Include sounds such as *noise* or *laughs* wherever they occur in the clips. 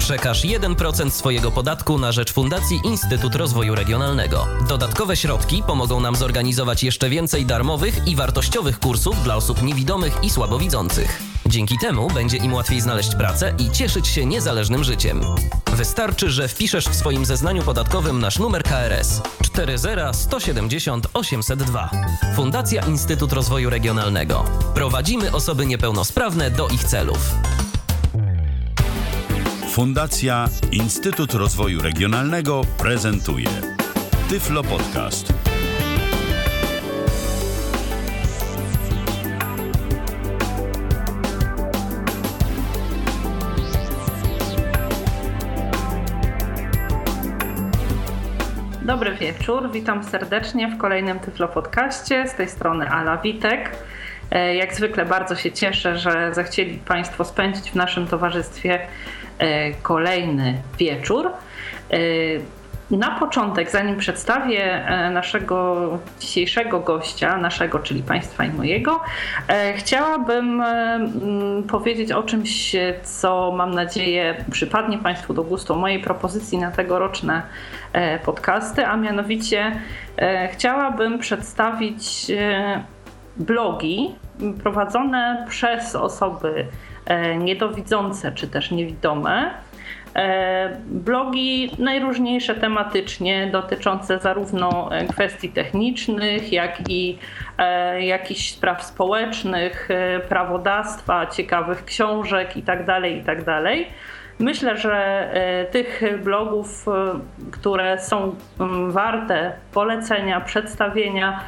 Przekaż 1% swojego podatku na rzecz Fundacji Instytut Rozwoju Regionalnego. Dodatkowe środki pomogą nam zorganizować jeszcze więcej darmowych i wartościowych kursów dla osób niewidomych i słabowidzących. Dzięki temu będzie im łatwiej znaleźć pracę i cieszyć się niezależnym życiem. Wystarczy, że wpiszesz w swoim zeznaniu podatkowym nasz numer KRS 40170 802. Fundacja Instytut Rozwoju Regionalnego. Prowadzimy osoby niepełnosprawne do ich celów. Fundacja Instytut Rozwoju Regionalnego prezentuje Tyflo Podcast. Dobry wieczór, witam serdecznie w kolejnym Tyflo Podcaście. Z tej strony Ala Witek. E, jak zwykle bardzo się cieszę, że zechcieli Państwo spędzić w naszym towarzystwie kolejny wieczór. E, na początek, zanim przedstawię naszego dzisiejszego gościa, naszego, czyli Państwa i mojego, chciałabym powiedzieć o czymś, co mam nadzieję przypadnie Państwu do gustu, mojej propozycji na tegoroczne podcasty, a mianowicie chciałabym przedstawić blogi prowadzone przez osoby e, niedowidzące czy też niewidome. E, blogi najróżniejsze tematycznie, dotyczące zarówno e, kwestii technicznych, jak i jakichś spraw społecznych, prawodawstwa, ciekawych książek itd. Tak itd. Tak Myślę, że tych blogów, które są warte polecenia, przedstawienia,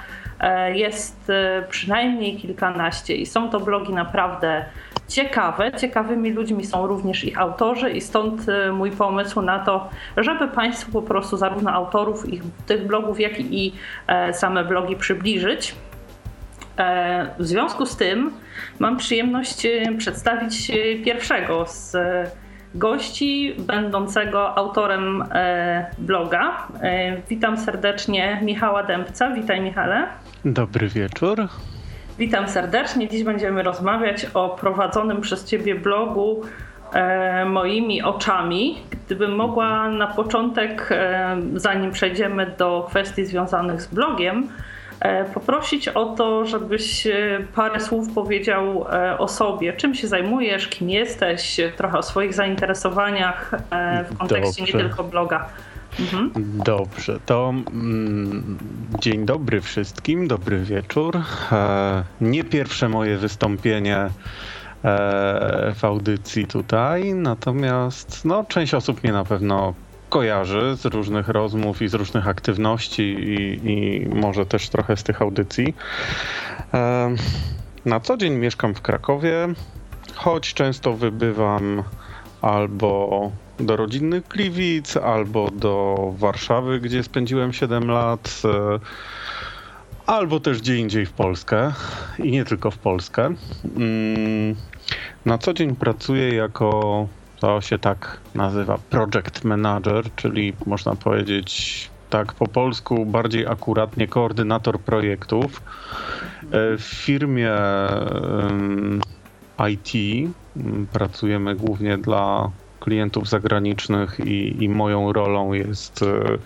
E, jest e, przynajmniej kilkanaście i są to blogi naprawdę ciekawe. Ciekawymi ludźmi są również ich autorzy i stąd e, mój pomysł na to, żeby Państwu po prostu zarówno autorów ich, tych blogów, jak i same blogi przybliżyć. W związku z tym mam przyjemność przedstawić pierwszego z gości będącego autorem bloga. Witam serdecznie Michała Dębca. Witaj Michale. Dobry wieczór. Witam serdecznie. Dziś będziemy rozmawiać o prowadzonym przez Ciebie blogu e, moimi oczami. Gdybym mogła na początek, e, zanim przejdziemy do kwestii związanych z blogiem, e, poprosić o to, żebyś e, parę słów powiedział e, o sobie, czym się zajmujesz, kim jesteś, trochę o swoich zainteresowaniach e, w kontekście Dobrze. nie tylko bloga. Mhm. Dobrze, to mm, dzień dobry wszystkim, dobry wieczór. E, nie pierwsze moje wystąpienie e, w audycji tutaj, natomiast no, część osób mnie na pewno kojarzy z różnych rozmów i z różnych aktywności i, i może też trochę z tych audycji. E, na co dzień mieszkam w Krakowie, choć często wybywam albo do rodzinnych Gliwic, albo do Warszawy, gdzie spędziłem 7 lat, e, albo też gdzie indziej w Polskę i nie tylko w Polskę. Mm, na co dzień pracuję jako, to się tak nazywa, project manager, czyli można powiedzieć tak po polsku bardziej akuratnie koordynator projektów e, w firmie IT. Pracujemy głównie dla klientów zagranicznych i, i moją rolą jest e,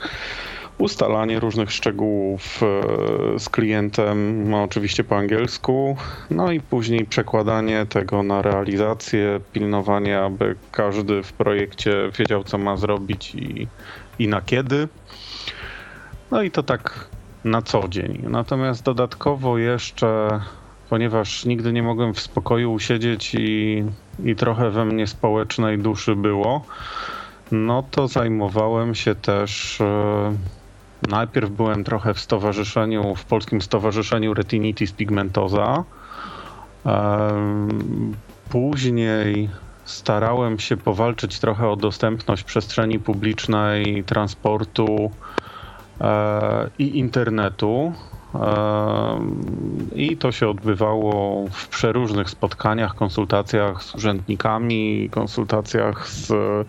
ustalanie różnych szczegółów e, z klientem, no oczywiście po angielsku, no i później przekładanie tego na realizację, pilnowanie, aby każdy w projekcie wiedział, co ma zrobić i, i na kiedy. No i to tak na co dzień. Natomiast dodatkowo jeszcze ponieważ nigdy nie mogłem w spokoju usiedzieć i, i trochę we mnie społecznej duszy było, no to zajmowałem się też. E, najpierw byłem trochę w stowarzyszeniu, w polskim stowarzyszeniu Retinitis pigmentosa. Później starałem się powalczyć trochę o dostępność przestrzeni publicznej, transportu e, i internetu. I to się odbywało w przeróżnych spotkaniach, konsultacjach z urzędnikami, konsultacjach z, e,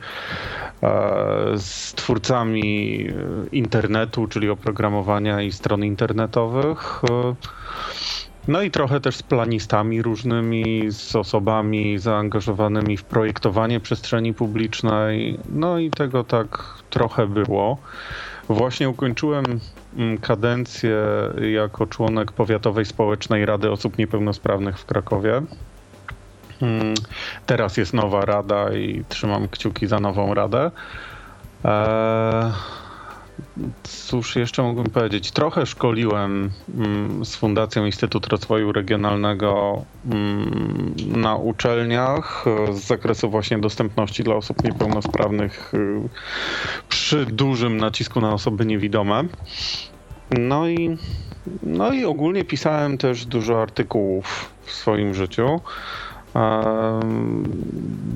z twórcami internetu, czyli oprogramowania i stron internetowych. No i trochę też z planistami różnymi, z osobami zaangażowanymi w projektowanie przestrzeni publicznej. No i tego tak trochę było. Właśnie ukończyłem kadencję jako członek Powiatowej Społecznej Rady Osób Niepełnosprawnych w Krakowie. Mm, teraz jest nowa rada i trzymam kciuki za nową radę. Eee, Cóż jeszcze mógłbym powiedzieć? Trochę szkoliłem mm, z Fundacją Instytut Rozwoju Regionalnego mm, na uczelniach z zakresu właśnie dostępności dla osób niepełnosprawnych e, przy dużym nacisku na osoby niewidome. No i, no i ogólnie pisałem też dużo artykułów w swoim życiu.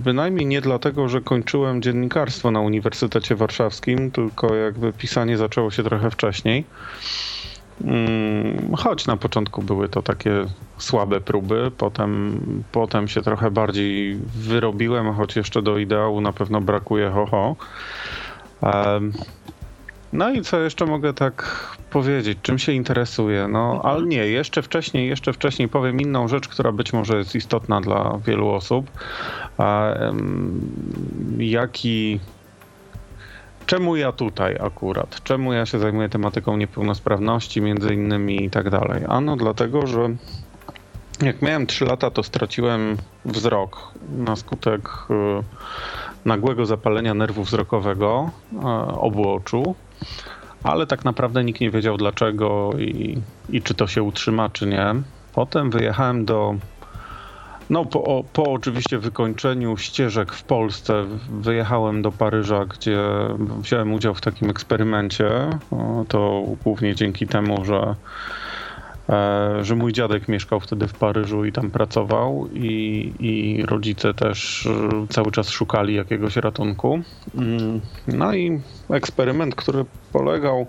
Bynajmniej nie dlatego, że kończyłem dziennikarstwo na Uniwersytecie Warszawskim, tylko jakby pisanie zaczęło się trochę wcześniej. Mm, choć na początku były to takie słabe próby, potem, potem się trochę bardziej wyrobiłem, choć jeszcze do ideału na pewno brakuje ho, ho. No i co jeszcze mogę tak powiedzieć? Czym się interesuję? No, ale nie, jeszcze wcześniej, jeszcze wcześniej powiem inną rzecz, która być może jest istotna dla wielu osób. Jaki czemu ja tutaj akurat? Czemu ja się zajmuję tematyką niepełnosprawności między innymi i tak dalej? Ano dlatego, że jak miałem 3 lata, to straciłem wzrok na skutek y, nagłego zapalenia nerwu wzrokowego y, obu oczu ale tak naprawdę nikt nie wiedział dlaczego i, i czy to się utrzyma, czy nie. Potem wyjechałem do. No, po, po oczywiście wykończeniu ścieżek w Polsce, wyjechałem do Paryża, gdzie wziąłem udział w takim eksperymencie. To głównie dzięki temu, że że mój dziadek mieszkał wtedy w Paryżu i tam pracował i, i rodzice też e, cały czas szukali jakiegoś ratunku. Mm, no i eksperyment, który polegał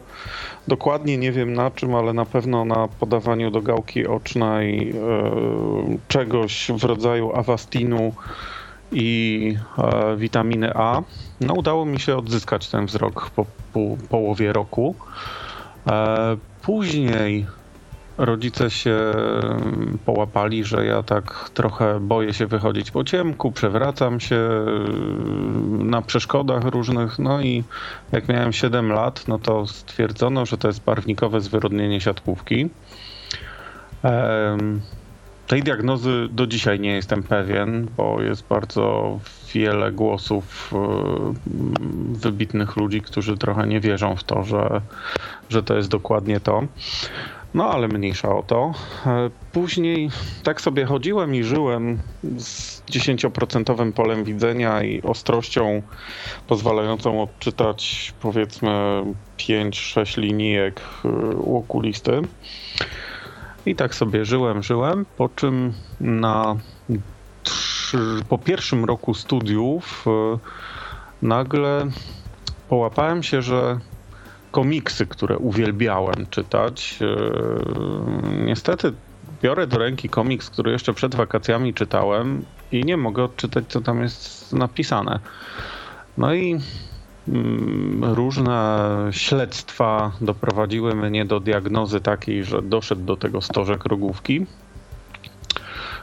dokładnie nie wiem na czym, ale na pewno na podawaniu do gałki ocznej e, czegoś w rodzaju awastinu i witaminy A. No udało mi się odzyskać ten wzrok po, po połowie roku. Później rodzice się mm, połapali, że ja tak trochę boję się wychodzić po ciemku, przewracam się mm, na przeszkodach różnych. No i jak miałem 7 lat, no to stwierdzono, że to jest barwnikowe zwyrodnienie siatkówki. Tej diagnozy do dzisiaj nie jestem pewien, bo jest bardzo wiele głosów mm, wybitnych ludzi, którzy trochę nie wierzą w to, że, że to jest dokładnie to. No ale mniejsza o to. E, później tak sobie chodziłem i żyłem z 10% polem widzenia i ostrością pozwalającą odczytać powiedzmy 5-6 linijek e, u okulisty. I tak sobie żyłem, żyłem, po czym na po pierwszym roku studiów e, nagle połapałem się, że komiksy, które uwielbiałem czytać. E, niestety biorę do ręki komiks, który jeszcze przed wakacjami czytałem i nie mogę odczytać, co tam jest napisane. No i mm, różne śledztwa doprowadziły mnie do diagnozy takiej, że doszedł do tego stożek rogówki,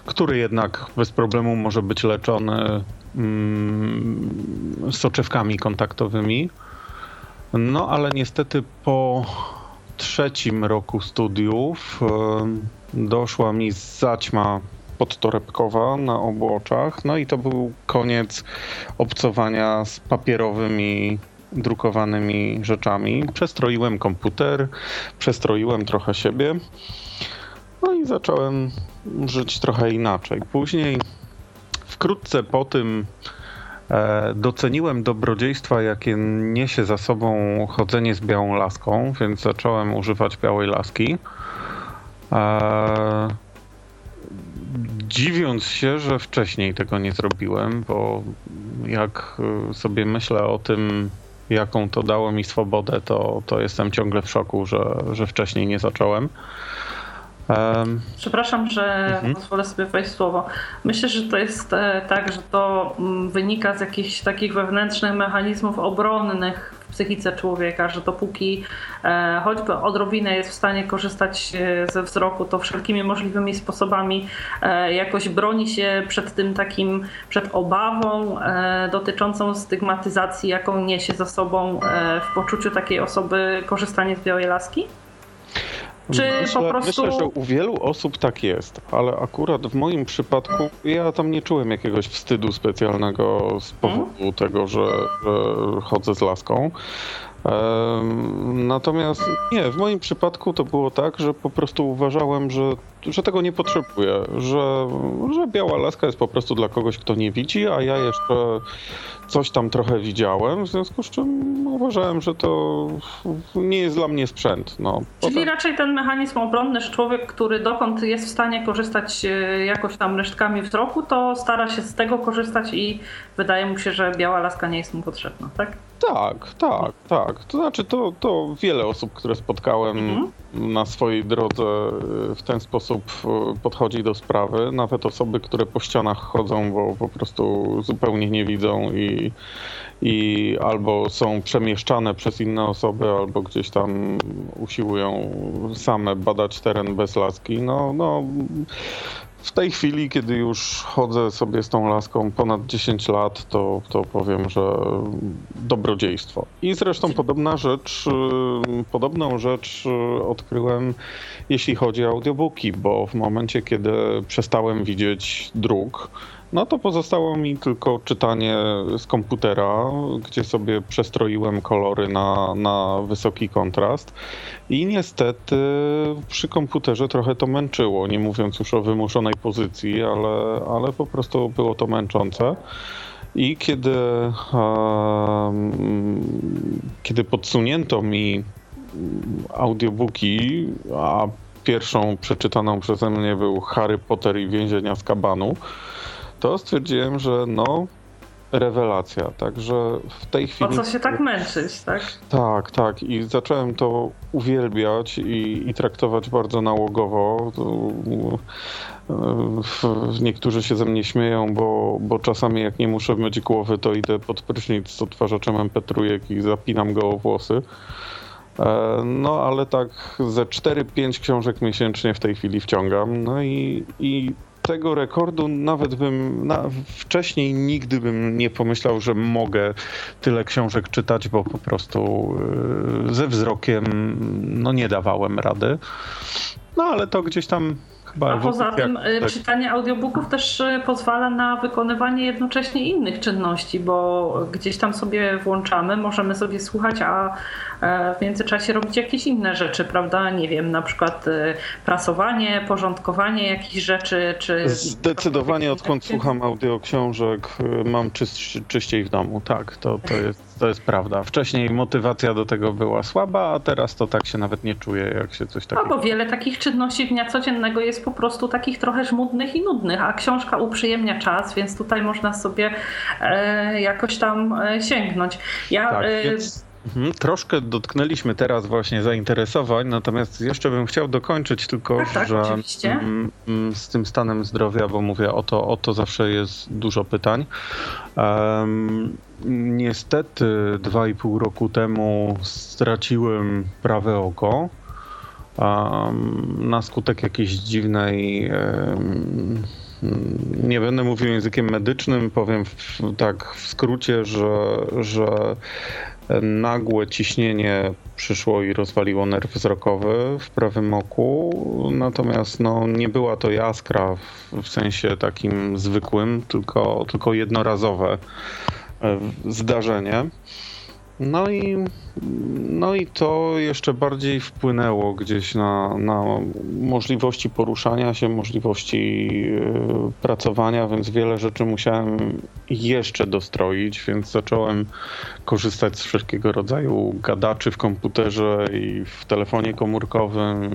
który jednak bez problemu może być leczony mm, soczewkami kontaktowymi. No ale niestety po trzecim roku studiów doszła mi zaćma podtorebkowa na obu oczach. No i to był koniec obcowania z papierowymi drukowanymi rzeczami. Przestroiłem komputer, przestroiłem trochę siebie. No i zacząłem żyć trochę inaczej. Później, wkrótce po tym, doceniłem dobrodziejstwa, jakie niesie za sobą chodzenie z białą laską, więc zacząłem używać białej laski. E, dziwiąc się, że wcześniej tego nie zrobiłem, bo jak sobie myślę o tym, jaką to dało mi swobodę, to, to jestem ciągle w szoku, że, że wcześniej nie zacząłem. Um, Przepraszam, że mhm. pozwolę sobie wejść słowo. Myślę, że to jest e, tak, że to mm, wynika z jakichś takich wewnętrznych mechanizmów obronnych w psychice człowieka, że dopóki e, choćby odrobinę jest w stanie korzystać e, ze wzroku, to wszelkimi możliwymi sposobami jakoś broni się przed tym takim, przed obawą dotyczącą stygmatyzacji, jaką niesie za sobą w poczuciu takiej osoby korzystanie z białej laski? Czy myślę, po prostu... myślę, że u wielu osób tak jest, ale akurat w moim przypadku ja tam nie czułem jakiegoś wstydu specjalnego z powodu Mhm. tego, że, że chodzę z laską. Natomiast nie, w moim przypadku to było tak, że po prostu uważałem, że, że tego nie potrzebuję, że, że biała laska jest po prostu dla kogoś, kto nie widzi, a ja jeszcze coś tam trochę widziałem, w związku z czym uważałem, że to nie jest dla mnie sprzęt. No, Czyli Potem- raczej ten mechanizm obronny, że człowiek, który dokąd jest w stanie korzystać e, jakoś tam resztkami wzroku, to stara się z tego korzystać i wydaje mu się, że biała laska nie jest mu potrzebna, tak? Tak, tak, tak. To znaczy, to, to wiele osób, które spotkałem Mhm. Na swojej drodze y, w ten sposób y, podchodzi do sprawy. Nawet osoby, które po ścianach chodzą, bo po prostu zupełnie nie widzą i, i albo są przemieszczane przez inne osoby, albo gdzieś tam usiłują same badać teren bez laski. No, no, w tej chwili, kiedy już chodzę sobie z tą laską ponad 10 lat, to, to powiem, że dobrodziejstwo. I zresztą podobna rzecz, y, podobną rzecz y, odkryłem, jeśli chodzi o audiobooki, bo w momencie, kiedy przestałem widzieć druk, no to pozostało mi tylko czytanie z komputera, gdzie sobie przestroiłem kolory na, na wysoki kontrast. I niestety przy komputerze trochę to męczyło, nie mówiąc już o wymuszonej pozycji, ale, ale po prostu było to męczące. I kiedy, em, kiedy podsunięto mi audiobooki, a pierwszą przeczytaną przeze mnie był Harry Potter i więzienia z kabanu, to stwierdziłem, że no, rewelacja. Także w tej Po chwili. co się tak męczyć, tak? Tak, tak. I zacząłem to uwielbiać i, i traktować bardzo nałogowo. Niektórzy się ze mnie śmieją, bo, bo czasami jak nie muszę myć głowy, to idę pod prysznic z odtwarzaczem MP3 i zapinam go o włosy. E, No, ale tak ze 4-5 książek miesięcznie w tej chwili wciągam. No i, i tego rekordu nawet bym na, wcześniej nigdy bym nie pomyślał, że mogę tyle książek czytać, bo po prostu y, ze wzrokiem no nie dawałem rady. No ale to gdzieś tam chyba A poza ewolucja- tym y, tak. czytanie audiobooków też y, pozwala na wykonywanie jednocześnie innych czynności, bo gdzieś tam sobie włączamy, możemy sobie słuchać, a e, w międzyczasie robić jakieś inne rzeczy, prawda? Nie wiem, na przykład y, prasowanie, porządkowanie jakichś rzeczy, czy... Zdecydowanie odkąd słucham audioksiążek mam czyś, czyściej w domu. Tak, to, to, jest, to jest prawda. Wcześniej motywacja do tego była słaba, a teraz to tak się nawet nie czuję, jak się coś takiego... Albo wiele takich czynności dnia codziennego jest po prostu takich trochę żmudnych i nudnych, a książka uprzyjemnia czas, więc tutaj można sobie e, jakoś tam e, sięgnąć. Ja Tak, e, więc mhm, troszkę dotknęliśmy teraz właśnie zainteresowań, natomiast jeszcze bym chciał dokończyć tylko, Tak, tak, że oczywiście. mm, mm, z tym stanem zdrowia, bo mówię, o to, o to zawsze jest dużo pytań. Niestety dwa i pół roku temu straciłem prawe oko. em, na skutek jakiejś dziwnej em, nie będę mówił językiem medycznym, powiem w, tak w skrócie, że, że nagłe ciśnienie przyszło i rozwaliło nerw wzrokowy w prawym oku, natomiast no, nie była to jaskra w, w sensie takim zwykłym, tylko, tylko jednorazowe zdarzenie. No i, no i to jeszcze bardziej wpłynęło gdzieś na, na możliwości poruszania się, możliwości e, pracowania, więc wiele rzeczy musiałem jeszcze dostroić, więc zacząłem korzystać z wszelkiego rodzaju gadaczy w komputerze i w telefonie komórkowym.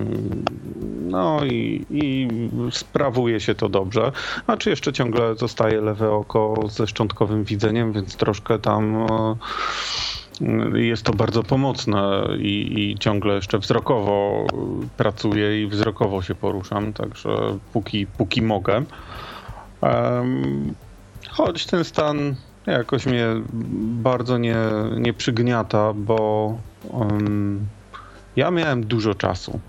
No i, i sprawuje się to dobrze. A czy jeszcze ciągle zostaje lewe oko ze szczątkowym widzeniem, więc troszkę tam e, jest to bardzo pomocne i, i ciągle jeszcze wzrokowo pracuję i wzrokowo się poruszam, także póki, póki mogę. Choć ten stan jakoś mnie bardzo nie, nie przygniata, bo um, ja miałem dużo czasu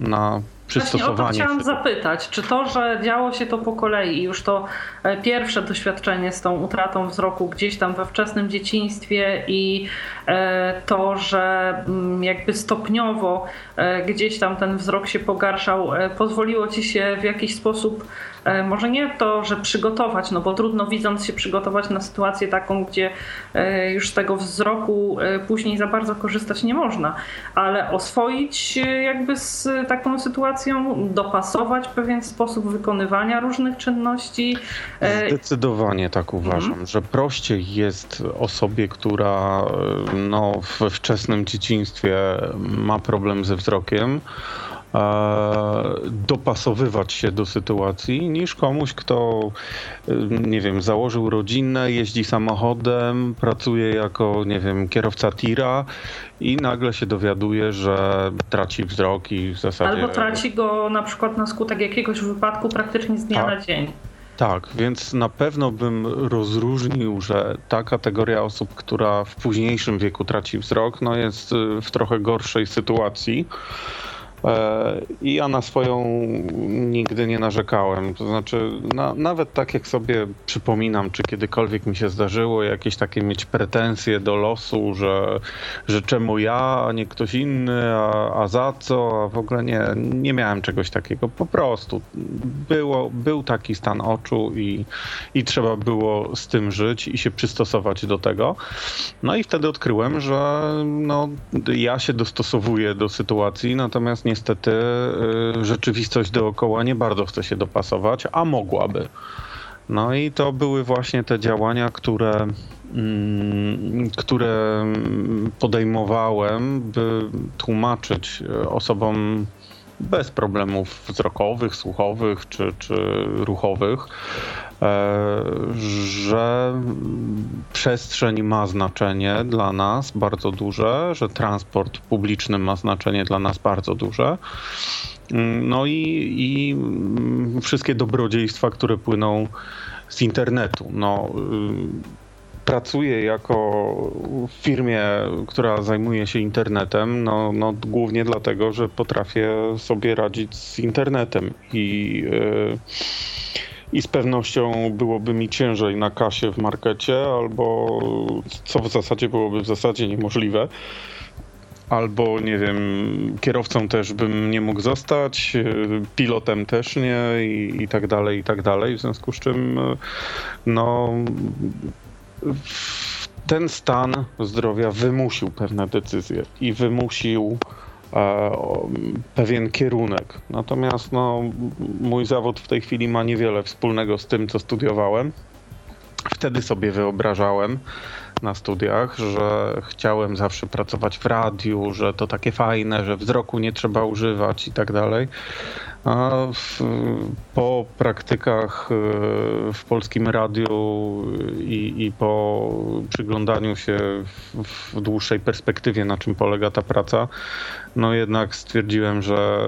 na. Właśnie o to chciałam się. zapytać, czy to, że działo się to po kolei, już to e, pierwsze doświadczenie z tą utratą wzroku gdzieś tam we wczesnym dzieciństwie i e, to, że mm, jakby stopniowo e, gdzieś tam ten wzrok się pogarszał, pozwoliło ci się w jakiś sposób może nie to, że przygotować, no bo trudno widząc się przygotować na sytuację taką, gdzie e, już z tego wzroku e, później za bardzo korzystać nie można, ale oswoić jakby z taką sytuacją, dopasować pewien sposób wykonywania różnych czynności. Zdecydowanie tak uważam, mhm. że prościej jest osobie, która no, w wczesnym dzieciństwie ma problem ze wzrokiem, dopasowywać się do sytuacji, niż komuś, kto, y, nie wiem, założył rodzinę, jeździ samochodem, pracuje jako, nie wiem, kierowca tira i nagle się dowiaduje, że traci wzrok i w zasadzie... Albo traci go na przykład na skutek jakiegoś wypadku praktycznie z dnia tak. na dzień. Tak, więc na pewno bym rozróżnił, że ta kategoria osób, która w późniejszym wieku traci wzrok, no jest y, w trochę gorszej sytuacji. E, I ja na swoją nigdy nie narzekałem. To znaczy, na, nawet tak jak sobie przypominam, czy kiedykolwiek mi się zdarzyło jakieś takie mieć pretensje do losu, że, że czemu ja, a nie ktoś inny, a, a za co, a w ogóle nie, nie miałem czegoś takiego. Po prostu było, był taki stan oczu i, i trzeba było z tym żyć i się przystosować do tego. No i wtedy odkryłem, że no, ja się dostosowuję do sytuacji, natomiast nie niestety y, rzeczywistość dookoła nie bardzo chce się dopasować, a mogłaby. No i to były właśnie te działania, które, mm, które podejmowałem, by tłumaczyć osobom bez problemów wzrokowych, słuchowych czy, czy ruchowych, E, że przestrzeń ma znaczenie dla nas bardzo duże, że transport publiczny ma znaczenie dla nas bardzo duże. No i, i wszystkie dobrodziejstwa, które płyną z internetu. No, pracuję jako w firmie, która zajmuje się internetem, no, no głównie dlatego, że potrafię sobie radzić z internetem i yy, i z pewnością byłoby mi ciężej na kasie w markecie, albo co w zasadzie byłoby w zasadzie niemożliwe. Albo nie wiem, kierowcą też bym nie mógł zostać, pilotem też nie i, i tak dalej, i tak dalej. W związku z czym, no, ten stan zdrowia wymusił pewne decyzje i wymusił E, pewien kierunek. Natomiast no, mój zawód w tej chwili ma niewiele wspólnego z tym, co studiowałem. Wtedy sobie wyobrażałem na studiach, że chciałem zawsze pracować w radiu, że to takie fajne, że wzroku nie trzeba używać i tak dalej. A w, po praktykach e, w polskim radiu i, i po przyglądaniu się w, w, dłuższej perspektywie, na czym polega ta praca, no jednak stwierdziłem, że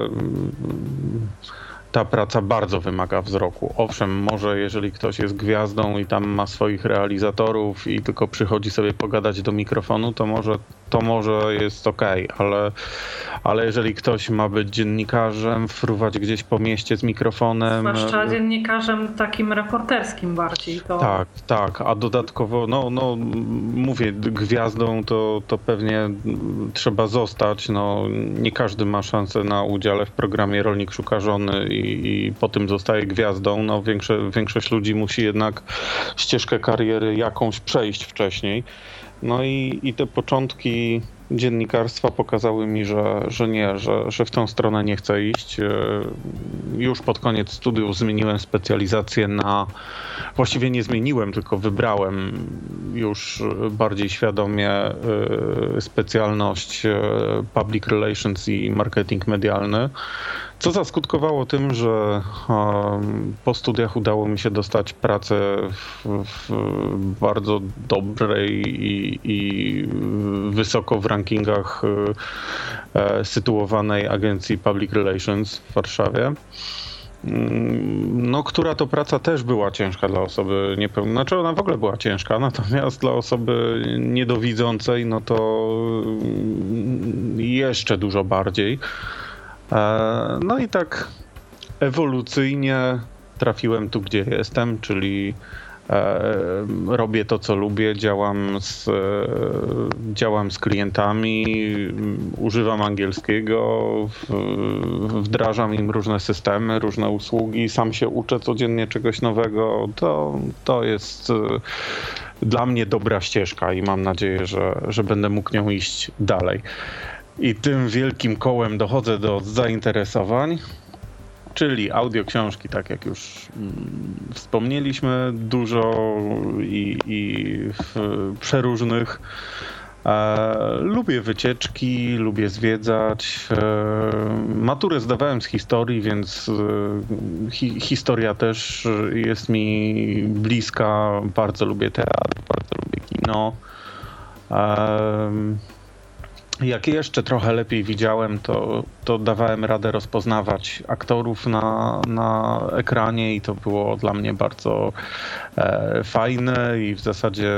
ta praca bardzo wymaga wzroku. Owszem, może jeżeli ktoś jest gwiazdą i tam ma swoich realizatorów i tylko przychodzi sobie pogadać do mikrofonu, to może to może jest ok, ale, ale jeżeli ktoś ma być dziennikarzem, fruwać gdzieś po mieście z mikrofonem. Zwłaszcza e, dziennikarzem takim reporterskim bardziej. To... Tak, tak, a dodatkowo, no, no mówię, gwiazdą to, to pewnie trzeba zostać. No, nie każdy ma szansę na udziale w programie Rolnik Szuka Żony i, i po tym zostaje gwiazdą. No, większe, większość ludzi musi jednak ścieżkę kariery jakąś przejść wcześniej. No i, i te początki dziennikarstwa pokazały mi, że, że nie, że, że w tą stronę nie chcę iść. E, już pod koniec studiów zmieniłem specjalizację na. Właściwie nie zmieniłem, tylko wybrałem już bardziej świadomie e, specjalność e, public relations i marketing medialny. Co zaskutkowało tym, że po studiach udało mi się dostać pracę w, bardzo dobrej i, i, wysoko w rankingach e, sytuowanej agencji Public Relations w Warszawie. no, która to praca też była ciężka dla osoby niepełnosprawnej. Znaczy ona w ogóle była ciężka, *laughs* natomiast dla osoby niedowidzącej, no to jeszcze dużo bardziej. E, no i tak ewolucyjnie trafiłem tu, gdzie jestem, czyli E, robię to, co lubię, działam z, e, działam z klientami, używam angielskiego, wdrażam im różne systemy, różne usługi, sam się uczę codziennie czegoś nowego. To, to jest dla mnie dobra ścieżka i mam nadzieję, że, że będę mógł nią iść dalej. I tym wielkim kołem dochodzę do zainteresowań czyli audioksiążki, tak jak już mm, wspomnieliśmy, dużo i, i przeróżnych. E, lubię wycieczki, lubię zwiedzać. E, maturę zdawałem z historii, więc e, hi, historia też jest mi bliska. Bardzo lubię teatr, bardzo lubię kino. Jak jeszcze trochę lepiej widziałem, to, to dawałem radę rozpoznawać aktorów na, na ekranie i to było dla mnie bardzo e, fajne i w zasadzie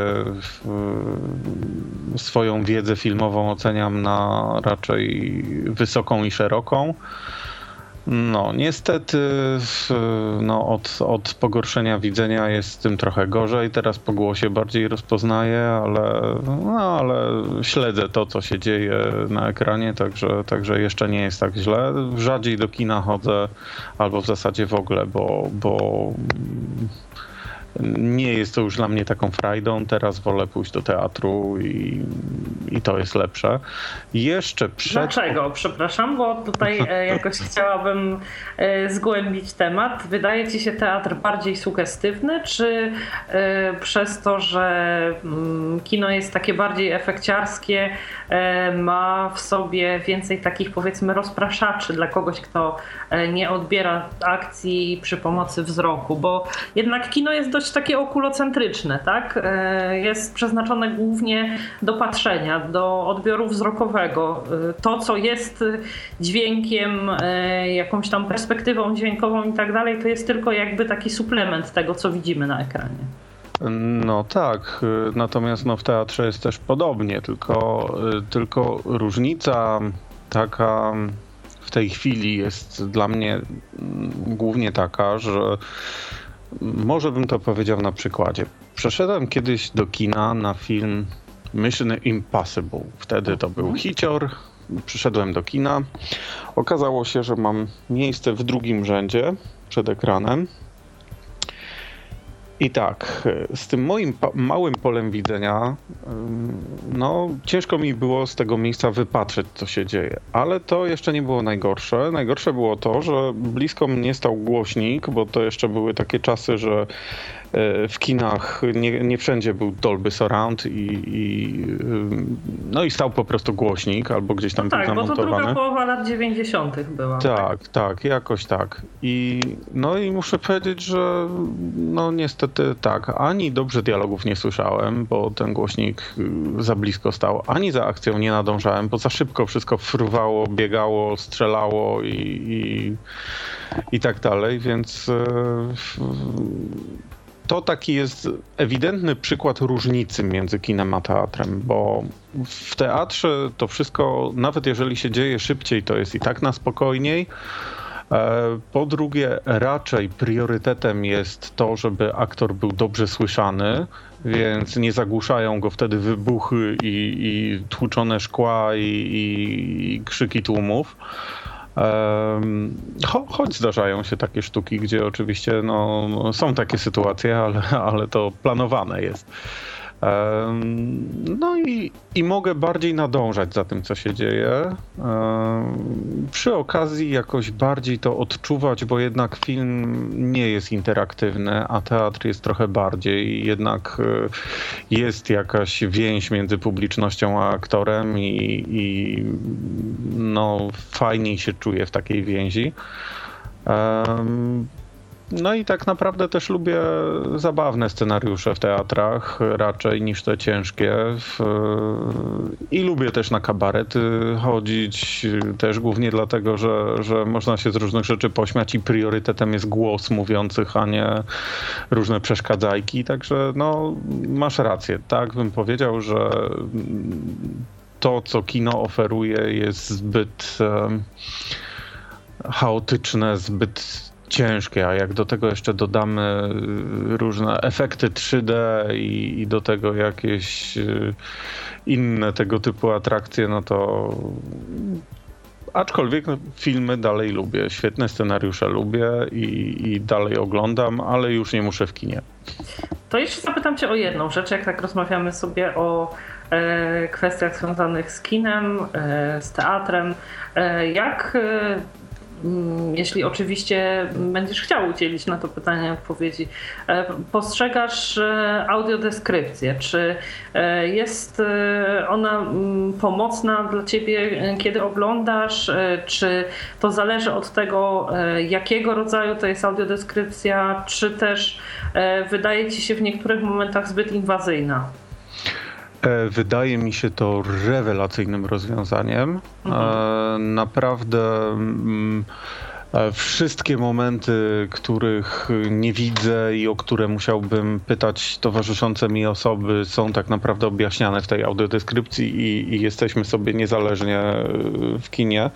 swoją wiedzę filmową oceniam na raczej wysoką i szeroką. No, niestety no, od, od pogorszenia widzenia jest z tym trochę gorzej. Teraz po głosie bardziej rozpoznaję, ale, no, ale śledzę to, co się dzieje na ekranie, także, także jeszcze nie jest tak źle. Rzadziej do kina chodzę, albo w zasadzie w ogóle, bo, bo nie jest to już dla mnie taką frajdą. Teraz wolę pójść do teatru i, i to jest lepsze. Jeszcze przed... Dlaczego? Przepraszam, bo tutaj e, jakoś *laughs* chciałabym e, zgłębić temat. Wydaje ci się teatr bardziej sugestywny, czy e, przez to, że mm, kino jest takie bardziej efekciarskie, ma w sobie więcej takich powiedzmy rozpraszaczy dla kogoś, kto nie odbiera akcji przy pomocy wzroku, bo jednak kino jest dość takie okulocentryczne, tak? E, jest przeznaczone głównie do patrzenia, do odbioru wzrokowego. E, to, co jest dźwiękiem, e, jakąś tam perspektywą dźwiękową i tak dalej, to jest tylko jakby taki suplement tego, co widzimy na ekranie. No tak, natomiast no w teatrze jest też podobnie, tylko, tylko różnica taka w tej chwili jest dla mnie mm, głównie taka, że może bym to powiedział na przykładzie. Przeszedłem kiedyś do kina na film Mission Impossible. Wtedy to był mhm. hicior. Przyszedłem do kina. Okazało się, że mam miejsce w drugim rzędzie przed ekranem. I tak, z tym moim małym polem widzenia, no ciężko mi było z tego miejsca wypatrzeć, co się dzieje. Ale to jeszcze nie było najgorsze. Najgorsze było to, że blisko mnie stał głośnik, bo to jeszcze były takie czasy, że w kinach nie, nie wszędzie był Dolby Surround i, i, no i stał po prostu głośnik albo gdzieś tam no tak, bo to druga połowa lat 90. była. Tak, tak, tak, jakoś tak. I no i muszę powiedzieć, że no niestety tak, ani dobrze dialogów nie słyszałem, bo ten głośnik y, za blisko stał, ani za akcją nie nadążałem, bo za szybko wszystko fruwało, biegało, strzelało i, i, i tak dalej, więc e, to taki jest ewidentny przykład różnicy między kinem a teatrem, bo w teatrze to wszystko, nawet jeżeli się dzieje szybciej, to jest i tak na spokojniej. E, po drugie, raczej priorytetem jest to, żeby aktor był dobrze słyszany, więc nie zagłuszają go wtedy wybuchy i, i tłuczone szkła i, i krzyki tłumów. Cho, choć zdarzają się takie sztuki, gdzie oczywiście no, są takie sytuacje, ale, ale to planowane jest. No i, i mogę bardziej nadążać za tym, co się dzieje. Przy okazji jakoś bardziej to odczuwać, bo jednak film nie jest interaktywny, a teatr jest trochę bardziej. Jednak e, jest jakaś więź między publicznością a aktorem i, i no, fajniej się czuje w takiej więzi. No i tak naprawdę też lubię zabawne scenariusze w teatrach raczej niż te ciężkie. I lubię też na kabarety chodzić, też głównie dlatego, że, że można się z różnych rzeczy pośmiać i priorytetem jest głos mówiących, a nie różne przeszkadzajki. Także no, masz rację. Tak bym powiedział, że to, co kino oferuje, jest zbyt chaotyczne, zbyt ciężkie, a jak do tego jeszcze dodamy y, różne efekty 3D i, i do tego jakieś y, inne tego typu atrakcje, no to aczkolwiek no, filmy dalej lubię, świetne scenariusze lubię i, i, dalej oglądam, ale już nie muszę w kinie. To jeszcze zapytam cię o jedną rzecz, jak tak rozmawiamy sobie o e, kwestiach związanych z kinem, e, z teatrem. E, jak e, jeśli oczywiście będziesz chciał udzielić na to pytanie odpowiedzi. E, postrzegasz e, audiodeskrypcję? Czy e, jest ona mm, pomocna dla ciebie, kiedy oglądasz? Czy to zależy od tego, jakiego rodzaju to jest audiodeskrypcja, czy też wydaje ci się w niektórych momentach zbyt inwazyjna? E, wydaje mi się to rewelacyjnym rozwiązaniem. Mhm. E, naprawdę. E, wszystkie momenty, których nie widzę i o które musiałbym pytać towarzyszące mi osoby, są tak naprawdę objaśniane w tej audiodeskrypcji i, i jesteśmy sobie niezależnie e, w kinie.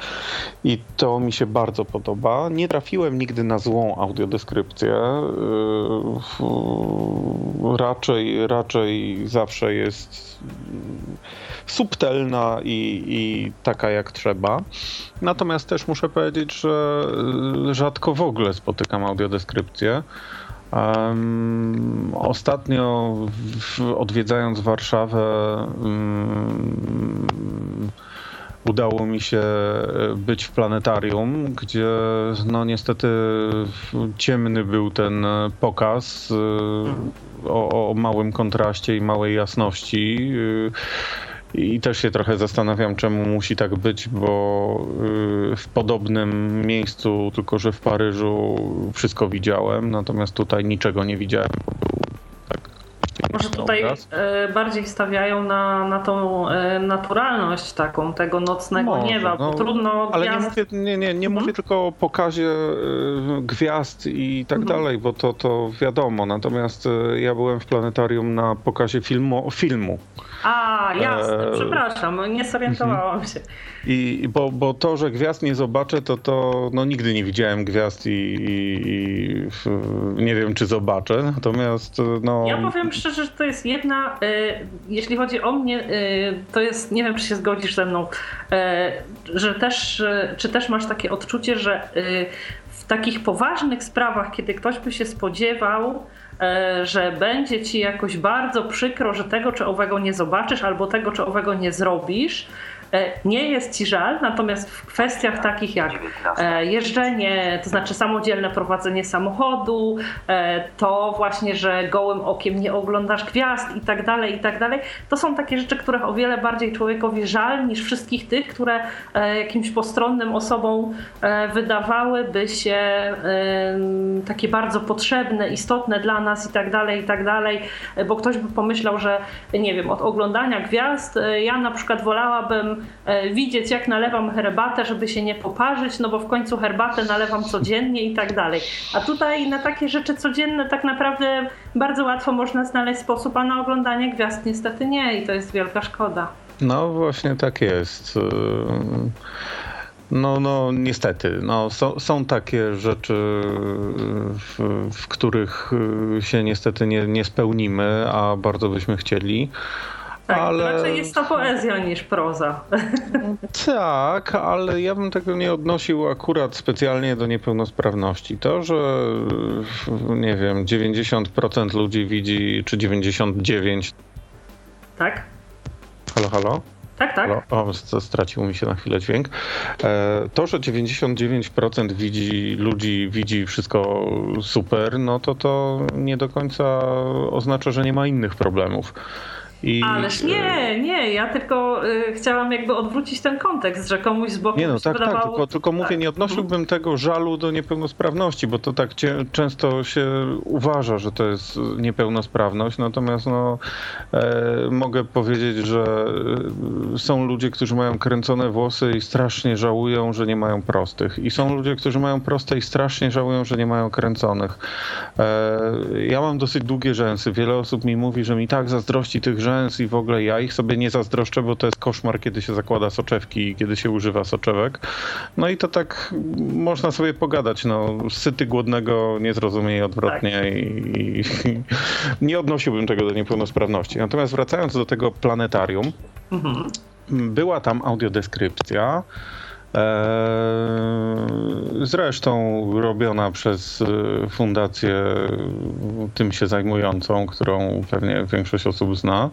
I to mi się bardzo podoba. Nie trafiłem nigdy na złą audiodeskrypcję. E, raczej, raczej zawsze jest subtelna i, i taka jak trzeba. Natomiast też muszę powiedzieć, że y, rzadko w ogóle spotykam audiodeskrypcję. Um, ostatnio w, odwiedzając Warszawę um, udało mi się być w planetarium, gdzie no niestety ciemny był ten pokaz y, o, o małym kontraście i małej jasności. I też się trochę zastanawiam, czemu musi tak być, bo y, w podobnym miejscu, tylko że w Paryżu, wszystko widziałem, natomiast tutaj niczego nie widziałem. Tak Może tutaj obraz. Y, bardziej stawiają na, na tą y, naturalność taką tego nocnego Może, nieba, bo no, trudno Ale gwiazd... nie mówię, nie, nie, nie mówię mhm. tylko o pokazie gwiazd i tak mhm. dalej, bo to, to wiadomo. Natomiast ja byłem w planetarium na pokazie filmu. filmu. A, jasne, e... przepraszam, nie zorientowałam się. I, bo, bo to, że gwiazd nie zobaczę, to, to no, nigdy nie widziałem gwiazd i, i, i nie wiem, czy zobaczę. Natomiast no... Ja powiem szczerze, że to jest jedna, y, jeśli chodzi o mnie, y, to jest, nie wiem, czy się zgodzisz ze mną, y, że też, czy też masz takie odczucie, że w takich poważnych sprawach, kiedy ktoś by się spodziewał, E, że będzie ci jakoś bardzo przykro, że tego czy owego nie zobaczysz, albo tego czy owego nie zrobisz, E, nie jest ci żal, natomiast w kwestiach takich jak e, jeżdżenie, to znaczy samodzielne prowadzenie samochodu, e, to właśnie, że gołym okiem nie oglądasz gwiazd i tak dalej, i tak dalej, to są takie rzeczy, których o wiele bardziej człowiekowi żal niż wszystkich tych, które jakimś postronnym osobom wydawałyby się takie bardzo potrzebne, istotne dla nas i tak dalej, i tak dalej, bo ktoś by pomyślał, że nie wiem, od oglądania gwiazd ja na przykład wolałabym E, widzieć, jak nalewam herbatę, żeby się nie poparzyć, no bo w końcu herbatę nalewam codziennie i tak dalej. A tutaj na takie rzeczy codzienne tak naprawdę bardzo łatwo można znaleźć sposób, a na oglądanie gwiazd niestety nie i to jest wielka szkoda. No właśnie tak jest. No, no niestety. No, są, są takie rzeczy, w, w których się niestety nie, nie spełnimy, a bardzo byśmy chcieli. Tak, ale... raczej jest to poezja niż proza. *laughs* Tak, ale ja bym tego nie odnosił akurat specjalnie do niepełnosprawności. To, że nie wiem, 90% ludzi widzi, czy 99%. Tak? Halo, halo? Tak, tak. Halo? O, stracił mi się na chwilę dźwięk. E, to, że 99% widzi, ludzi widzi wszystko super, no to to nie do końca oznacza, że nie ma innych problemów. I, Ależ nie, nie, ja tylko y, chciałam jakby odwrócić ten kontekst, że komuś z boku Nie no, tak, wydawało... tak, tylko, tylko mówię, nie odnosiłbym tego żalu do niepełnosprawności, bo to tak cie, często się uważa, że to jest niepełnosprawność, natomiast no, e, mogę powiedzieć, że e, są ludzie, którzy mają kręcone włosy i strasznie żałują, że nie mają prostych. I są ludzie, którzy mają proste i strasznie żałują, że nie mają kręconych. E, ja mam dosyć długie rzęsy. Wiele osób mi mówi, że mi tak zazdrości tych rzęs, i w ogóle ja ich sobie nie zazdroszczę, bo to jest koszmar, kiedy się zakłada soczewki i kiedy się używa soczewek. No i to tak można sobie pogadać. No, syty głodnego nie zrozumie odwrotnie tak. i, i, nie odnosiłbym tego do niepełnosprawności. Natomiast wracając do tego planetarium, mhm. była tam audiodeskrypcja. Eee, zresztą robiona przez e, fundację tym się zajmującą, którą pewnie większość osób zna.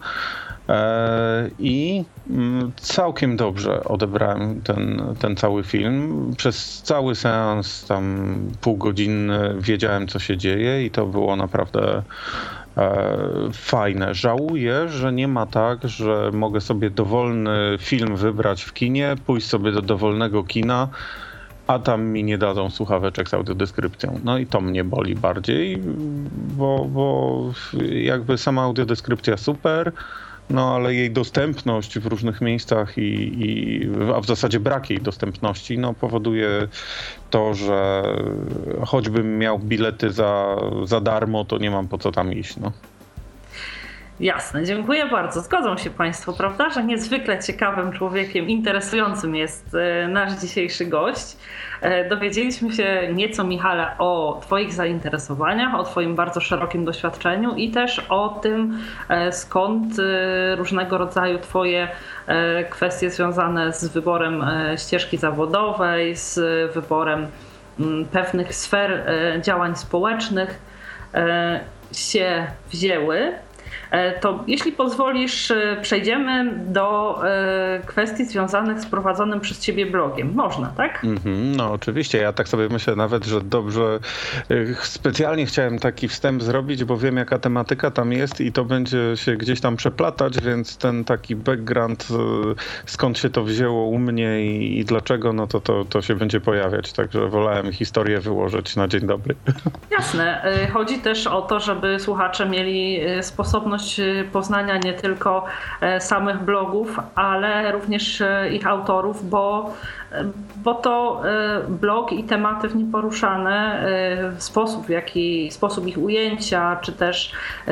Eee, I mm, całkiem dobrze odebrałem ten, ten cały film. Przez cały seans, tam półgodzinny, wiedziałem, co się dzieje, i to było naprawdę fajne. Żałuję, że nie ma tak, że mogę sobie dowolny film wybrać w kinie, pójść sobie do dowolnego kina, a tam mi nie dadzą słuchaweczek z audiodeskrypcją. No i to mnie boli bardziej, bo, bo jakby sama audiodeskrypcja super, no ale jej dostępność w różnych miejscach i, i, a w zasadzie brak jej dostępności no, powoduje to, że choćbym miał bilety za, za darmo, to nie mam po co tam iść. No. Jasne, dziękuję bardzo. Zgodzą się Państwo, prawda, że niezwykle ciekawym człowiekiem, interesującym jest e, nasz dzisiejszy gość. E, dowiedzieliśmy się nieco, Michale, o Twoich zainteresowaniach, o Twoim bardzo szerokim doświadczeniu i też o tym, e, skąd różnego rodzaju Twoje kwestie związane z wyborem ścieżki zawodowej, z wyborem mm, pewnych sfer działań społecznych się wzięły. E, to jeśli pozwolisz, e, przejdziemy do e, kwestii związanych z prowadzonym przez ciebie blogiem. Można, tak? Mm -hmm, no oczywiście. Ja tak sobie myślę nawet, że dobrze. Specjalnie chciałem taki wstęp zrobić, bo wiem jaka tematyka tam jest i to będzie się gdzieś tam przeplatać, więc ten taki background, skąd się to wzięło u mnie i, i dlaczego, no to, to, to się będzie pojawiać. Także wolałem historię wyłożyć na dzień dobry. *laughs* Jasne. Chodzi też o to, żeby słuchacze mieli sposobność Y, poznania nie tylko e, samych blogów, ale również e, ich autorów, bo bo to e, blog i tematy w nim poruszane, e, sposób, w jaki, sposób ich ujęcia, czy też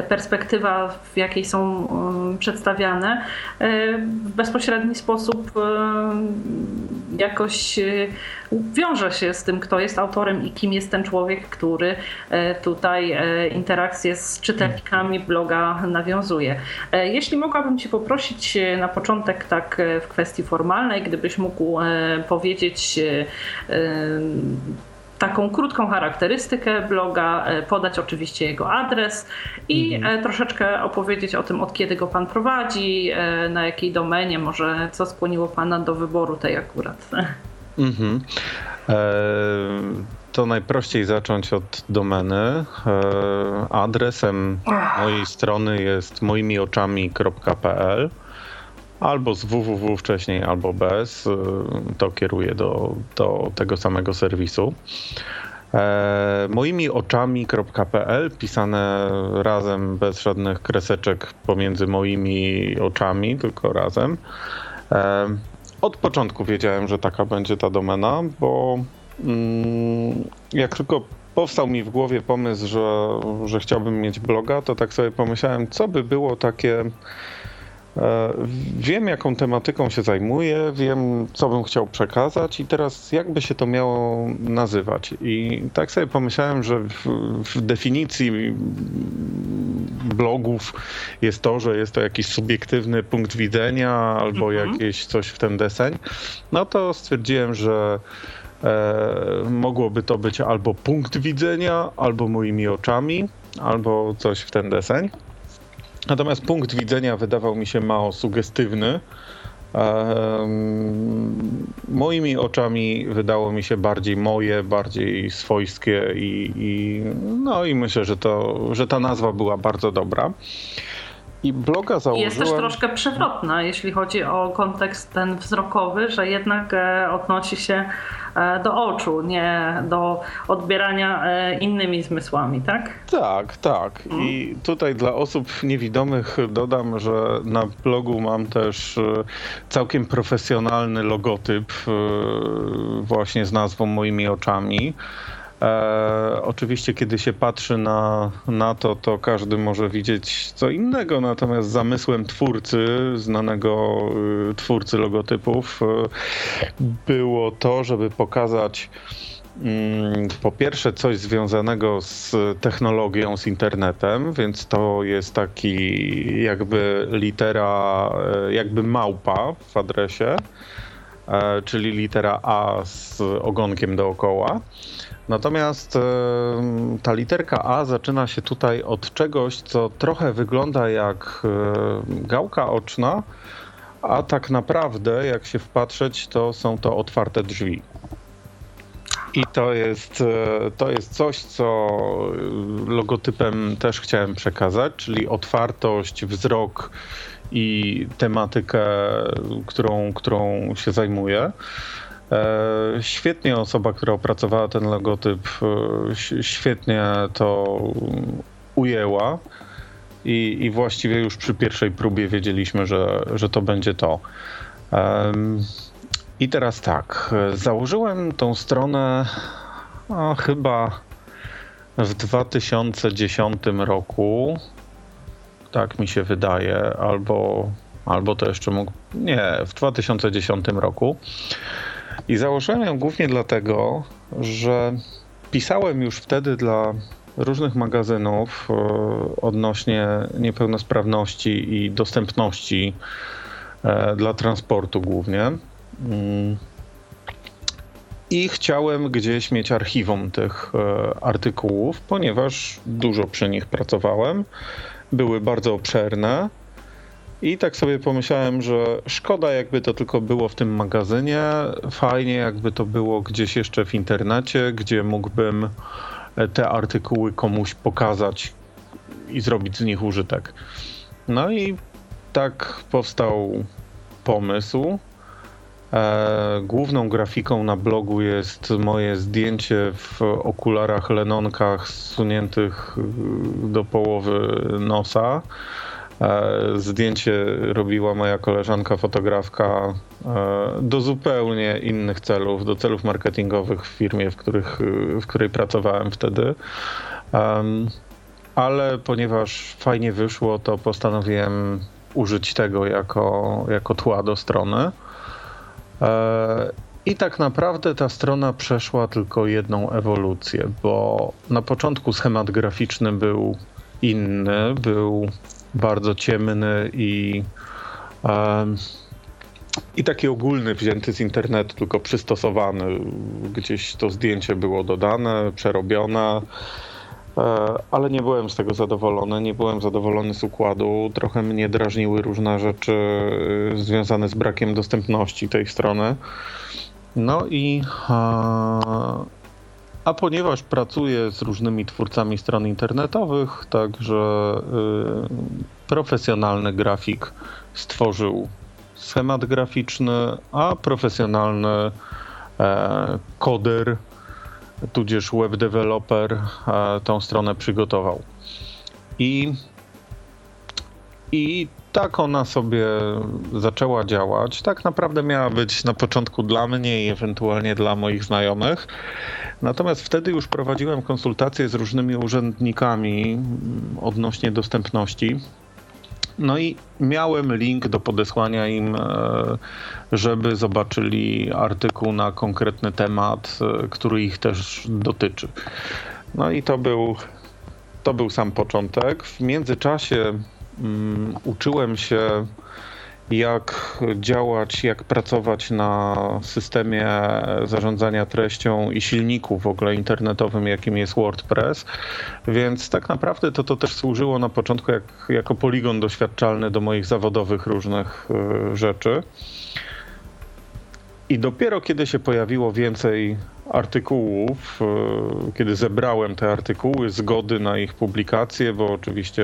perspektywa, w jakiej są mm, przedstawiane, e, w bezpośredni sposób jakoś wiąże się z tym, kto jest autorem i kim jest ten człowiek, który tutaj interakcję z czytelnikami bloga nawiązuje. Jeśli mogłabym Cię poprosić na początek tak w kwestii formalnej, gdybyś mógł powiedzieć e, e, taką krótką charakterystykę bloga, e, podać oczywiście jego adres i mhm. troszeczkę opowiedzieć o tym, od kiedy go pan prowadzi, na jakiej domenie, może co skłoniło pana do wyboru tej akurat. *laughs* Mhm. to najprościej zacząć od domeny. adresem mojej strony jest moimioczami.pl albo z www wcześniej, albo bez. Y, to kieruję do, do tego samego serwisu. E, moimi pisane razem, bez żadnych kreseczek pomiędzy moimi oczami, tylko razem. E, od początku wiedziałem, że taka będzie ta domena, bo mm, jak tylko powstał mi w głowie pomysł, że, że chciałbym mieć bloga, to tak sobie pomyślałem, co by było takie wiem, jaką tematyką się zajmuję, wiem, co bym chciał przekazać, i teraz jakby się to miało nazywać. I tak sobie pomyślałem, że w, w, definicji blogów jest to, że jest to jakiś subiektywny punkt widzenia albo mhm. jakieś coś w ten deseń. No to stwierdziłem, że e, mogłoby to być albo punkt widzenia, albo moimi oczami, albo coś w ten deseń. Natomiast punkt widzenia wydawał mi się mało sugestywny. moimi oczami wydało mi się bardziej moje, bardziej swojskie i, i, no i myślę, że, to, że ta nazwa była bardzo dobra. I bloga założyłem... Jest też troszkę przewrotna, jeśli chodzi o kontekst ten wzrokowy, że jednak e, odnosi się do oczu, nie do odbierania e, innymi zmysłami, tak? Tak, tak. I tutaj dla osób niewidomych dodam, że na blogu mam też całkiem profesjonalny logotyp właśnie z nazwą moimi oczami. E, oczywiście, kiedy się patrzy na, na to, to każdy może widzieć co innego, natomiast zamysłem twórcy, znanego y, twórcy logotypów, y, było to, żeby pokazać mm, po pierwsze coś związanego z technologią, z internetem, więc to jest taki jakby litera, e, jakby małpa w adresie, e, czyli litera A z ogonkiem dookoła. Natomiast ta literka A zaczyna się tutaj od czegoś, co trochę wygląda jak gałka oczna, a tak naprawdę, jak się wpatrzeć, to są to otwarte drzwi. I to jest, e, to jest coś, co logotypem też chciałem przekazać, czyli otwartość, wzrok i tematykę, którą, którą się zajmuję. E, świetnie osoba, która opracowała ten logotyp, e, świetnie to ujęła. I, I właściwie już przy pierwszej próbie wiedzieliśmy, że, że to będzie to. I teraz tak, założyłem tą stronę no, chyba w 2010 roku. Tak mi się wydaje, albo, albo to jeszcze mógł. Nie, w 2010 roku. I założyłem ją głównie dlatego, że pisałem już wtedy dla różnych magazynów e, odnośnie niepełnosprawności i dostępności e, dla transportu głównie. Mm. I chciałem gdzieś mieć archiwum tych e, artykułów, ponieważ dużo przy nich pracowałem. Były bardzo obszerne i tak sobie pomyślałem, że szkoda, jakby to tylko było w tym magazynie. Fajnie, jakby to było gdzieś jeszcze w internecie, gdzie mógłbym te artykuły komuś pokazać i zrobić z nich użytek. No i tak powstał pomysł. E, główną grafiką na blogu jest moje zdjęcie w okularach lenonkach zsuniętych do połowy nosa E, zdjęcie robiła moja koleżanka fotografka e, do zupełnie innych celów, do celów marketingowych w firmie, w, których, w której pracowałem wtedy. Ale ponieważ fajnie wyszło, to postanowiłem użyć tego jako, jako tła do strony. E, I tak naprawdę ta strona przeszła tylko jedną ewolucję, bo na początku schemat graficzny był inny, był bardzo ciemny i, i taki ogólny, wzięty z internetu, tylko przystosowany. Gdzieś to zdjęcie było dodane, przerobione e, ale nie byłem z tego zadowolony, nie byłem zadowolony z układu. Trochę mnie drażniły różne rzeczy e, związane z brakiem dostępności tej strony. No i a ponieważ pracuję z różnymi twórcami stron internetowych, także y, profesjonalny grafik stworzył schemat graficzny, a profesjonalny e, koder, tudzież web developer e, tą stronę przygotował. I, I tak ona sobie zaczęła działać. Tak naprawdę miała być na początku dla mnie i ewentualnie dla moich znajomych. Natomiast wtedy już prowadziłem konsultacje z różnymi urzędnikami odnośnie dostępności. No i miałem link do podesłania im, e, żeby zobaczyli artykuł na konkretny temat, e, który ich też dotyczy. No i to był, to był sam początek. W międzyczasie um, uczyłem się jak działać, jak pracować na systemie zarządzania treścią i silniku w ogóle internetowym, jakim jest WordPress. Więc tak naprawdę to, to też służyło na początku jak, jako poligon doświadczalny do moich zawodowych różnych y, rzeczy. I dopiero kiedy się pojawiło więcej artykułów, y, kiedy zebrałem te artykuły, zgody na ich publikację, bo oczywiście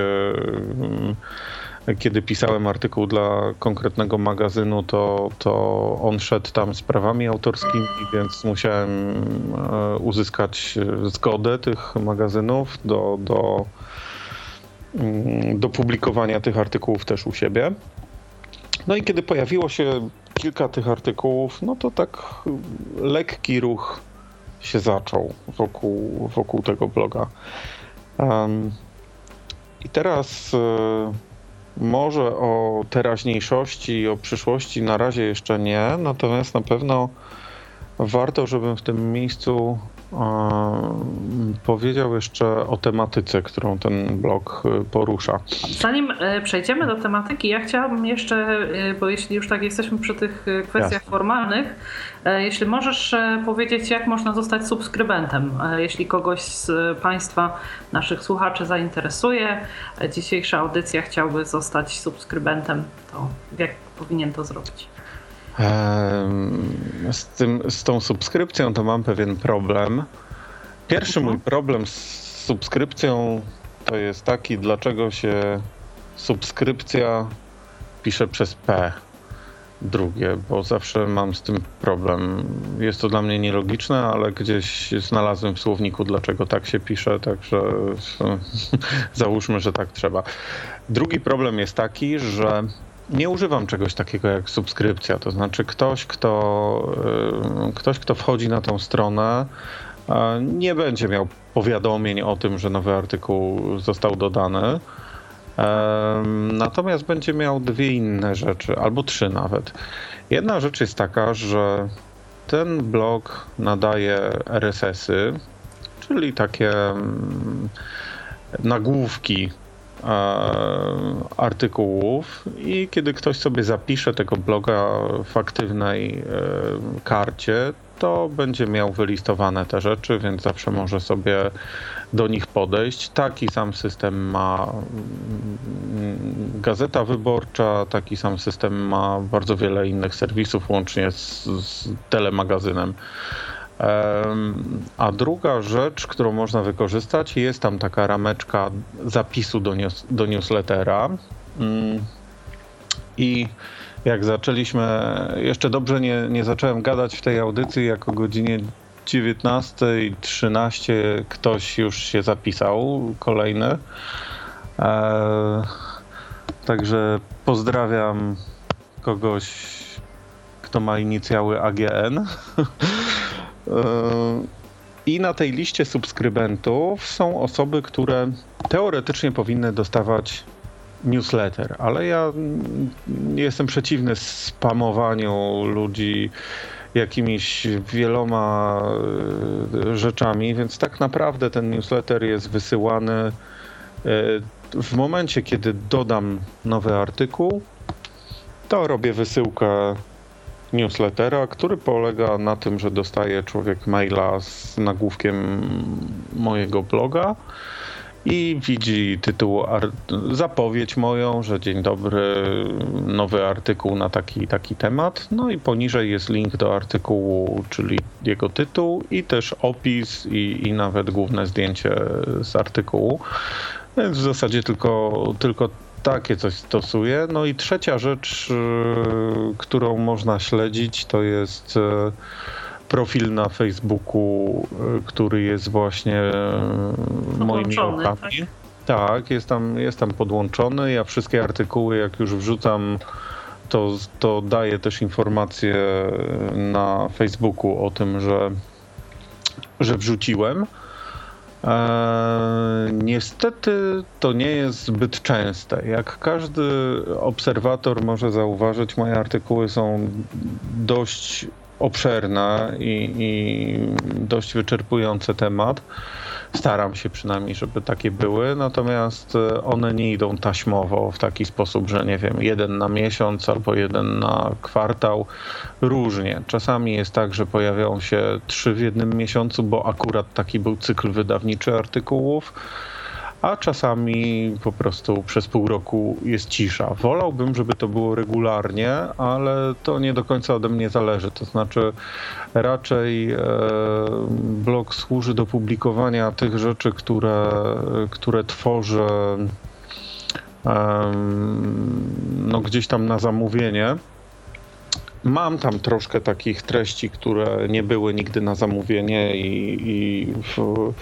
y, kiedy pisałem artykuł dla konkretnego magazynu, to, to on szedł tam sprawami autorskimi, więc musiałem e, uzyskać zgodę tych magazynów do, do, mm, do publikowania tych artykułów też u siebie. No i kiedy pojawiło się kilka tych artykułów, no to tak lekki ruch się zaczął wokół, wokół tego bloga. Um, I teraz y, może o teraźniejszości i o przyszłości na razie jeszcze nie, natomiast na pewno warto, żebym w tym miejscu powiedział jeszcze o tematyce, którą ten blog y, porusza. Zanim y, przejdziemy do tematyki, ja chciałabym jeszcze, y, bo jeśli już tak jesteśmy przy tych kwestiach Jasne. formalnych, jeśli możesz powiedzieć, jak można zostać subskrybentem, jeśli kogoś z Państwa, naszych słuchaczy zainteresuje, dzisiejsza audycja chciałby zostać subskrybentem, to jak powinien to zrobić? Z, tym, z tą subskrypcją to mam pewien problem. Pierwszy mój problem z subskrypcją to jest taki, dlaczego się subskrypcja pisze przez P drugie, bo zawsze mam z tym problem. Jest to dla mnie nielogiczne, ale gdzieś znalazłem w słowniku, dlaczego tak się pisze, także *laughs* załóżmy, że tak trzeba. Drugi problem jest taki, że nie używam czegoś takiego jak subskrypcja. To znaczy, ktoś, kto, y, ktoś, kto wchodzi na tą stronę, nie będzie miał powiadomień o tym, że nowy artykuł został dodany. Natomiast będzie miał dwie inne rzeczy, albo trzy nawet. Jedna rzecz jest taka, że ten blog nadaje RSS-y, czyli takie mm, nagłówki artykułów i kiedy ktoś sobie zapisze tego bloga w aktywnej e, karcie, to będzie miał wylistowane te rzeczy, więc zawsze może sobie do nich podejść. Taki sam system ma mm, Gazeta Wyborcza, taki sam system ma bardzo wiele innych serwisów, łącznie z, z telemagazynem. A druga rzecz, którą można wykorzystać, jest tam taka rameczka zapisu do, news, do newslettera. Mm. I jak zaczęliśmy, jeszcze dobrze nie, nie zacząłem gadać w tej audycji, jak o godzinie 19.13 ktoś już się zapisał, kolejny. E, także pozdrawiam kogoś, kto ma inicjały AGN. *laughs* Yy, I na tej liście subskrybentów są osoby, które teoretycznie powinny dostawać newsletter, ale ja jestem przeciwny spamowaniu ludzi jakimiś wieloma yy, rzeczami, więc tak naprawdę ten newsletter jest wysyłany yy, w momencie, kiedy dodam nowy artykuł, to robię wysyłkę newslettera, który polega na tym, że dostaje człowiek maila z nagłówkiem mojego bloga i widzi tytuł, zapowiedź moją, że dzień dobry, nowy artykuł na taki taki temat. No i poniżej jest link do artykułu, czyli jego tytuł i też opis i, i nawet główne zdjęcie z artykułu. Więc w zasadzie tylko, tylko takie coś stosuje. No i trzecia rzecz, y, którą można śledzić, to jest y, profil na Facebooku, y, który jest właśnie moimi okami. Tak? tak, jest tam, jest tam podłączony. Ja wszystkie artykuły, jak już wrzucam, to, to daję też informacje na Facebooku o tym, że, że wrzuciłem. Eee, niestety to nie jest zbyt częste. Jak każdy obserwator może zauważyć, moje artykuły są dość obszerne i, i dość wyczerpujące temat. Staram się przynajmniej, żeby takie były, natomiast e, one nie idą taśmowo w taki sposób, że nie wiem, jeden na miesiąc albo jeden na kwartał. Różnie. Czasami jest tak, że pojawiają się trzy w jednym miesiącu, bo akurat taki był cykl wydawniczy artykułów a czasami po prostu przez pół roku jest cisza. Wolałbym, żeby to było regularnie, ale to nie do końca ode mnie zależy. To znaczy, raczej e, blog służy do publikowania tych rzeczy, które, które tworzę no gdzieś tam na zamówienie. Mam tam troszkę takich treści, które nie były nigdy na zamówienie i, i w,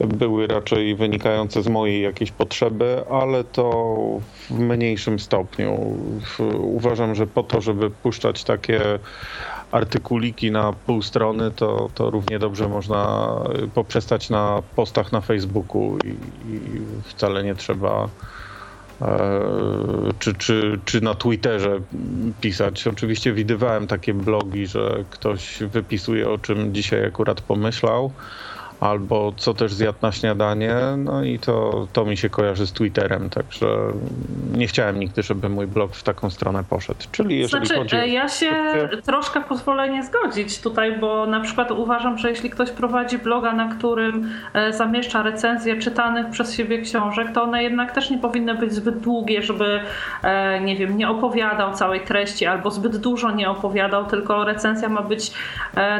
były raczej wynikające z mojej jakiejś potrzeby, ale to w mniejszym stopniu. Uważam, że po to, żeby puszczać takie artykuliki na pół strony, to, to równie dobrze można poprzestać na postach na Facebooku i, i wcale nie trzeba czy, czy, czy na Twitterze pisać. Oczywiście widywałem takie blogi, że ktoś wypisuje o czym dzisiaj akurat pomyślał albo co też zjadł na śniadanie, no i to, to mi się kojarzy z Twitterem, także nie chciałem nigdy, żeby mój blog w taką stronę poszedł. Czyli jeżeli znaczy, chodzi. E, ja się troszkę pozwolę nie zgodzić tutaj, bo na przykład uważam, że jeśli ktoś prowadzi bloga, na którym e, zamieszcza recenzje czytanych przez siebie książek, to one jednak też nie powinny być zbyt długie, żeby e, nie wiem, nie opowiadał całej treści albo zbyt dużo nie opowiadał, tylko recenzja ma być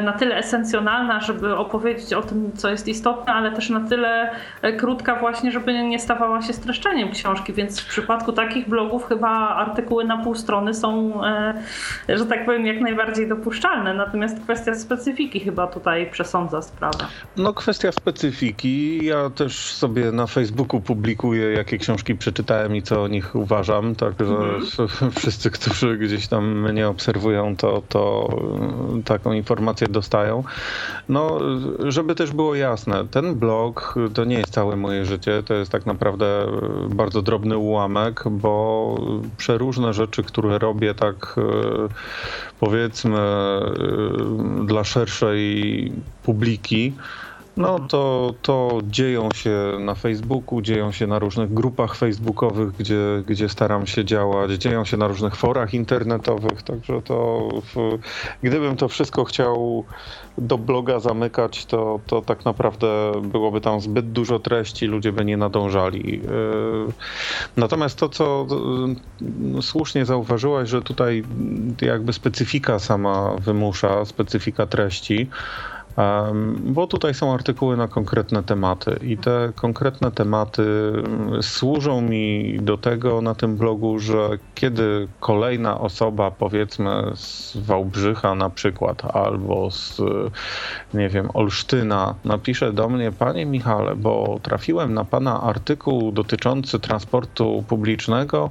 na tyle esencjonalna, żeby opowiedzieć o tym, co jest istotne, ale też na tyle e, krótka właśnie, żeby nie stawała się streszczeniem książki, więc w przypadku takich blogów chyba artykuły na pół strony są, e, że tak powiem, jak najbardziej dopuszczalne. Natomiast kwestia specyfiki chyba tutaj przesądza sprawę. No kwestia specyfiki. Ja też sobie na Facebooku publikuję, jakie książki przeczytałem i co o nich uważam, także mhm. *laughs* wszyscy, którzy gdzieś tam mnie obserwują, to, to e, taką informację dostają. No, żeby też było jasne, ten blog to nie jest całe moje życie, to jest tak naprawdę bardzo drobny ułamek, bo przeróżne rzeczy, które robię tak e, powiedzmy e, dla szerszej publiki, no to, to dzieją się na Facebooku, dzieją się na różnych grupach facebookowych, gdzie, gdzie staram się działać, dzieją się na różnych forach internetowych, także to w, gdybym to wszystko chciał do bloga zamykać, to, to tak naprawdę byłoby tam zbyt dużo treści, ludzie by nie nadążali. Yy, natomiast to, co yy, słusznie zauważyłaś, że tutaj jakby specyfika sama wymusza, specyfika treści, bo tutaj są artykuły na konkretne tematy i te konkretne tematy mm, służą mi do tego na tym blogu, że kiedy kolejna osoba, powiedzmy z Wałbrzycha na przykład, albo z, nie wiem, Olsztyna, napisze do mnie, panie Michale, bo trafiłem na pana artykuł dotyczący transportu publicznego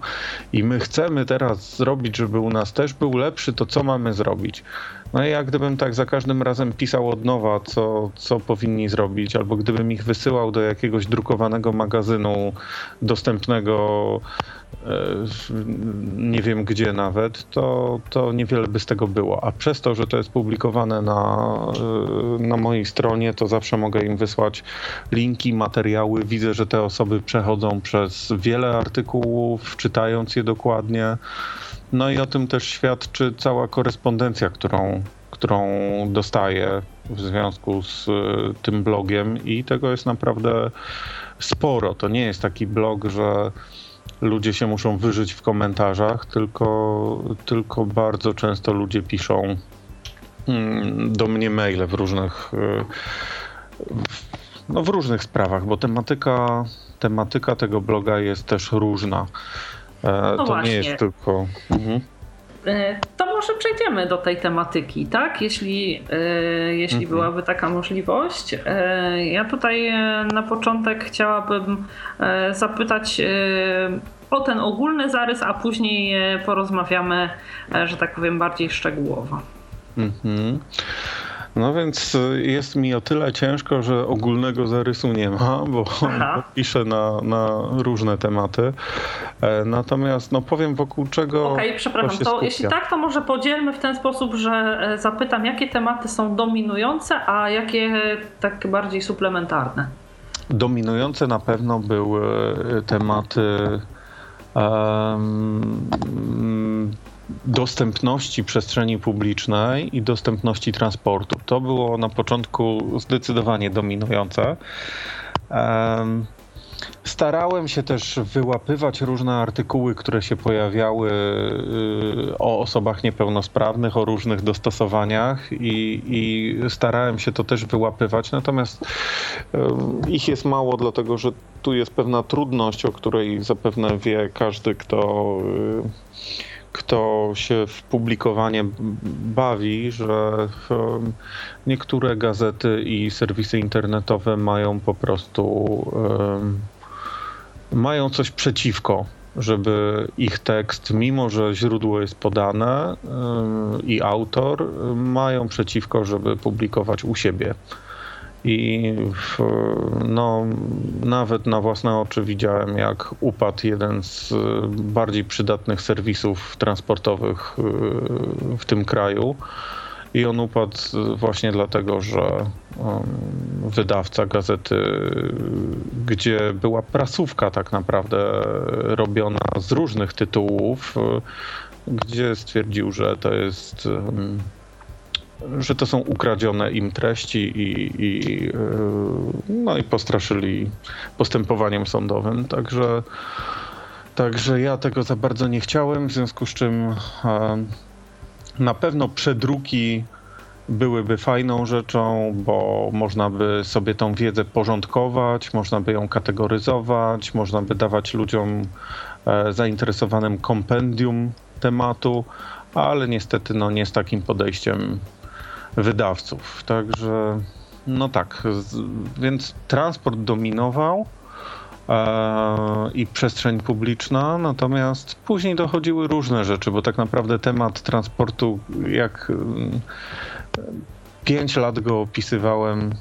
i my chcemy teraz zrobić, żeby u nas też był lepszy, to co mamy zrobić? No i jak gdybym tak za każdym razem pisał od nowa, co, co powinni zrobić, albo gdybym ich wysyłał do jakiegoś drukowanego magazynu dostępnego e, nie wiem gdzie nawet, to, to niewiele by z tego było. A przez to, że to jest publikowane na, e, na mojej stronie, to zawsze mogę im wysłać linki, materiały. Widzę, że te osoby przechodzą przez wiele artykułów, czytając je dokładnie. No i o tym też świadczy cała korespondencja, którą, którą dostaję w związku z y, tym blogiem i tego jest naprawdę sporo. To nie jest taki blog, że ludzie się muszą wyżyć w komentarzach, tylko, tylko bardzo często ludzie piszą mm, do mnie maile w różnych y, no w różnych sprawach, bo tematyka, tematyka tego bloga jest też różna. E, no to właśnie. nie jest tylko. Mhm. E, to może przejdziemy do tej tematyki, tak? Jeśli, e, jeśli mhm. byłaby taka możliwość. Ja tutaj na początek chciałabym zapytać o ten ogólny zarys, a później porozmawiamy, że tak powiem, bardziej szczegółowo. Mhm. No więc y, jest mi o tyle ciężko, że ogólnego zarysu nie ma, bo piszę na, na różne tematy. E, natomiast no powiem wokół czego. Okej, okay, przepraszam, to, to jeśli tak, to może podzielmy w ten sposób, że e, zapytam, jakie tematy są dominujące, a jakie tak bardziej suplementarne. Dominujące na pewno były tematy. Um, dostępności przestrzeni publicznej i dostępności transportu. To było na początku zdecydowanie dominujące. Starałem się też wyłapywać różne artykuły, które się pojawiały y, o osobach niepełnosprawnych, o różnych dostosowaniach i, i starałem się to też wyłapywać. Natomiast y, ich jest mało, dlatego że tu jest pewna trudność, o której zapewne wie każdy, kto y, kto się w publikowanie bawi, że niektóre gazety i serwisy internetowe mają po prostu mają coś przeciwko, żeby ich tekst, mimo że źródło jest podane i autor, mają przeciwko, żeby publikować u siebie. I w, no, nawet na własne oczy widziałem, jak upadł jeden z bardziej przydatnych serwisów transportowych w tym kraju. I on upadł właśnie dlatego, że wydawca gazety, gdzie była prasówka tak naprawdę robiona z różnych tytułów, gdzie stwierdził, że to jest że to są ukradzione im treści i, i, no i postraszyli postępowaniem sądowym. Także, także ja tego za bardzo nie chciałem, w związku z czym na pewno przedruki byłyby fajną rzeczą, bo można by sobie tą wiedzę porządkować, można by ją kategoryzować, można by dawać ludziom e, zainteresowanym kompendium tematu, ale niestety no, nie z takim podejściem wydawców. Także no tak, więc transport dominował e, i przestrzeń publiczna, natomiast później dochodziły różne rzeczy, bo tak naprawdę temat transportu, jak pięć lat go opisywałem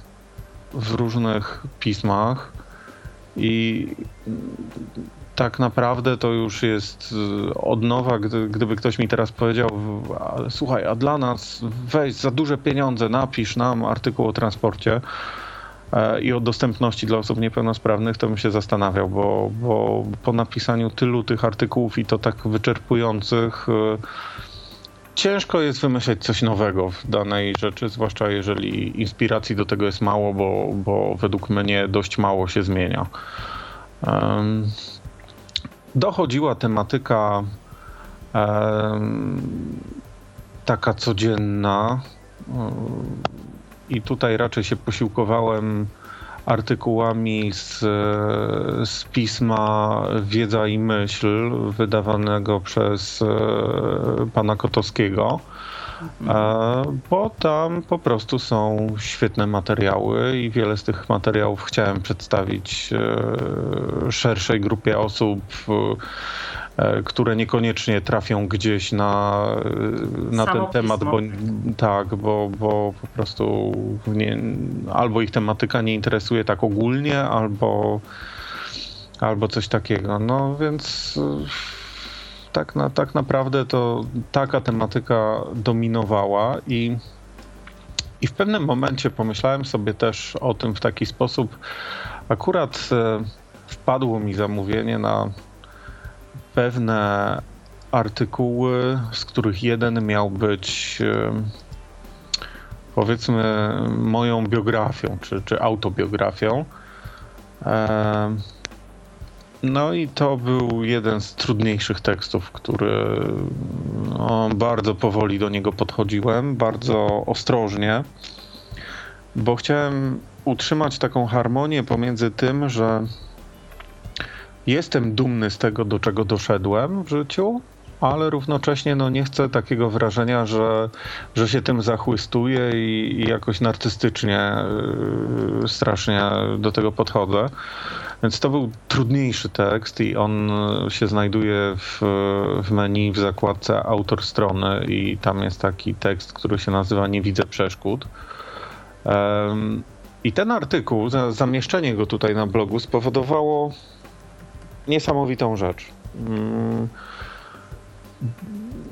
w różnych pismach i tak naprawdę to już jest od nowa, gdy, gdyby ktoś mi teraz powiedział, słuchaj, a dla nas weź za duże pieniądze, napisz nam artykuł o transporcie e, i o dostępności dla osób niepełnosprawnych, to bym się zastanawiał, bo, bo po napisaniu tylu tych artykułów i to tak wyczerpujących, e, ciężko jest wymyśleć coś nowego w danej rzeczy, zwłaszcza jeżeli inspiracji do tego jest mało, bo, bo według mnie dość mało się zmienia. Um, dochodziła tematyka um, taka codzienna i tutaj raczej się posiłkowałem artykułami z, z pisma Wiedza i Myśl, wydawanego przez e, pana Kotowskiego, e, bo tam po prostu są świetne materiały i wiele z tych materiałów chciałem przedstawić e, szerszej grupie osób E, które niekoniecznie trafią gdzieś na, na ten temat, bo tak, bo, bo po prostu nie, albo ich tematyka nie interesuje tak ogólnie, albo, albo coś takiego. No więc tak, na, tak naprawdę to taka tematyka dominowała i, i w pewnym momencie pomyślałem sobie też o tym w taki sposób. Akurat e, wpadło mi zamówienie na pewne artykuły, z których jeden miał być powiedzmy moją biografią, czy, czy autobiografią. No i to był jeden z trudniejszych tekstów, który no, bardzo powoli do niego podchodziłem, bardzo ostrożnie, bo chciałem utrzymać taką harmonię pomiędzy tym, że Jestem dumny z tego, do czego doszedłem w życiu, ale równocześnie no, nie chcę takiego wrażenia, że, że się tym zachłystuję i, i jakoś narcystycznie yy, strasznie do tego podchodzę. Więc to był trudniejszy tekst i on się znajduje w, w menu w zakładce autor strony i tam jest taki tekst, który się nazywa Nie widzę przeszkód. Um, I ten artykuł, zamieszczenie go tutaj na blogu spowodowało niesamowitą rzecz. Mm,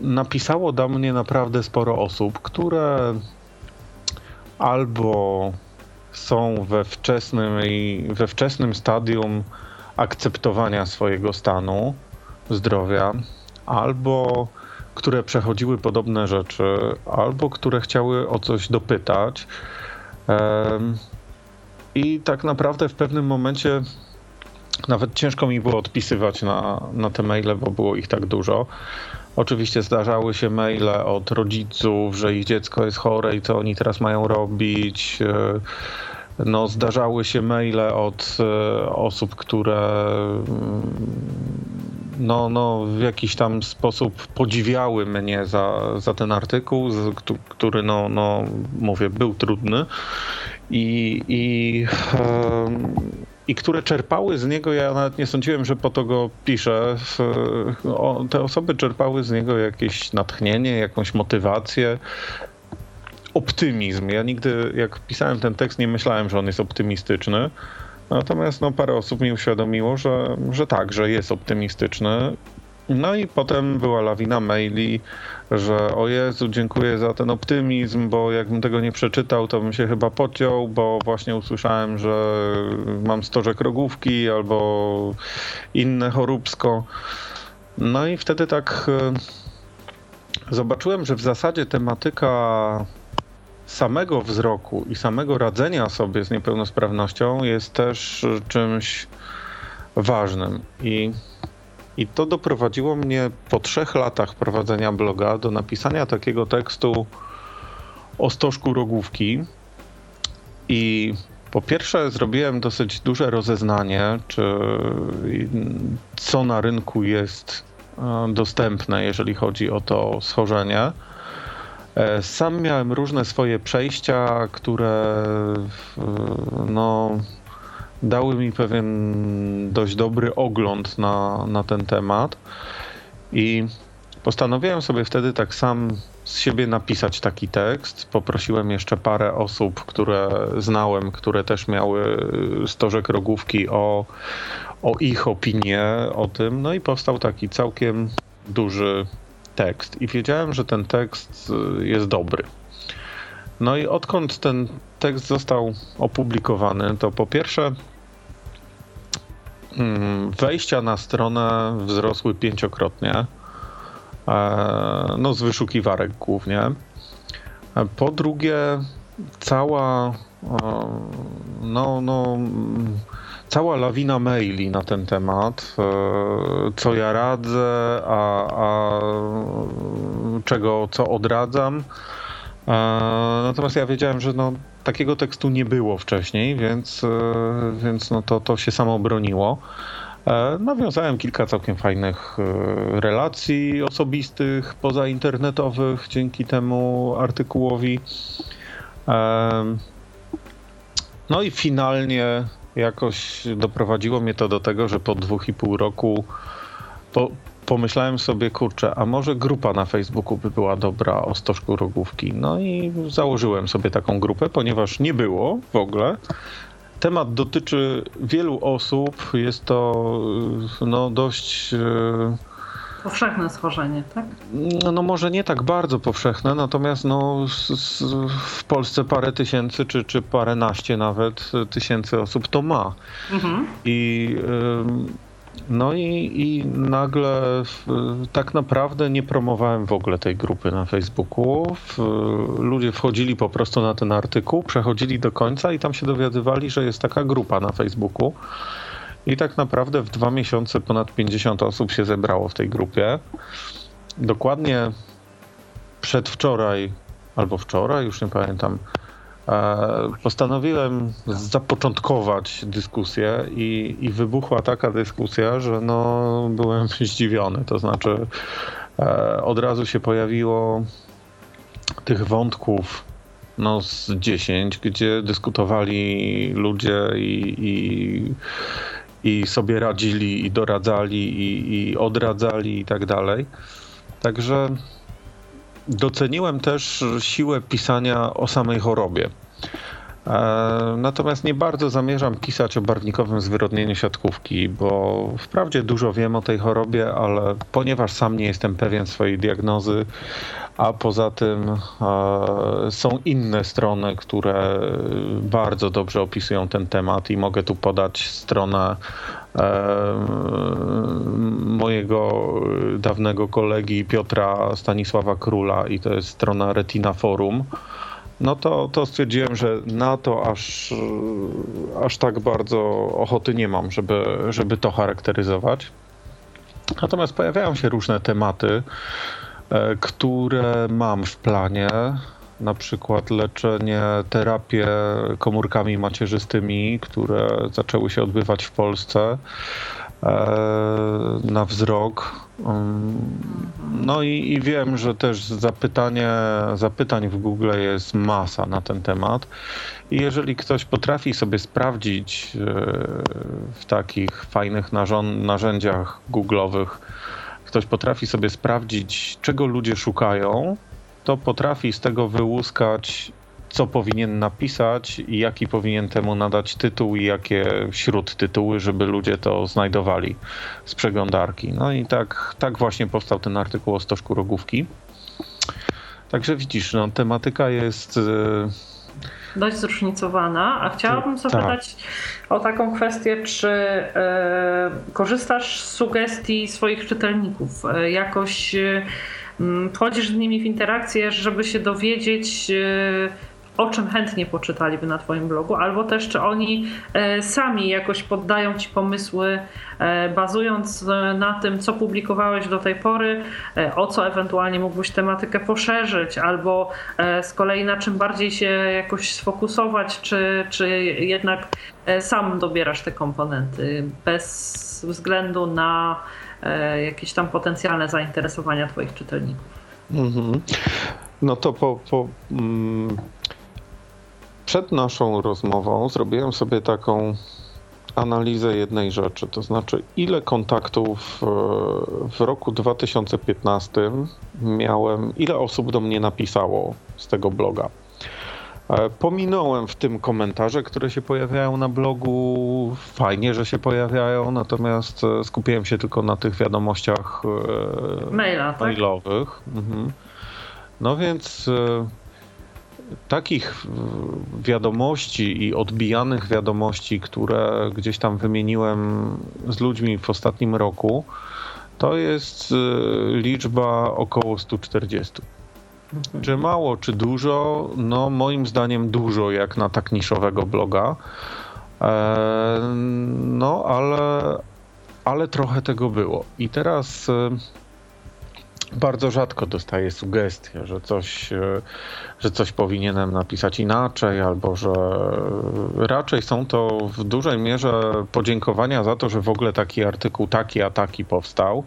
napisało do mnie naprawdę sporo osób, które albo są we wczesnym, we wczesnym stadium akceptowania swojego stanu zdrowia, albo które przechodziły podobne rzeczy, albo które chciały o coś dopytać. I tak naprawdę w pewnym momencie nawet ciężko mi było odpisywać na, na te maile, bo było ich tak dużo. Oczywiście zdarzały się maile od rodziców, że ich dziecko jest chore i co oni teraz mają robić. No, zdarzały się maile od osób, które no, no, w jakiś tam sposób podziwiały mnie za, za ten artykuł, który, no, no, mówię, był trudny i, i, i które czerpały z niego, ja nawet nie sądziłem, że po to go piszę, te osoby czerpały z niego jakieś natchnienie, jakąś motywację, optymizm. Ja nigdy, jak pisałem ten tekst, nie myślałem, że on jest optymistyczny. Natomiast no, parę osób mi uświadomiło, że, że tak, że jest optymistyczny. No i potem była lawina maili, że o Jezu, dziękuję za ten optymizm, bo jakbym tego nie przeczytał, to bym się chyba pociął, bo właśnie usłyszałem, że mam stożek rogówki albo inne choróbsko. No i wtedy tak e, zobaczyłem, że w zasadzie tematyka samego wzroku i samego radzenia sobie z niepełnosprawnością jest też czymś ważnym. I, i to doprowadziło mnie po trzech latach prowadzenia bloga do napisania takiego tekstu o stożku rogówki. I po pierwsze zrobiłem dosyć duże rozeznanie, czy co na rynku jest e, dostępne, jeżeli chodzi o to schorzenie. E, sam miałem różne swoje przejścia, które no, dały mi pewien dość dobry ogląd na, na ten temat. I postanowiłem sobie wtedy tak sam z siebie napisać taki tekst. Poprosiłem jeszcze parę osób, które znałem, które też miały stożek rogówki o, o ich opinię o tym. No i powstał taki całkiem duży tekst i wiedziałem, że ten tekst jest dobry. No i odkąd ten tekst został opublikowany, to po pierwsze wejścia na stronę wzrosły pięciokrotnie, e, no z wyszukiwarek głównie. E, po drugie, cała no, no, cała lawina maili na ten temat, e, co ja radzę, a, a czego, co odradzam. Natomiast ja wiedziałem, że no, takiego tekstu nie było wcześniej, więc, e, więc no to, to się samo broniło. Nawiązałem kilka całkiem fajnych relacji osobistych, pozainternetowych dzięki temu artykułowi. No i finalnie jakoś doprowadziło mnie to do tego, że po dwóch i pół roku po, pomyślałem sobie, kurczę, a może grupa na Facebooku by była dobra o stożku rogówki. No i założyłem sobie taką grupę, ponieważ nie było w ogóle. Temat dotyczy wielu osób. Jest to no, dość. Yy Powszechne schorzenie, tak? No, no może nie tak bardzo powszechne, natomiast no, w Polsce parę tysięcy, czy, czy paręnaście nawet tysięcy osób to ma. Mhm. I no i, i nagle tak naprawdę nie promowałem w ogóle tej grupy na Facebooku. Ludzie wchodzili po prostu na ten artykuł, przechodzili do końca i tam się dowiadywali, że jest taka grupa na Facebooku. I tak naprawdę w dwa miesiące ponad 50 osób się zebrało w tej grupie. Dokładnie przedwczoraj albo wczoraj, już nie pamiętam, postanowiłem zapoczątkować dyskusję i, i wybuchła taka dyskusja, że no, byłem *laughs* zdziwiony. To znaczy, e, od razu się pojawiło tych wątków no, z 10, gdzie dyskutowali ludzie i, i i sobie radzili i doradzali i, i odradzali i tak dalej. Także doceniłem też siłę pisania o samej chorobie. E, natomiast nie bardzo zamierzam pisać o barwnikowym zwyrodnieniu siatkówki, bo wprawdzie dużo wiem o tej chorobie, ale ponieważ sam nie jestem pewien swojej diagnozy, a poza tym e, są inne strony, które bardzo dobrze opisują ten temat i mogę tu podać stronę e, mojego dawnego kolegi Piotra Stanisława Króla i to jest strona Retina Forum no to, to stwierdziłem, że na to aż, aż tak bardzo ochoty nie mam, żeby, żeby to charakteryzować. Natomiast pojawiają się różne tematy, e, które mam w planie. Na przykład leczenie, terapię komórkami macierzystymi, które zaczęły się odbywać w Polsce na wzrok. Mm, no i, i, wiem, że też zapytanie, zapytań w Google jest masa na ten temat. I jeżeli ktoś potrafi sobie sprawdzić e, w takich fajnych narzędziach Google'owych, ktoś potrafi sobie sprawdzić, czego ludzie szukają, to potrafi z tego wyłuskać, co powinien napisać i jaki powinien temu nadać tytuł i jakie wśród tytuły, żeby ludzie to znajdowali z przeglądarki. No i tak, tak właśnie powstał ten artykuł o stożku rogówki. Także widzisz, no, tematyka jest e, dość zróżnicowana, a chciałabym tak. zapytać tak. o taką kwestię, czy e, korzystasz z sugestii swoich czytelników? E, jakoś e, wchodzisz z nimi w interakcję, żeby się dowiedzieć o czym chętnie poczytaliby na Twoim blogu, albo też czy oni e, sami jakoś poddają Ci pomysły, e, bazując e, na tym, co publikowałeś do tej pory, o co ewentualnie mógłbyś tematykę poszerzyć, albo z kolei na czym bardziej się jakoś sfokusować, czy, czy jednak sam dobierasz te komponenty bez względu na jakieś tam potencjalne zainteresowania Twoich czytelników. Mhm. No to po, po mm, przed naszą rozmową zrobiłem sobie taką analizę jednej rzeczy, to znaczy ile kontaktów e, w roku 2015 miałem, ile osób do mnie napisało z tego bloga. E, pominąłem w tym komentarze, które się pojawiają na blogu. Fajnie, że się pojawiają, natomiast e, skupiłem się tylko na tych wiadomościach Maila, tak? mailowych. Mhm. No więc takich wiadomości i odbijanych wiadomości, które gdzieś tam wymieniłem z ludźmi w ostatnim roku, to jest y, liczba około 140. Czy mało, czy dużo? No, moim zdaniem dużo, jak na tak niszowego bloga. E, no, ale, ale trochę tego było. I teraz bardzo rzadko dostaję sugestie, że coś, e, że coś powinienem napisać inaczej, albo że raczej są to w dużej mierze podziękowania za to, że w ogóle taki artykuł taki a taki powstał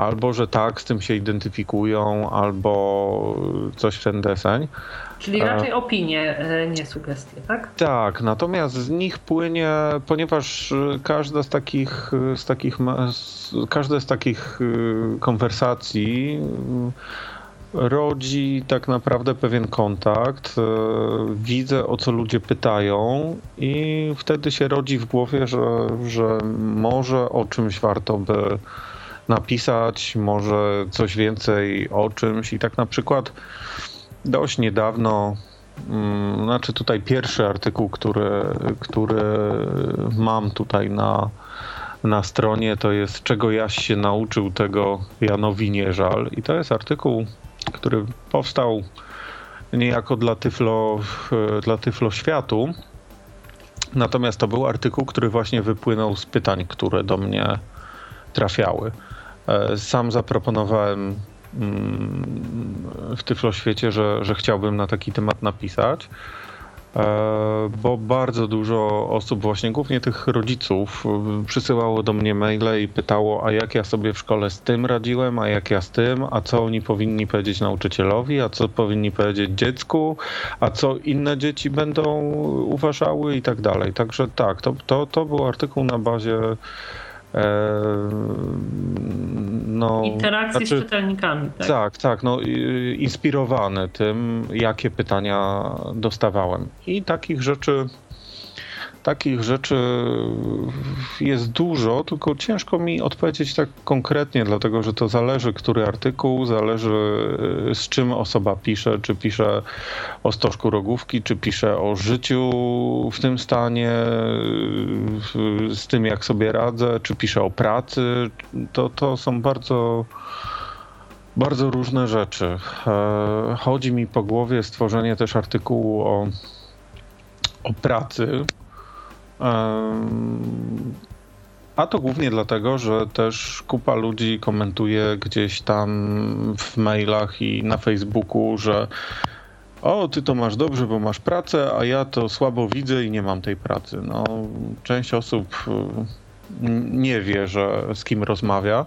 albo że tak, z tym się identyfikują, albo coś w ten deseń. Czyli raczej opinie, e, nie sugestie, tak? Tak, natomiast z nich płynie, ponieważ każda z takich, z takich każda z takich e, konwersacji rodzi tak naprawdę pewien kontakt. E, widzę, o co ludzie pytają, i wtedy się rodzi w głowie, że, że może o czymś warto by napisać, może coś więcej o czymś. I tak na przykład dość niedawno, mm, znaczy tutaj pierwszy artykuł, który, który mam tutaj na, na stronie, to jest Czego Jaś się nauczył, tego Janowi nie żal. I to jest artykuł, który powstał niejako dla Tyflo, dla tyflo Światu. Natomiast to był artykuł, który właśnie wypłynął z pytań, które do mnie trafiały. E, sam zaproponowałem mm, w Tyfloświecie, że, że chciałbym na taki temat napisać, e, bo bardzo dużo osób, właśnie głównie tych rodziców, przysyłało do mnie maile i pytało, a jak ja sobie w szkole z tym radziłem, a jak ja z tym, a co oni powinni powiedzieć nauczycielowi, a co powinni powiedzieć dziecku, a co inne dzieci będą uważały i tak dalej. Także tak, to, to, to był artykuł na bazie no, Interakcji znaczy, z czytelnikami. Tak, tak, tak no, inspirowany tym, jakie pytania dostawałem. I takich rzeczy takich rzeczy jest dużo, tylko ciężko mi odpowiedzieć tak konkretnie, dlatego że to zależy, który artykuł, zależy z czym osoba pisze, czy pisze o stożku rogówki, czy pisze o życiu w tym stanie, z tym jak sobie radzę, czy pisze o pracy. To, to są bardzo Bardzo różne rzeczy. E, chodzi mi po głowie stworzenie też artykułu o, o pracy. A to głównie dlatego, że też kupa ludzi komentuje gdzieś tam w mailach i na Facebooku, że o, ty to masz dobrze, bo masz pracę, a ja to słabo widzę i nie mam tej pracy. No, część osób nie wie, że z kim rozmawia.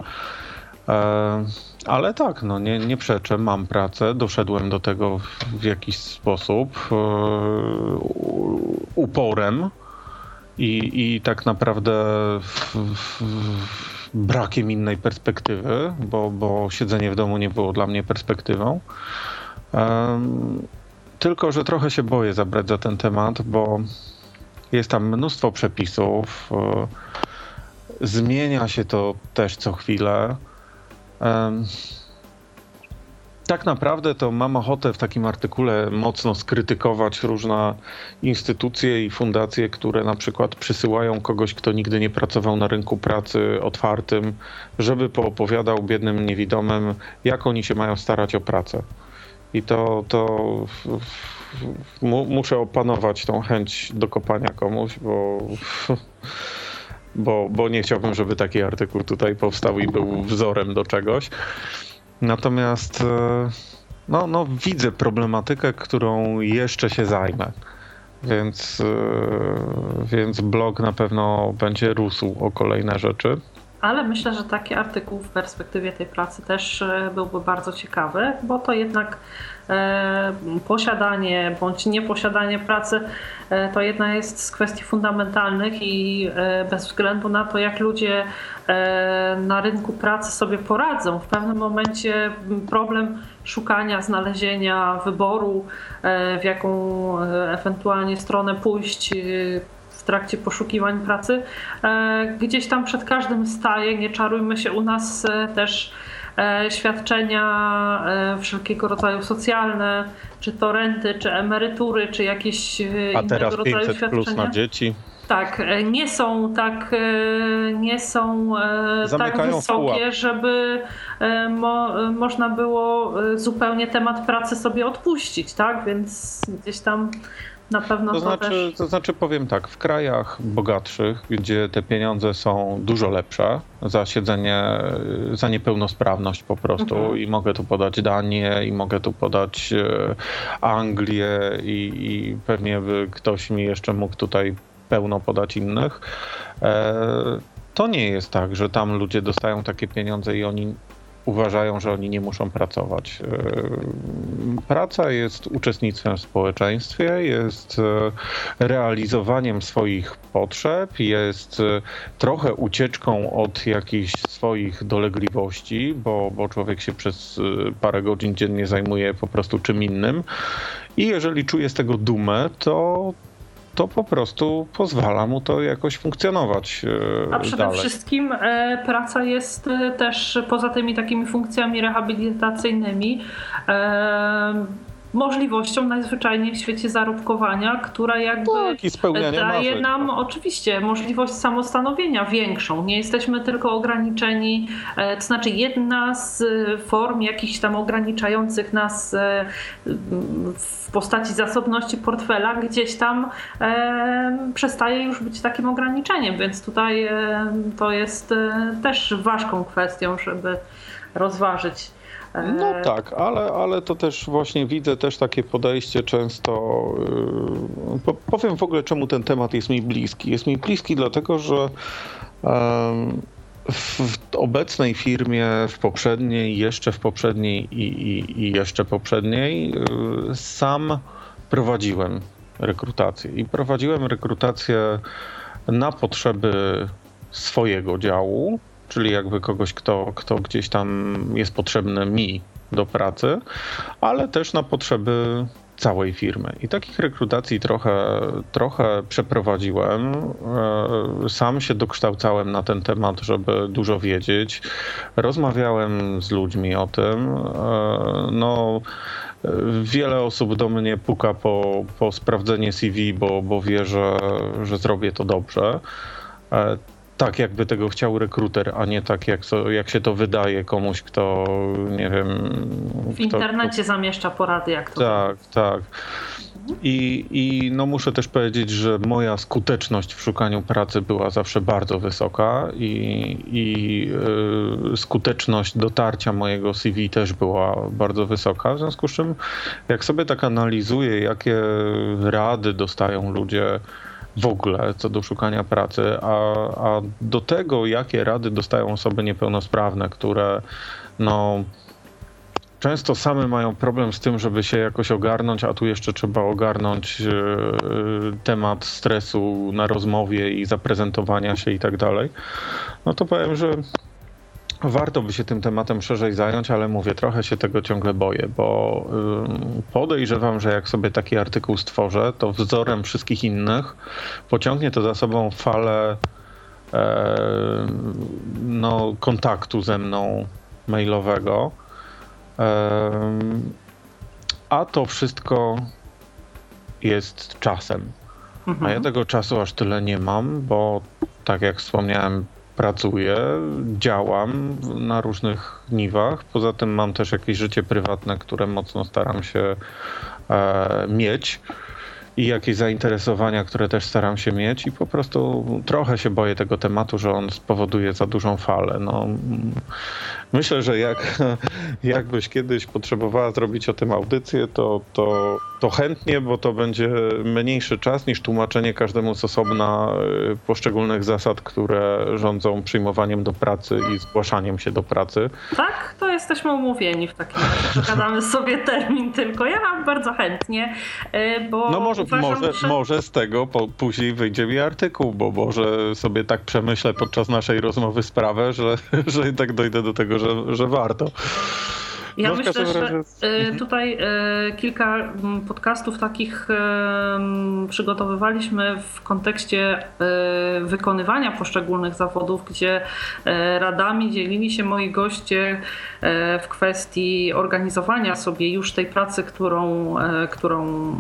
Ale tak, no nie, nie przeczę, mam pracę, doszedłem do tego w jakiś sposób e, uporem i, i tak naprawdę w, w, brakiem innej perspektywy, bo, bo siedzenie w domu nie było dla mnie perspektywą. Um, tylko, że trochę się boję zabrać za ten temat, bo jest tam mnóstwo przepisów. Um, zmienia się to też co chwilę. Um, tak naprawdę to mam ochotę w takim artykule mocno skrytykować różne instytucje i fundacje, które na przykład przysyłają kogoś, kto nigdy nie pracował na rynku pracy otwartym, żeby poopowiadał biednym niewidomym, jak oni się mają starać o pracę. I to, to mu, muszę opanować tą chęć do kopania komuś, bo, bo, bo nie chciałbym, żeby taki artykuł tutaj powstał i był wzorem do czegoś. Natomiast e, no, no, widzę problematykę, którą jeszcze się zajmę. Więc, e, więc blog na pewno będzie rósł o kolejne rzeczy. Ale myślę, że taki artykuł w perspektywie tej pracy też e, byłby bardzo ciekawy, bo to jednak E, posiadanie bądź nieposiadanie pracy e, to jedna jest z kwestii fundamentalnych i bez względu na to, jak ludzie na rynku pracy sobie poradzą, w pewnym momencie problem szukania, znalezienia, wyboru, w jaką ewentualnie stronę pójść w trakcie poszukiwań pracy, gdzieś tam przed każdym staje. Nie czarujmy się u nas też E, świadczenia e, wszelkiego rodzaju socjalne, czy to renty, czy emerytury, czy jakieś e, A innego teraz rodzaju 500 świadczenia. plus na dzieci. Tak, nie są tak, nie są tak wysokie, żeby mo, można było zupełnie temat pracy sobie odpuścić, tak? Więc gdzieś tam na pewno to, to znaczy, też... To znaczy powiem tak, w krajach bogatszych, gdzie te pieniądze są dużo lepsze za siedzenie, za niepełnosprawność po prostu mhm. i mogę tu podać Danię i mogę tu podać e, Anglię i, i pewnie by ktoś mi jeszcze mógł tutaj pełno podać innych. E, to nie jest tak, że tam ludzie dostają takie pieniądze i oni uważają, że oni nie muszą pracować. E, praca jest uczestnictwem w społeczeństwie, jest e, realizowaniem swoich potrzeb, jest e, trochę ucieczką od jakichś swoich dolegliwości, bo, bo człowiek się przez parę godzin dziennie zajmuje po prostu czym innym. I jeżeli czuje z tego dumę, to, to po prostu pozwala mu to jakoś funkcjonować. E, A przede dalej. wszystkim e, praca jest e, też poza tymi takimi funkcjami rehabilitacyjnymi możliwością najzwyczajniej w świecie zarobkowania, która jakby tak, daje marzeń. nam oczywiście możliwość samostanowienia większą. Nie jesteśmy tylko ograniczeni, e, to znaczy jedna z form jakichś tam ograniczających nas e, w postaci zasobności portfela gdzieś tam e, przestaje już być takim ograniczeniem, więc tutaj to jest też ważką kwestią, żeby rozważyć no e, tak, ale, ale to też właśnie widzę też takie podejście często. Yy, powiem w ogóle, czemu ten temat jest mi bliski. Jest mi bliski dlatego, że w obecnej firmie, w poprzedniej, jeszcze w poprzedniej i, i, i jeszcze poprzedniej yy, sam prowadziłem rekrutację. I prowadziłem rekrutację na potrzeby swojego działu, czyli jakby kogoś, kto, kto gdzieś tam jest potrzebny mi do pracy, ale też na potrzeby całej firmy. I takich rekrutacji trochę, trochę przeprowadziłem. E, sam się dokształcałem na ten temat, żeby dużo wiedzieć. Rozmawiałem z ludźmi o tym. E, no, wiele osób do mnie puka po, po sprawdzenie CV, bo, bo wie, że, że zrobię to dobrze. Tak, jakby tego chciał rekruter, a nie tak, jak, so, jak się to wydaje komuś, kto nie wiem. W kto, internecie kto... zamieszcza porady, jak to. Tak, tak. I, I no muszę też powiedzieć, że moja skuteczność w szukaniu pracy była zawsze bardzo wysoka i, i yy, skuteczność dotarcia mojego CV też była bardzo wysoka. W związku z czym, jak sobie tak analizuję, jakie rady dostają ludzie w ogóle co do szukania pracy, a, a do tego, jakie rady dostają osoby niepełnosprawne, które no często same mają problem z tym, żeby się jakoś ogarnąć, a tu jeszcze trzeba ogarnąć e, temat stresu na rozmowie i zaprezentowania się i tak dalej, no to powiem, że warto by się tym tematem szerzej zająć, ale mówię, trochę się tego ciągle boję, bo podejrzewam, że jak sobie taki artykuł stworzę, to wzorem wszystkich innych pociągnie to za sobą falę e, no, kontaktu ze mną mailowego a to wszystko jest czasem. Mhm. A ja mhm. tego czasu aż tyle nie mam, bo tak jak wspomniałem, pracuję, działam na różnych niwach. Poza tym mam też jakieś życie prywatne, które mocno staram się e, mieć i jakieś zainteresowania, które też staram się mieć i po prostu trochę się boję tego tematu, że on spowoduje za dużą falę. No, myślę, że jak, *laughs* jakbyś kiedyś potrzebowała zrobić o tym audycję, to, to, to chętnie, bo to będzie mniejszy czas niż tłumaczenie każdemu z osobna y, poszczególnych zasad, które rządzą przyjmowaniem do pracy i zgłaszaniem się do pracy. Tak, to jesteśmy umówieni w takim razie. Przegadamy *laughs* sobie termin tylko. Ja mam bardzo chętnie, y, bo no może, uważam, może, że... może z tego po, później wyjdzie mi artykuł, bo może sobie tak przemyślę podczas naszej rozmowy sprawę, że, *laughs* że tak dojdę do tego, że, że warto. Ja myślę, że razie... Mhm. tutaj e, kilka mm, podcastów takich e, przygotowywaliśmy w kontekście wykonywania poszczególnych zawodów, gdzie radami dzielili się moi goście w kwestii organizowania sobie już tej pracy, którą, którą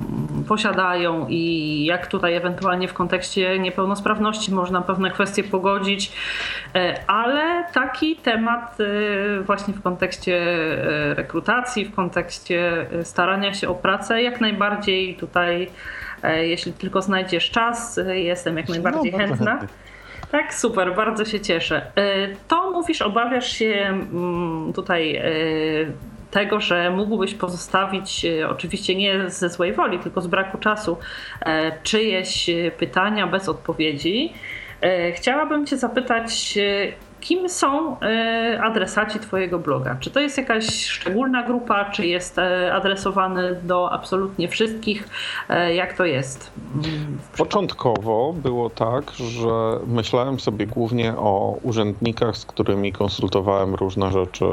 posiadają i jak tutaj ewentualnie w kontekście niepełnosprawności można pewne kwestie pogodzić, ale taki temat właśnie w kontekście rekrutacji, w kontekście e, starania się o pracę, jak najbardziej tutaj, e, jeśli tylko znajdziesz czas, e, jestem jak najbardziej no, chętna. Tak, super, bardzo się cieszę. To mówisz, obawiasz się mm, tutaj tego, że mógłbyś pozostawić, oczywiście nie ze złej woli, tylko z braku czasu, czyjeś pytania bez odpowiedzi. Chciałabym Cię zapytać, kim są e, adresaci Twojego bloga? Czy to jest jakaś szczególna grupa, czy jest e, adresowany do absolutnie wszystkich? E, jak to jest? Początkowo było tak, że myślałem sobie głównie o urzędnikach, z którymi konsultowałem różne rzeczy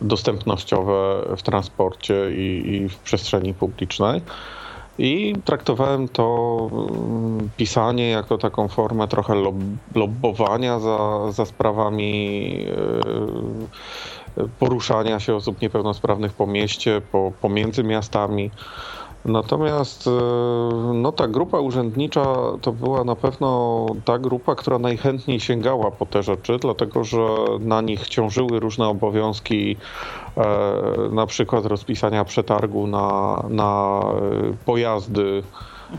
dostępnościowe w transporcie i, i w przestrzeni publicznej. I traktowałem to mm, pisanie jako taką formę trochę lob lobbowania za, za sprawami e, poruszania się osób niepełnosprawnych po mieście, po, pomiędzy miastami. Natomiast e, no, ta grupa urzędnicza to była na pewno ta grupa, która najchętniej sięgała po te rzeczy, dlatego że na nich ciążyły różne obowiązki, e, na przykład rozpisania przetargu na, na e, pojazdy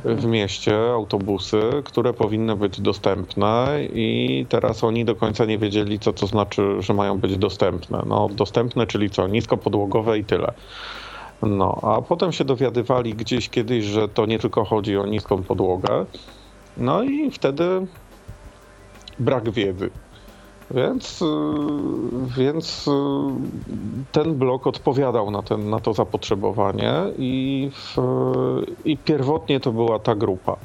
w mieście, autobusy, które powinny być dostępne i teraz oni do końca nie wiedzieli, co to znaczy, że mają być dostępne. No, dostępne, czyli co, niskopodłogowe i tyle. No, a potem się dowiadywali gdzieś kiedyś, że to nie tylko chodzi o niską podłogę. No i wtedy brak wiedzy. Więc, y, więc y, ten blok odpowiadał na, ten, na to zapotrzebowanie i, w, i pierwotnie to była ta grupa.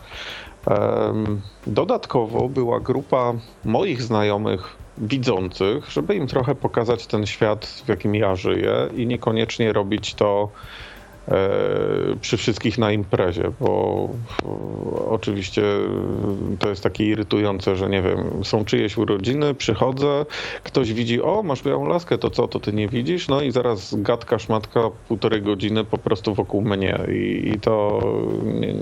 Dodatkowo była grupa moich znajomych widzących, żeby im trochę pokazać ten świat, w jakim ja żyję i niekoniecznie robić to przy wszystkich na imprezie, bo oczywiście to jest takie irytujące, że nie wiem, są czyjeś urodziny, przychodzę, ktoś widzi, o, masz białą laskę, to co, to ty nie widzisz? No i zaraz gadka, szmatka, półtorej godziny po prostu wokół mnie i, i to nie,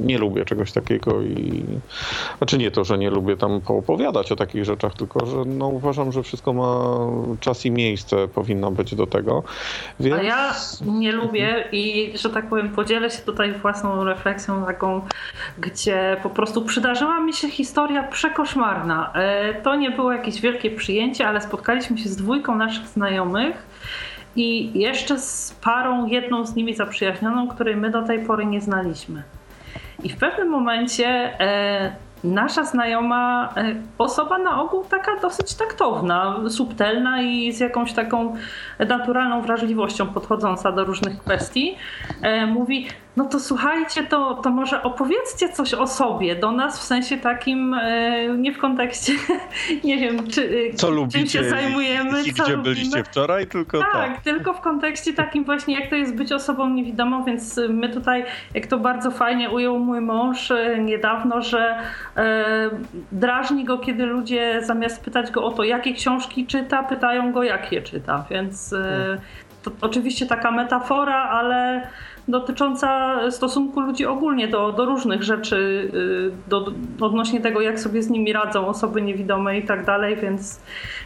nie, lubię czegoś takiego i znaczy nie to, że nie lubię tam poopowiadać o takich rzeczach, tylko że no, uważam, że wszystko ma czas i miejsce, powinno być do tego. Więc... A ja nie lubię i, że tak powiem, podzielę się tutaj własną refleksją taką, gdzie po prostu przydarzyła mi się historia przekoszmarna. E, to nie było jakieś wielkie przyjęcie, ale spotkaliśmy się z dwójką naszych znajomych i jeszcze z parą, jedną z nimi zaprzyjaźnioną, której my do tej pory nie znaliśmy. I w pewnym momencie e, nasza znajoma e, osoba na ogół taka dosyć taktowna, subtelna i z jakąś taką naturalną wrażliwością podchodząca do różnych kwestii, e, mówi: no to słuchajcie, to, to może opowiedzcie coś o sobie do nas w sensie takim, e, nie w kontekście, *laughs* nie wiem, czy, co czym się zajmujemy. I, co gdzie lubimy. byliście wczoraj, tylko tak. Tak, tylko w kontekście takim właśnie, jak to jest być osobą niewidomą, więc my tutaj, jak to bardzo fajnie ujął mój mąż e, niedawno, że e, drażni go, kiedy ludzie zamiast pytać go o to, jakie książki czyta, pytają go, jak je czyta, więc e, to oczywiście taka metafora, ale dotycząca stosunku ludzi ogólnie do, do różnych rzeczy, y, do, odnośnie tego, jak sobie z nimi radzą osoby niewidome i tak dalej, więc,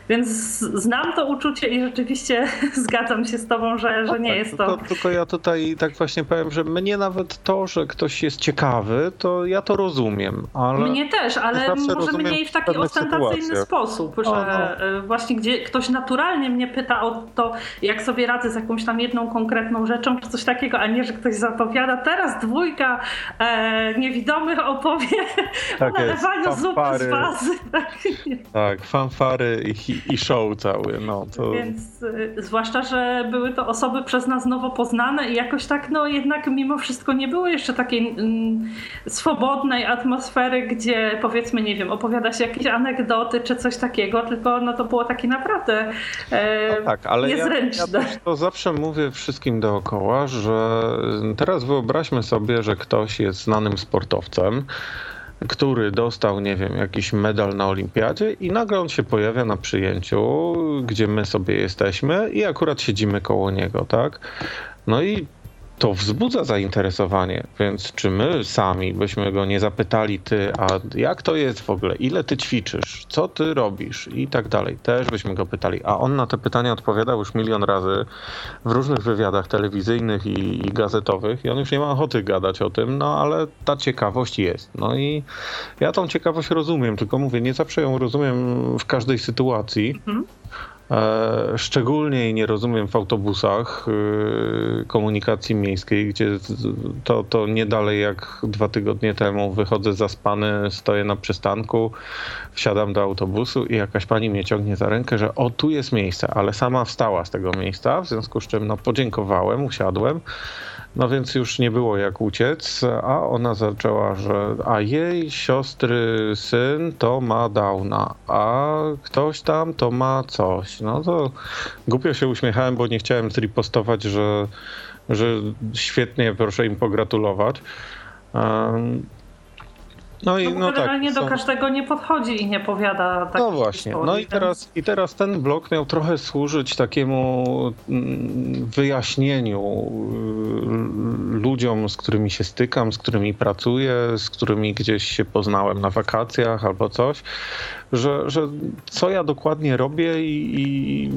więc znam to uczucie i rzeczywiście *laughs* zgadzam się z tobą, że, że nie tak, jest to... to... Tylko ja tutaj tak właśnie powiem, że mnie nawet to, że ktoś jest ciekawy, to ja to rozumiem, ale... Mnie też, ale może mniej w taki ostentacyjny sytuacjach. sposób, że o, no. Y, właśnie gdzie ktoś naturalnie mnie pyta o to, jak sobie radzę z jakąś tam jedną konkretną rzeczą, czy coś takiego, a nie, że ktoś zapowiada. Teraz dwójka e, niewidomych opowie tak o nalewaniu zupy z. Tak, tak fanfary i, i show cały. No, to... Więc e, zwłaszcza, że były to osoby przez nas nowo poznane i jakoś tak, no jednak mimo wszystko nie było jeszcze takiej mm, swobodnej atmosfery, gdzie powiedzmy, nie wiem, opowiada się jakieś anegdoty czy coś takiego, tylko no to było takie naprawdę e, no tak, ale niezręczne. Ja, ja to zawsze mówię wszystkim dookoła, że teraz wyobraźmy sobie, że ktoś jest znanym sportowcem, który dostał, nie wiem, jakiś medal na olimpiadzie i nagle on się pojawia na przyjęciu, gdzie my sobie jesteśmy i akurat siedzimy koło niego, tak? No i to wzbudza zainteresowanie, więc czy my sami byśmy go nie zapytali, ty, a jak to jest w ogóle, ile ty ćwiczysz, co ty robisz i tak dalej, też byśmy go pytali, a on na te pytania odpowiadał już milion razy w różnych wywiadach telewizyjnych i, i gazetowych i on już nie ma ochoty gadać o tym, no ale ta ciekawość jest. No i ja tą ciekawość rozumiem, tylko mówię, nie zawsze ją rozumiem w każdej sytuacji. Mhm. E, szczególnie nie rozumiem w autobusach e, komunikacji miejskiej, gdzie to, to nie dalej jak dwa tygodnie temu wychodzę zaspany, stoję na przystanku, wsiadam do autobusu i jakaś pani mnie ciągnie za rękę, że o tu jest miejsce, ale sama wstała z tego miejsca, w związku z czym no, podziękowałem, usiadłem. No więc już nie było jak uciec, a ona zaczęła, że a jej siostry syn to ma Downa, a ktoś tam to ma coś. No to głupio się uśmiechałem, bo nie chciałem zripostować, że, że świetnie, proszę im pogratulować. No i no, tak, nie do każdego nie podchodzi i nie powiada tak. No właśnie. No i teraz, i teraz ten blok miał trochę służyć takiemu mm, wyjaśnieniu y, ludziom, z którymi się stykam, z którymi pracuję, z którymi gdzieś się poznałem na wakacjach albo coś, że, że co ja dokładnie robię i, i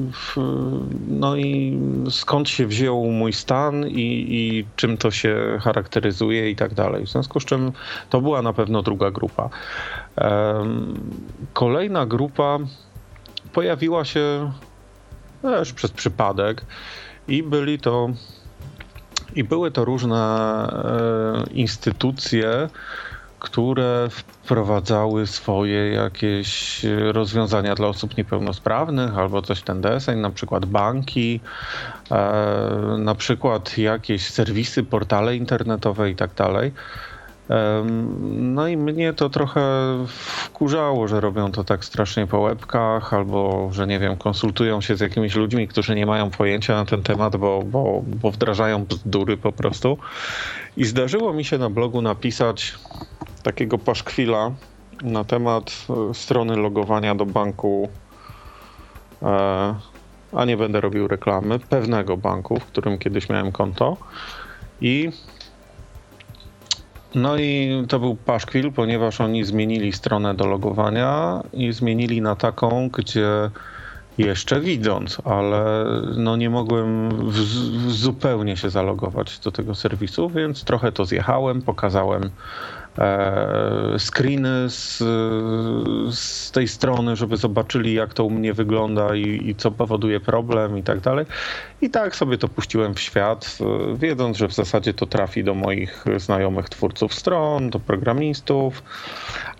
no i skąd się wziął mój stan i, i czym to się charakteryzuje i tak dalej. W związku z czym to była na pewno druga grupa. Kolejna grupa pojawiła się też przez przypadek i byli to i były to różne e, instytucje, które wprowadzały swoje jakieś rozwiązania dla osób niepełnosprawnych albo coś ten deseń, na przykład banki, e, na przykład jakieś serwisy, portale internetowe i tak dalej. No i mnie to trochę wkurzało, że robią to tak strasznie po łebkach, albo że nie wiem, konsultują się z jakimiś ludźmi, którzy nie mają pojęcia na ten temat, bo, bo, bo wdrażają bzdury po prostu. I zdarzyło mi się na blogu napisać takiego paszkwila na temat e, strony logowania do banku, e, a nie będę robił reklamy, pewnego banku, w którym kiedyś miałem konto. I no i to był paszkwil, ponieważ oni zmienili stronę do logowania i zmienili na taką, gdzie jeszcze widząc, ale no nie mogłem w, w zupełnie się zalogować do tego serwisu, więc trochę to zjechałem, pokazałem screeny z, z tej strony, żeby zobaczyli jak to u mnie wygląda i, i co powoduje problem i tak dalej. I tak sobie to puściłem w świat, e, wiedząc, że w zasadzie to trafi do moich znajomych twórców stron, do programistów,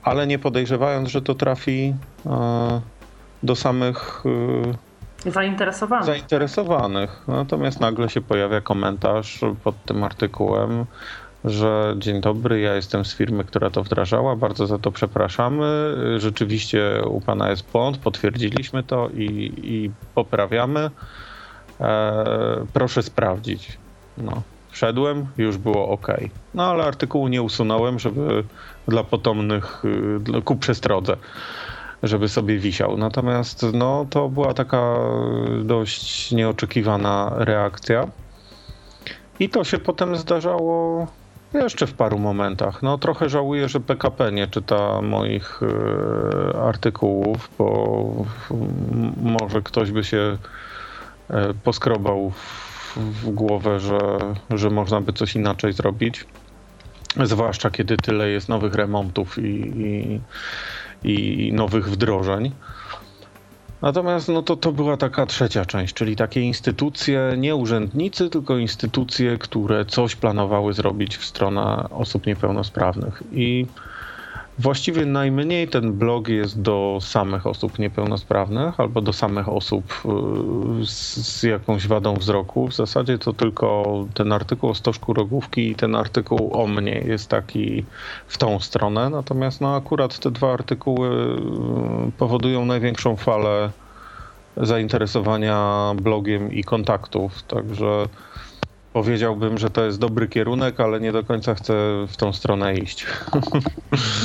ale nie podejrzewając, że to trafi e, do samych zainteresowanych. zainteresowanych. Natomiast nagle się pojawia komentarz pod tym artykułem, że dzień dobry, ja jestem z firmy, która to wdrażała, bardzo za to przepraszamy. Rzeczywiście u pana jest błąd, potwierdziliśmy to i, i poprawiamy. E, proszę sprawdzić. No. Wszedłem, już było ok. No ale artykułu nie usunąłem, żeby dla potomnych y, ku przestrodze żeby sobie wisiał. Natomiast no, to była taka dość nieoczekiwana reakcja. I to się potem zdarzało jeszcze w paru momentach. No trochę żałuję, że PKP nie czyta moich y, artykułów, bo może ktoś by się y, poskrobał w, w, głowę, że, że można by coś inaczej zrobić. Zwłaszcza kiedy tyle jest nowych remontów i, i i nowych wdrożeń. Natomiast no to, to była taka trzecia część, czyli takie instytucje, nie urzędnicy, tylko instytucje, które coś planowały zrobić w stronę osób niepełnosprawnych. I Właściwie najmniej ten blog jest do samych osób niepełnosprawnych albo do samych osób y, z, jakąś wadą wzroku. W zasadzie to tylko ten artykuł o stożku rogówki i ten artykuł o mnie jest taki w tą stronę. Natomiast no akurat te dwa artykuły y, powodują największą falę zainteresowania blogiem i kontaktów. Także Powiedziałbym, że to jest dobry kierunek, ale nie do końca chcę w tą stronę iść. *laughs*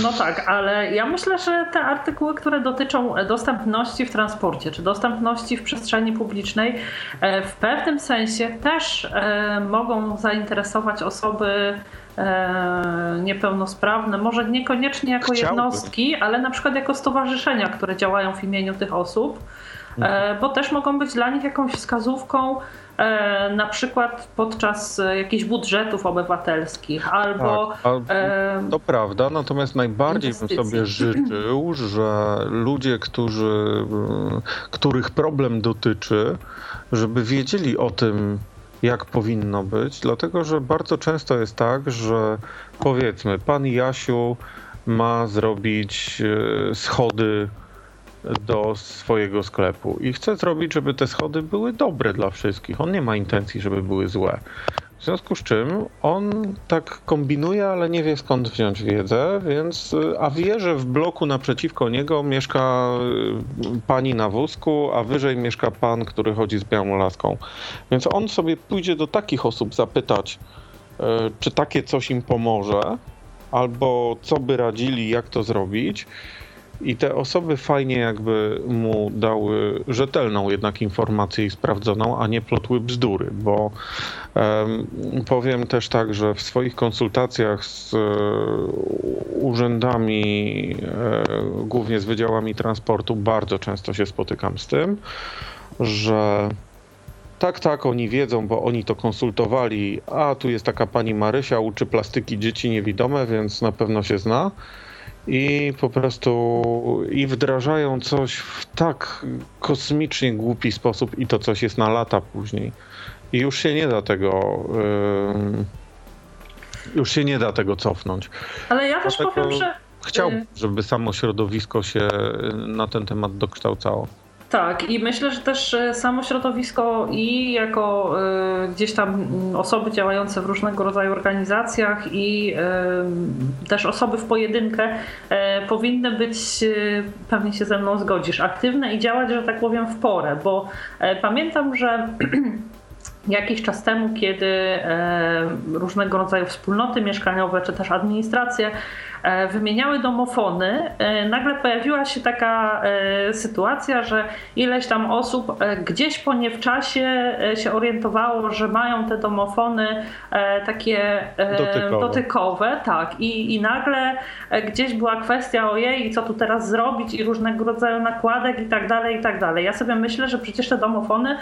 No tak, ale ja myślę, że te artykuły, które dotyczą dostępności w transporcie czy dostępności w przestrzeni publicznej, e, w pewnym sensie też e, mogą zainteresować osoby e, niepełnosprawne, może niekoniecznie jako Chciałbym. jednostki, ale na przykład jako stowarzyszenia, które działają w imieniu tych osób, mhm. bo też mogą być dla nich jakąś wskazówką, na przykład podczas jakichś budżetów obywatelskich albo. Tak, e, to prawda, natomiast najbardziej inwestycji. bym sobie życzył, że ludzie, którzy, których problem dotyczy, żeby wiedzieli o tym, jak powinno być, dlatego że bardzo często jest tak, że powiedzmy, pan Jasiu ma zrobić e, schody do swojego sklepu i chce zrobić, żeby te schody były dobre dla wszystkich. On nie ma intencji, żeby były złe. W związku z czym on tak kombinuje, ale nie wie skąd wziąć wiedzę, więc a wie, że w bloku naprzeciwko niego mieszka y, pani na wózku, a wyżej mieszka pan, który chodzi z białą laską. Więc on sobie pójdzie do takich osób zapytać, y, czy takie coś im pomoże, albo co by radzili, jak to zrobić. I te osoby fajnie jakby mu dały rzetelną jednak informację i sprawdzoną, a nie plotły bzdury, bo um, powiem też tak, że w swoich konsultacjach z e, urzędami, e, głównie z wydziałami transportu, bardzo często się spotykam z tym, że tak, tak, oni wiedzą, bo oni to konsultowali, a tu jest taka pani Marysia, uczy plastyki dzieci niewidome, więc na pewno się zna i po prostu i wdrażają coś w tak kosmicznie głupi sposób i to coś jest na lata później. I już się nie da tego już się nie da tego cofnąć. Ale ja też powiem, że chciałbym, y- żeby samo środowisko się na ten temat dokształcało. Tak, i myślę, że też e, samo środowisko i jako y, gdzieś tam mm, osoby działające w różnego rodzaju organizacjach i y, też osoby w pojedynkę powinny być, pewnie się ze mną zgodzisz, aktywne i działać, że tak powiem, w porę, bo pamiętam, że *clears throat* jakiś czas temu, kiedy różnego rodzaju wspólnoty mieszkaniowe czy też administracje E, wymieniały domofony, e, nagle pojawiła się taka e, sytuacja, że ileś tam osób gdzieś po nie w czasie się orientowało, że mają te domofony takie dotykowe, dotykowe tak, i, i nagle gdzieś była kwestia ojej, co tu teraz zrobić i różnego rodzaju nakładek i tak dalej, i tak dalej. Ja sobie myślę, że przecież te domofony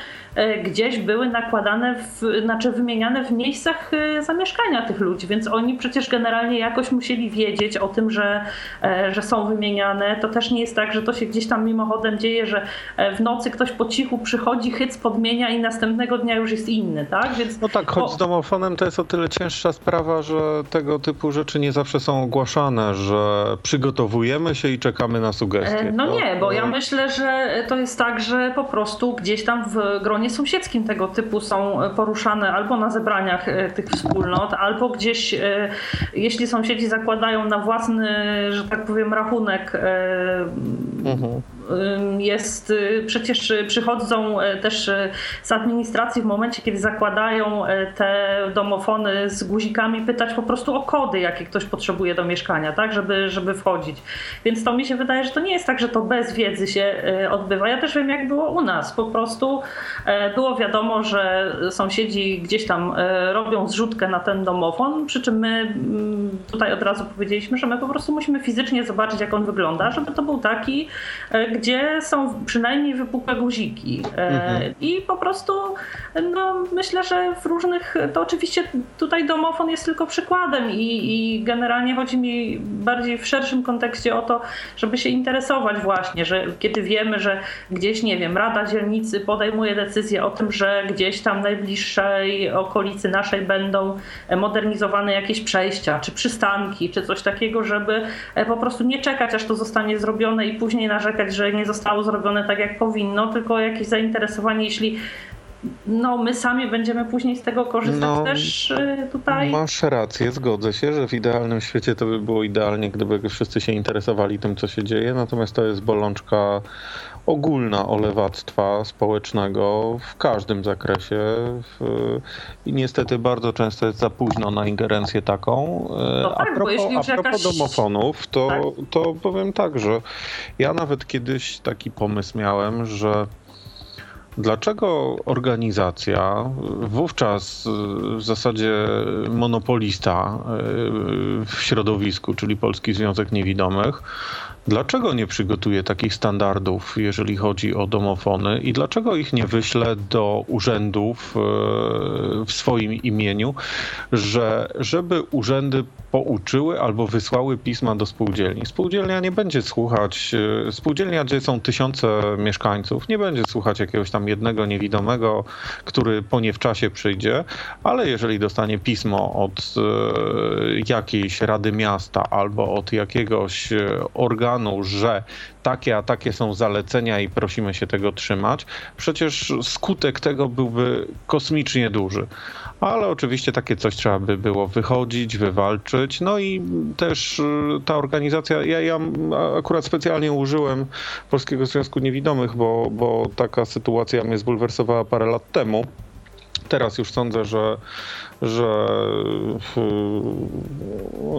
gdzieś były nakładane, w, znaczy wymieniane w miejscach zamieszkania tych ludzi, więc oni przecież generalnie jakoś musieli wiedzieć, o tym, że, e, że są wymieniane. To też nie jest tak, że to się gdzieś tam mimochodem dzieje, że e, w nocy ktoś po cichu przychodzi, hyc podmienia i następnego dnia już jest inny, tak? Więc, no tak, choć z domofonem to jest o tyle cięższa sprawa, że tego typu rzeczy nie zawsze są ogłaszane, że przygotowujemy się i czekamy na sugestie. E, no nie, bo ja myślę, że to jest tak, że po prostu gdzieś tam w gronie sąsiedzkim tego typu są poruszane albo na zebraniach tych wspólnot, albo gdzieś, jeśli sąsiedzi zakładają na własny, że tak powiem, rachunek e, mhm jest, y, przecież przychodzą e, też e, z administracji w momencie, kiedy zakładają e, te domofony z guzikami, pytać po prostu o kody, jakie ktoś potrzebuje do mieszkania, tak, żeby, żeby wchodzić. Więc to mi się wydaje, że to nie jest tak, że to bez wiedzy się odbywa. Ja też wiem, jak było u nas. Po prostu było wiadomo, że sąsiedzi gdzieś tam robią zrzutkę na ten domofon, przy czym my mm, tutaj od razu powiedzieliśmy, że my po prostu musimy fizycznie zobaczyć, jak on wygląda, żeby to był taki, gdzie są przynajmniej wypukłe guziki. E, mhm. I po prostu no, myślę, że w różnych, to oczywiście tutaj domofon jest tylko przykładem i, i generalnie chodzi mi bardziej w szerszym kontekście o to, żeby się interesować właśnie, że kiedy wiemy, że gdzieś, nie wiem, Rada Dzielnicy podejmuje decyzję o tym, że gdzieś tam najbliższej okolicy naszej będą modernizowane jakieś przejścia, czy przystanki, czy coś takiego, żeby e, po prostu nie czekać, aż to zostanie zrobione i później narzekać, że że nie zostało zrobione tak, jak powinno, tylko jakieś zainteresowanie, jeśli no, my sami będziemy później z tego korzystać no, też y, tutaj. Masz rację, zgodzę się, że w idealnym świecie to by było idealnie, gdyby wszyscy się interesowali tym, co się dzieje, natomiast to jest bolączka ogólna olewactwa społecznego w każdym zakresie i niestety bardzo często jest za późno na ingerencję taką. No tak, a propos, a propos jakaś... domofonów, to, tak? to powiem tak, że ja nawet kiedyś taki pomysł miałem, że Dlaczego organizacja, wówczas w zasadzie monopolista w środowisku, czyli Polski Związek Niewidomych, Dlaczego nie przygotuje takich standardów, jeżeli chodzi o domofony? I dlaczego ich nie wyśle do urzędów e, w swoim imieniu, że żeby urzędy pouczyły albo wysłały pisma do spółdzielni. Spółdzielnia nie będzie słuchać, e, spółdzielnia, gdzie są tysiące mieszkańców, nie będzie słuchać jakiegoś tam jednego niewidomego, który po nie w czasie przyjdzie, ale jeżeli dostanie pismo od e, jakiejś rady miasta albo od jakiegoś organu, organu, że takie a takie są zalecenia i prosimy się tego trzymać, przecież skutek tego byłby kosmicznie duży. Ale oczywiście takie coś trzeba by było wychodzić, wywalczyć. No i też y, ta organizacja, ja, ja akurat specjalnie użyłem Polskiego Związku Niewidomych, bo, bo taka sytuacja mnie zbulwersowała parę lat temu. Teraz już sądzę, że że,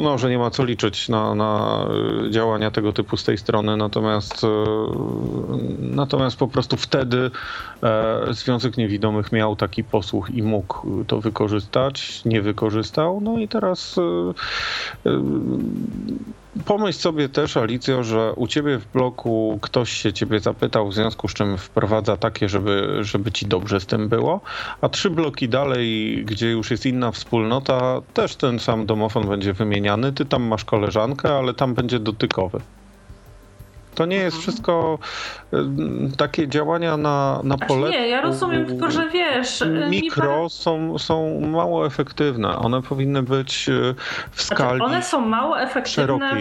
no, że nie ma co liczyć na, na działania tego typu z tej strony, natomiast, e, natomiast po prostu wtedy e, Związek Niewidomych miał taki posłuch i mógł to wykorzystać, nie wykorzystał, no i teraz e, Pomyśl sobie też, Alicjo, że u ciebie w bloku ktoś się ciebie zapytał, w związku z czym wprowadza takie, żeby, żeby ci dobrze z tym było, a trzy bloki dalej, gdzie już jest inna wspólnota, też ten sam domofon będzie wymieniany. Ty tam masz koleżankę, ale tam będzie dotykowy. To nie jest wszystko takie działania na, na pole. Nie, ja rozumiem, tylko że wiesz. Y, mikro są, są mało efektywne. One powinny być y, w znaczy, skali. Znaczy one są mało efektywne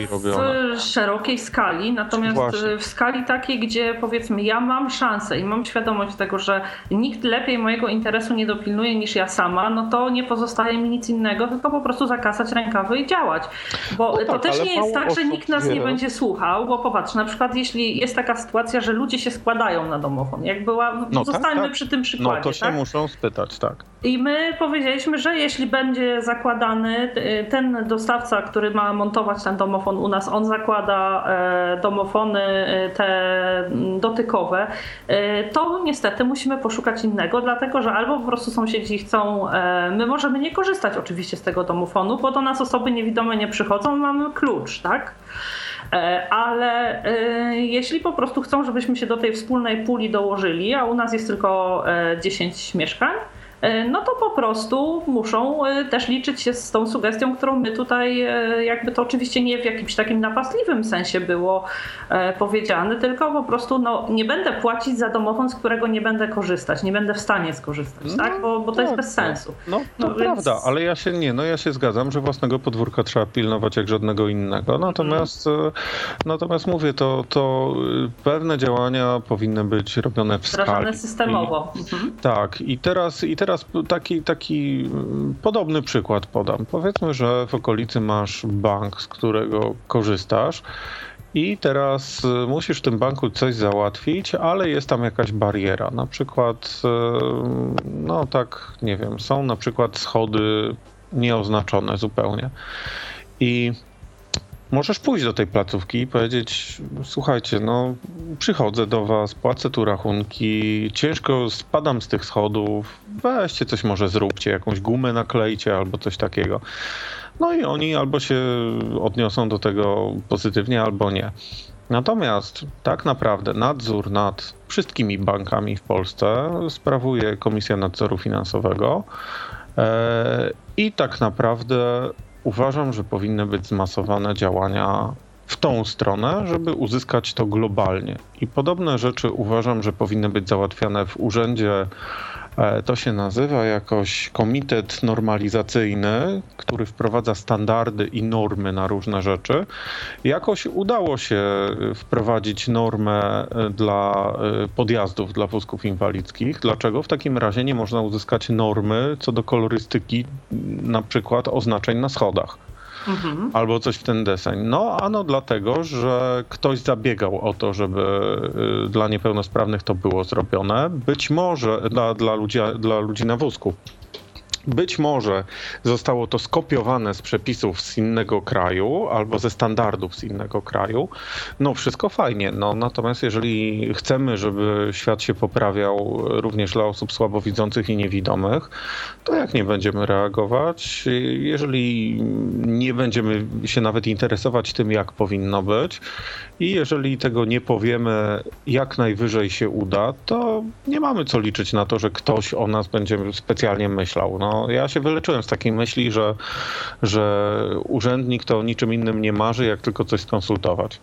w szerokiej skali, natomiast Właśnie. w skali takiej, gdzie powiedzmy ja mam szansę i mam świadomość tego, że nikt lepiej mojego interesu nie dopilnuje niż ja sama, no to nie pozostaje mi nic innego, tylko po prostu zakasać rękawy i działać. Bo no tak, to też nie jest tak, że nikt nas nie będzie słuchał, bo popatrz, na przykład jeśli jest taka sytuacja, że ludzie się składają na domofon, jak była, no, tak, zostańmy tak, przy tym przykładzie. No to się tak? muszą spytać, tak. I my powiedzieliśmy, że jeśli będzie zakładany ten dostawca, który ma montować ten domofon u nas, on zakłada e, domofony e, te dotykowe, e, to niestety musimy poszukać innego, dlatego że albo po prostu sąsiedzi chcą, my możemy nie korzystać oczywiście z tego domofonu, bo do nas osoby niewidome nie przychodzą, mamy klucz, tak? Ale jeśli po prostu chcą, żebyśmy się do tej wspólnej puli dołożyli, a u nas jest tylko 10 mieszkań, E, no to po prostu muszą e, też liczyć się z tą sugestią, którą my tutaj, e, jakby to oczywiście nie w jakimś takim napastliwym sensie było powiedziane, tylko po prostu no, nie będę płacić za domofon, z którego nie będę korzystać, nie będę w stanie skorzystać, no, tak? Bo, bo to jest bez sensu. No, no, prawda, więc... ale ja się nie, no ja się zgadzam, że własnego podwórka trzeba pilnować jak żadnego innego. Natomiast, mm. natomiast mówię, to, to pewne działania powinny być robione w Wdrażane skali. systemowo. I, mhm. Tak, i teraz, i teraz teraz taki, taki mm, podobny przykład podam. Powiedzmy, że w okolicy masz bank, z którego korzystasz. I teraz y, musisz w tym banku coś załatwić, ale jest tam jakaś bariera. Na przykład, y, no tak, nie wiem, są na przykład schody nieoznaczone zupełnie. I możesz pójść do tej placówki i powiedzieć: Słuchajcie, no przychodzę do Was, płacę tu rachunki, ciężko spadam z tych schodów, weźcie coś, może zróbcie, jakąś gumę naklejcie albo coś takiego. No i oni albo się odniosą do tego pozytywnie, albo nie. Natomiast tak naprawdę nadzór nad wszystkimi bankami w Polsce sprawuje Komisja Nadzoru Finansowego. E, I tak naprawdę uważam, że powinny być zmasowane działania w tą stronę, żeby uzyskać to globalnie. I podobne rzeczy uważam, że powinny być załatwiane w urzędzie to się nazywa jakoś komitet normalizacyjny, który wprowadza standardy i normy na różne rzeczy. Jakoś udało się wprowadzić normę e, dla e, podjazdów dla wózków inwalidzkich. Dlaczego w takim razie nie można uzyskać normy co do kolorystyki na przykład oznaczeń na schodach? Mhm. albo coś w ten deseń. No, ano dlatego, że ktoś zabiegał o to, żeby y, dla niepełnosprawnych to było zrobione. Być może dla, dla, ludzi, dla ludzi na wózku. Być może zostało to skopiowane z przepisów z innego kraju albo ze standardów z innego kraju. No wszystko fajnie. No, natomiast jeżeli chcemy, żeby świat się poprawiał również dla osób słabowidzących i niewidomych, to jak nie będziemy reagować? Jeżeli nie będziemy się nawet interesować tym, jak powinno być i jeżeli tego nie powiemy, jak najwyżej się uda, to nie mamy co liczyć na to, że ktoś o nas będzie specjalnie myślał. No, ja się wyleczyłem z takiej myśli, że, że urzędnik to o niczym innym nie marzy, jak tylko coś skonsultować.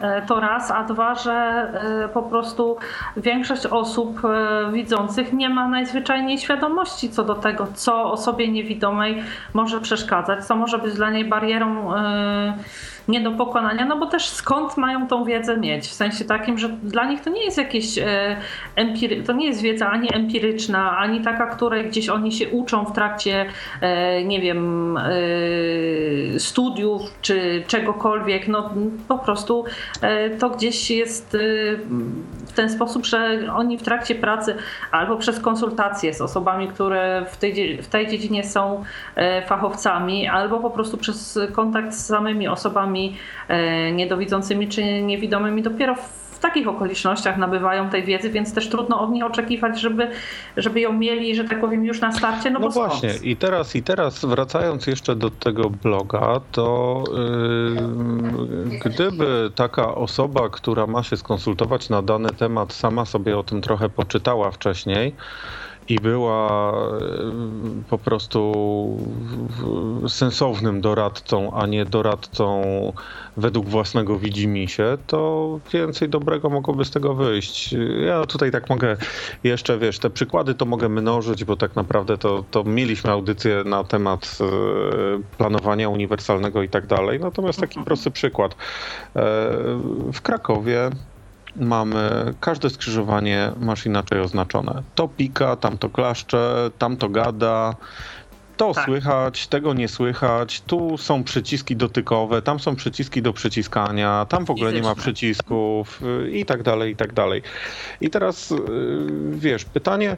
E, to raz, a dwa, że e, po prostu większość osób e, widzących nie ma najzwyczajniej świadomości co do tego, co osobie niewidomej może przeszkadzać, co może być dla niej barierą nie do pokonania, no bo też skąd mają tą wiedzę mieć? W sensie takim, że dla nich to nie jest jakieś e, empiry, to nie jest wiedza ani empiryczna, ani taka, której gdzieś oni się uczą w trakcie, e, nie wiem, e, studiów czy czegokolwiek. No po prostu to gdzieś jest w ten sposób, że oni w trakcie pracy albo przez konsultacje z osobami, które w tej, w tej dziedzinie są fachowcami, albo po prostu przez kontakt z samymi osobami, osobami e, niedowidzącymi czy niewidomymi dopiero w takich okolicznościach nabywają tej wiedzy, więc też trudno od nich oczekiwać, żeby, żeby ją mieli, że tak powiem, już na starcie. No, no właśnie, i teraz, i teraz wracając jeszcze do tego bloga, to yy, gdyby taka osoba, która ma się skonsultować na dany temat, sama sobie o tym trochę poczytała wcześniej, i była e, po prostu sensownym doradcą, a nie doradcą według własnego widzimisię, to więcej dobrego mogłoby z tego wyjść. Ja tutaj tak mogę jeszcze, wiesz, te przykłady to mogę mnożyć, bo tak naprawdę to, to mieliśmy audycję na temat e, planowania uniwersalnego i tak dalej. Natomiast taki prosty przykład. E, w Krakowie mamy każde skrzyżowanie masz inaczej oznaczone. To pika, tam to klaszcze, tam to gada. To tak. słychać, tego nie słychać. Tu są przyciski dotykowe, tam są przyciski do przyciskania, tam w ogóle nie ma przycisków y, i tak dalej, i tak dalej. I teraz y, wiesz, pytanie,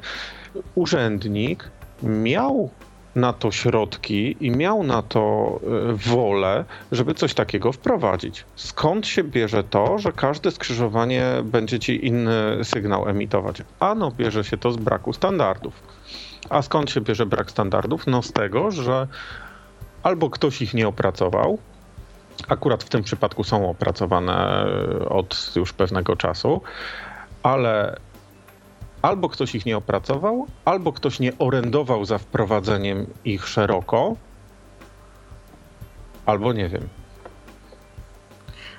urzędnik miał na to środki i miał na to e, wolę, żeby coś takiego wprowadzić. Skąd się bierze to, że każde skrzyżowanie będzie ci inny sygnał emitować? Ano bierze się to z braku standardów. A skąd się bierze brak standardów? No z tego, że albo ktoś ich nie opracował, akurat w tym przypadku są opracowane e, od już pewnego czasu, ale albo ktoś ich nie opracował, albo ktoś nie orędował za wprowadzeniem ich szeroko, albo nie wiem.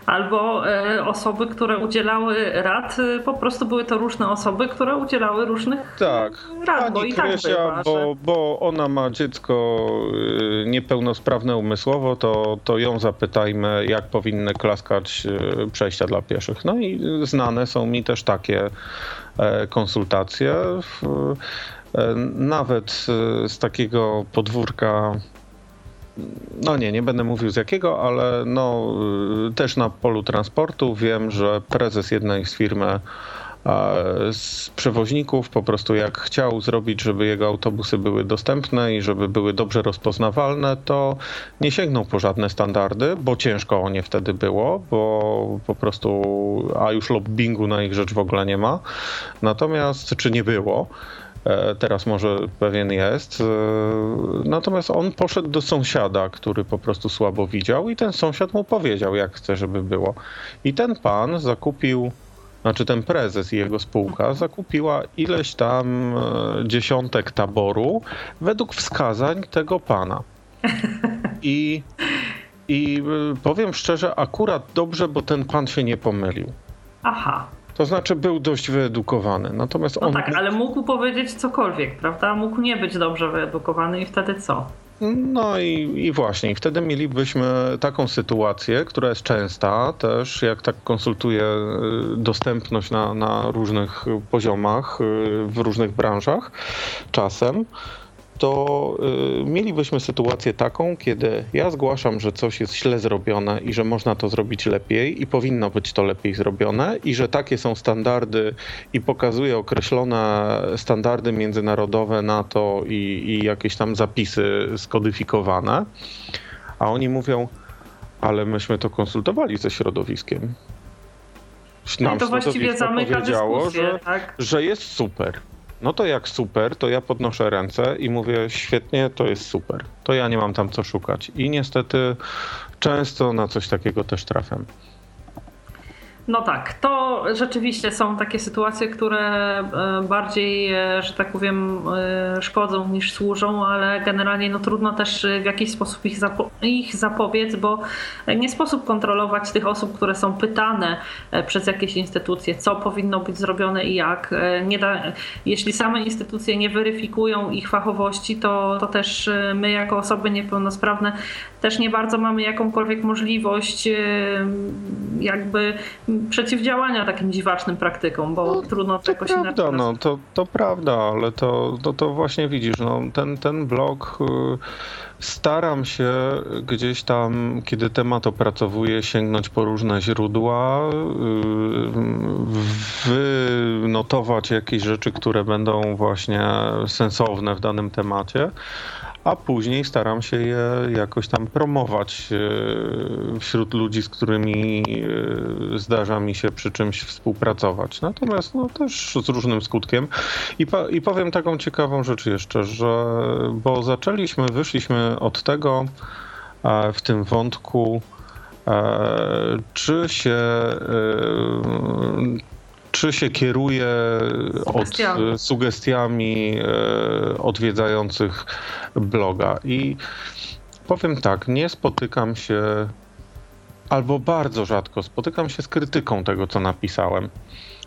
Albo e, osoby, które udzielały rad, e, po prostu były to różne osoby, które udzielały różnych tak. rad. Pani bo i tak Krysia, bo, bo ona ma dziecko e, niepełnosprawne umysłowo, to, to ją zapytajmy, jak powinny klaskać przejścia dla pieszych. No i znane są mi też takie E, konsultacje. E, nawet e, z takiego podwórka no nie, nie będę mówił z jakiego, ale no też na polu transportu wiem, że prezes jednej z firmy z przewoźników po prostu jak chciał zrobić, żeby jego autobusy były dostępne i żeby były dobrze rozpoznawalne, to nie sięgnął po żadne standardy, bo ciężko o nie wtedy było, bo po prostu, a już lobbingu na ich rzecz w ogóle nie ma. Natomiast, czy nie było? E, teraz może pewien jest. E, natomiast on poszedł do sąsiada, który po prostu słabo widział, i ten sąsiad mu powiedział, jak chce, żeby było. I ten pan zakupił znaczy ten prezes i jego spółka zakupiła ileś tam e, dziesiątek taboru według wskazań tego pana. *laughs* I, i e, powiem szczerze, akurat dobrze, bo ten pan się nie pomylił. Aha. To znaczy był dość wyedukowany. Natomiast no on. tak, ale mógł powiedzieć cokolwiek, prawda? Mógł nie być dobrze wyedukowany i wtedy co? No i, i właśnie, wtedy mielibyśmy taką sytuację, która jest częsta też, jak tak konsultuję y, dostępność na, na różnych poziomach, y, w różnych branżach czasem, to y, mielibyśmy sytuację taką, kiedy ja zgłaszam, że coś jest źle zrobione i że można to zrobić lepiej i powinno być to lepiej zrobione i że takie są standardy i pokazuję określone standardy międzynarodowe na to i, i jakieś tam zapisy skodyfikowane, a oni mówią, ale myśmy to konsultowali ze środowiskiem. Nam no to właściwie zamyka że, tak? że jest super. No to jak super, to ja podnoszę ręce i mówię świetnie, to jest super. To ja nie mam tam co szukać. I niestety często na coś takiego też trafiam. No tak, to rzeczywiście są takie sytuacje, które e, bardziej, e, że tak powiem, e, szkodzą niż służą, ale generalnie no, trudno też w jakiś sposób ich, zapo ich zapobiec, bo nie sposób kontrolować tych osób, które są pytane przez jakieś instytucje, co powinno być zrobione i jak. Nie da, jeśli same instytucje nie weryfikują ich fachowości, to, to też my jako osoby niepełnosprawne też nie bardzo mamy jakąkolwiek możliwość jakby przeciwdziałania takim dziwacznym praktykom, bo no, trudno to, jakoś prawda, inaczej. No, to, to prawda, ale to, to, to właśnie widzisz, no, ten, ten blog y, staram się gdzieś tam, kiedy temat opracowuję, sięgnąć po różne źródła, y, wynotować jakieś rzeczy, które będą właśnie sensowne w danym temacie a później staram się je jakoś tam promować e, wśród ludzi, z którymi e, zdarza mi się przy czymś współpracować. Natomiast no, też z różnym skutkiem. I, I powiem taką ciekawą rzecz jeszcze, że bo zaczęliśmy, wyszliśmy od tego e, w tym wątku, czy się czy się kieruje Sugestiami. od sugestiami e, odwiedzających bloga. I powiem tak, nie spotykam się, albo bardzo rzadko spotykam się z krytyką tego, co napisałem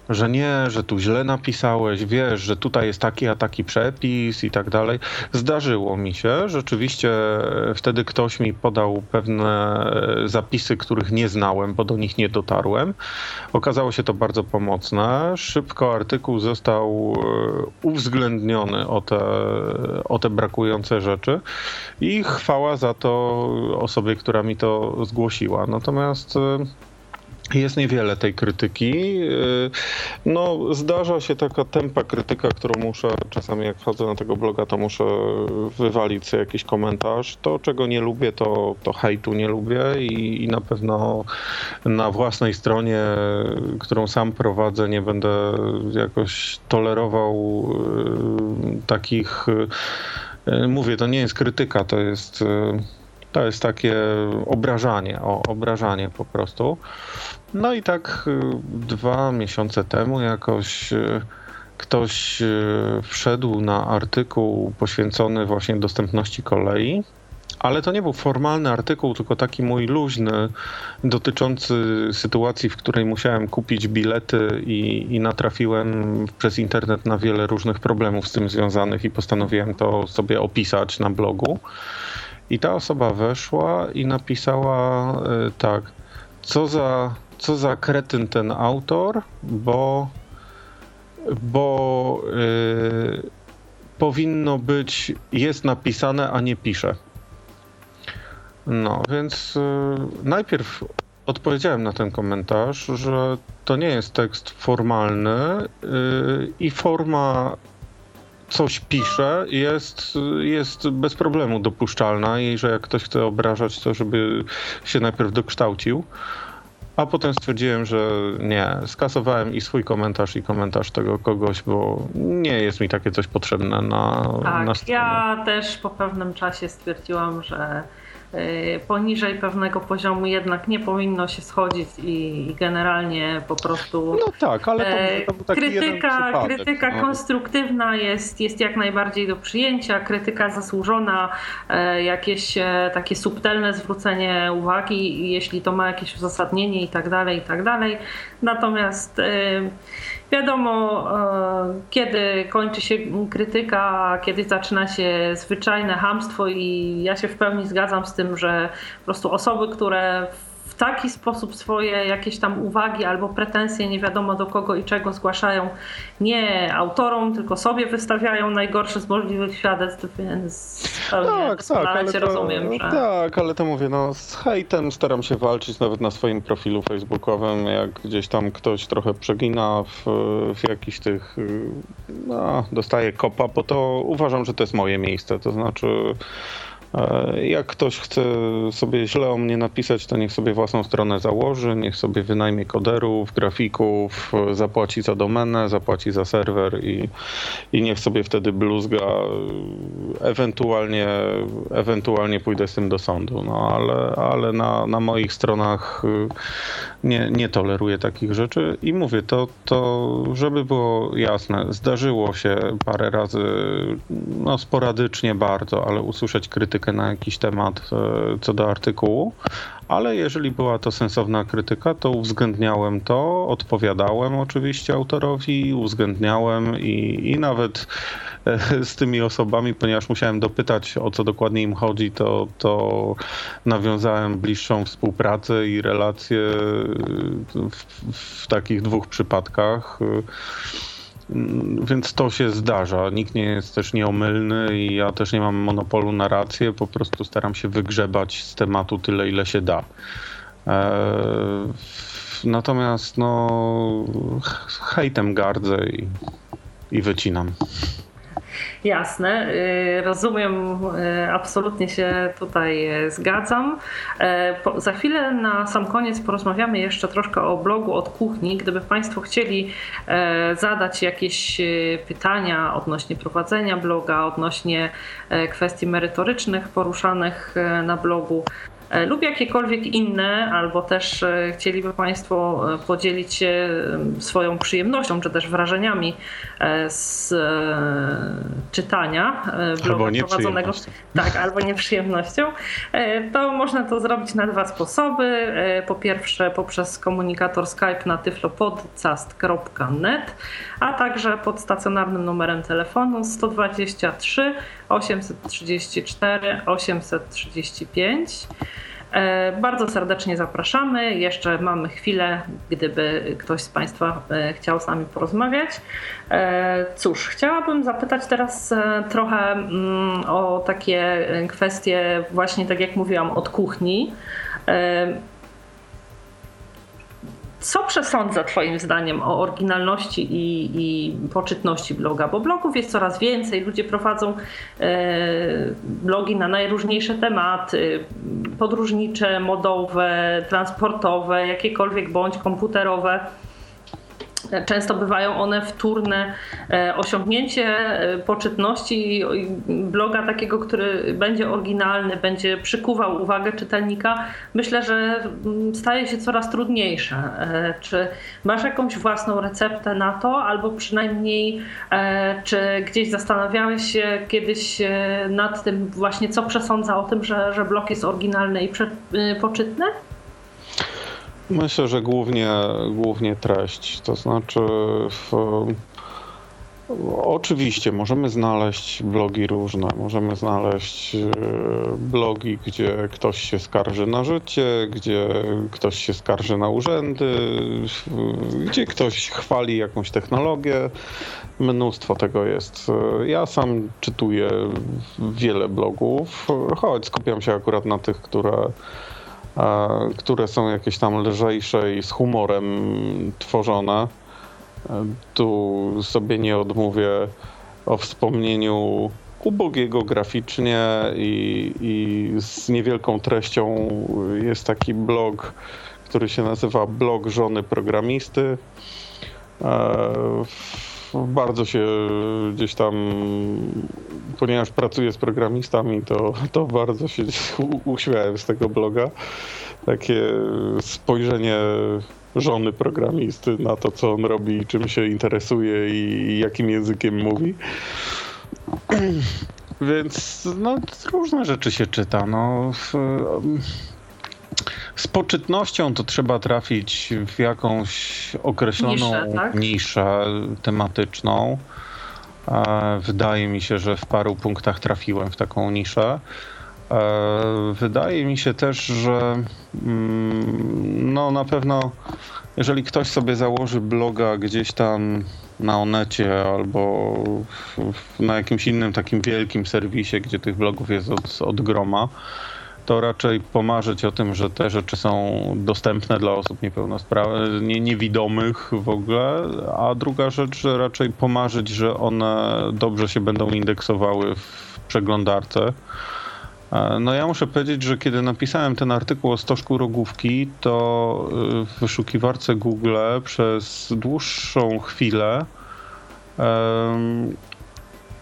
że nie, że tu źle napisałeś, wiesz, że tutaj jest taki a taki przepis i tak dalej. Zdarzyło mi się, rzeczywiście e, wtedy ktoś mi podał pewne e, zapisy, których nie znałem, bo do nich nie dotarłem. Okazało się to bardzo pomocne. Szybko artykuł został e, uwzględniony o te, o te brakujące rzeczy i chwała za to osobie, która mi to zgłosiła. Natomiast jest niewiele tej krytyki. Yy, no, zdarza się taka tempa krytyka, którą muszę, czasami jak wchodzę na tego bloga, to muszę wywalić sobie jakiś komentarz. To, czego nie lubię, to, to hejtu nie lubię i, i na pewno na własnej stronie, którą sam prowadzę, nie będę jakoś tolerował yy, takich. Yy, mówię, to nie jest krytyka, to jest to jest takie obrażanie, o, obrażanie po prostu. No i tak y, dwa miesiące temu jakoś y, ktoś y, wszedł na artykuł poświęcony właśnie dostępności kolei. Ale to nie był formalny artykuł, tylko taki mój luźny, dotyczący sytuacji, w której musiałem kupić bilety i, i natrafiłem przez internet na wiele różnych problemów z tym związanych i postanowiłem to sobie opisać na blogu. I ta osoba weszła i napisała y, tak, co za, co za kretyn ten autor, bo, bo yy, powinno być, jest napisane, a nie pisze. No, więc yy, najpierw odpowiedziałem na ten komentarz, że to nie jest tekst formalny i forma coś pisze, jest, jest bez problemu dopuszczalna i że jak ktoś chce obrażać, to żeby się najpierw dokształcił. A potem stwierdziłem, że nie, skasowałem i swój komentarz, i komentarz tego kogoś, bo nie jest mi takie coś potrzebne na, tak, na. Ja też po pewnym czasie stwierdziłam, że poniżej pewnego poziomu jednak nie powinno się schodzić i, i generalnie po prostu no tak, ale to, to był taki krytyka, krytyka no. konstruktywna jest, jest jak najbardziej do przyjęcia, krytyka zasłużona, e, jakieś e, takie subtelne zwrócenie uwagi, jeśli to ma jakieś uzasadnienie i tak dalej, i tak dalej. Natomiast e, Wiadomo, e, kiedy kończy się krytyka, kiedy zaczyna się zwyczajne hamstwo i ja się w pełni zgadzam z tym, że po prostu osoby, które w taki sposób swoje jakieś tam uwagi albo pretensje nie wiadomo do kogo i czego zgłaszają nie autorom, tylko sobie wystawiają najgorsze z możliwych świadectw, więc tak, tak, ale to, rozumiem, że... Tak, ale to mówię, no z hejtem staram się walczyć nawet na swoim profilu facebookowym, jak gdzieś tam ktoś trochę przegina w, w jakichś tych, no, dostaje kopa, bo to uważam, że to jest moje miejsce, to znaczy jak ktoś chce sobie źle o mnie napisać, to niech sobie własną stronę założy, niech sobie wynajmie koderów, grafików, zapłaci za domenę, zapłaci za serwer i, i niech sobie wtedy bluzga. Ewentualnie, ewentualnie pójdę z tym do sądu, no ale, ale na, na moich stronach nie, nie toleruję takich rzeczy i mówię to, to, żeby było jasne, zdarzyło się parę razy, no sporadycznie bardzo, ale usłyszeć krytykę na jakiś temat e, co do artykułu, ale jeżeli była to sensowna krytyka, to uwzględniałem to, odpowiadałem oczywiście autorowi, uwzględniałem i, i nawet e, z tymi osobami, ponieważ musiałem dopytać o co dokładnie im chodzi, to, to nawiązałem bliższą współpracę i relacje w, w takich dwóch przypadkach. Więc to się zdarza. Nikt nie jest też nieomylny i ja też nie mam monopolu na rację. Po prostu staram się wygrzebać z tematu tyle, ile się da. Eee, natomiast no hejtem gardzę i, i wycinam. Jasne, y, rozumiem, y, absolutnie się tutaj y, zgadzam. E, za chwilę na sam koniec porozmawiamy jeszcze troszkę o blogu od kuchni. Gdyby Państwo chcieli e, zadać jakieś pytania odnośnie prowadzenia bloga, odnośnie e, kwestii merytorycznych poruszanych na blogu, lub jakiekolwiek inne, albo też chcieliby Państwo podzielić się swoją przyjemnością, czy też wrażeniami z czytania bloga prowadzonego. Tak, albo nieprzyjemnością. To można to zrobić na dwa sposoby. Po pierwsze poprzez komunikator Skype na tyflopodcast.net, a także pod stacjonarnym numerem telefonu 123 834 835. Bardzo serdecznie zapraszamy. Jeszcze mamy chwilę, gdyby ktoś z Państwa e, chciał z nami porozmawiać. E, cóż, chciałabym zapytać teraz e, trochę mm, o takie kwestie, właśnie tak jak mówiłam, od kuchni. Co przesądza Twoim zdaniem o oryginalności i, i poczytności bloga? Bo blogów jest coraz więcej, ludzie prowadzą e, blogi na najróżniejsze tematy, podróżnicze, modowe, transportowe, jakiekolwiek bądź komputerowe. Często bywają one wtórne. E, osiągnięcie e, poczytności bloga takiego, który będzie oryginalny, będzie przykuwał uwagę czytelnika, myślę, że mm, staje się coraz trudniejsze. E, czy masz jakąś własną receptę na to, albo przynajmniej czy gdzieś zastanawiałeś się kiedyś nad tym właśnie, co przesądza o tym, że, że blog jest oryginalny i poczytny? Myślę, że głównie, głównie treść. To znaczy, w, oczywiście możemy znaleźć blogi różne. Możemy znaleźć e, blogi, gdzie ktoś się skarży na życie, gdzie ktoś się skarży na urzędy, gdzie ktoś chwali jakąś technologię. Mnóstwo tego jest. Ja sam czytuję wiele blogów, choć skupiam się akurat na tych, które które są jakieś tam lżejsze i z humorem tworzone. Tu sobie nie odmówię o wspomnieniu ubogiego graficznie i, i z niewielką treścią. Jest taki blog, który się nazywa Blog Żony Programisty. E, bardzo się gdzieś tam, ponieważ pracuję z programistami, to, to bardzo się uśmiałem z tego bloga. Takie spojrzenie żony programisty na to, co on robi, czym się interesuje i jakim językiem mówi. *clears throat* Więc no, różne rzeczy się czyta. No, z poczytnością to trzeba trafić w jakąś określoną niszę, tak? niszę tematyczną. E, wydaje mi się, że w paru punktach trafiłem w taką niszę. E, wydaje mi się też, że mm, no na pewno jeżeli ktoś sobie założy bloga gdzieś tam na Onecie albo na jakimś innym takim wielkim serwisie, gdzie tych blogów jest od, od groma, to raczej pomarzyć o tym, że te rzeczy są dostępne dla osób niepełnosprawnych, nie, niewidomych w ogóle, a druga rzecz, że raczej pomarzyć, że one dobrze się będą indeksowały w przeglądarce. E, no ja muszę powiedzieć, że kiedy napisałem ten artykuł o stożku rogówki, to e, w wyszukiwarce Google przez dłuższą chwilę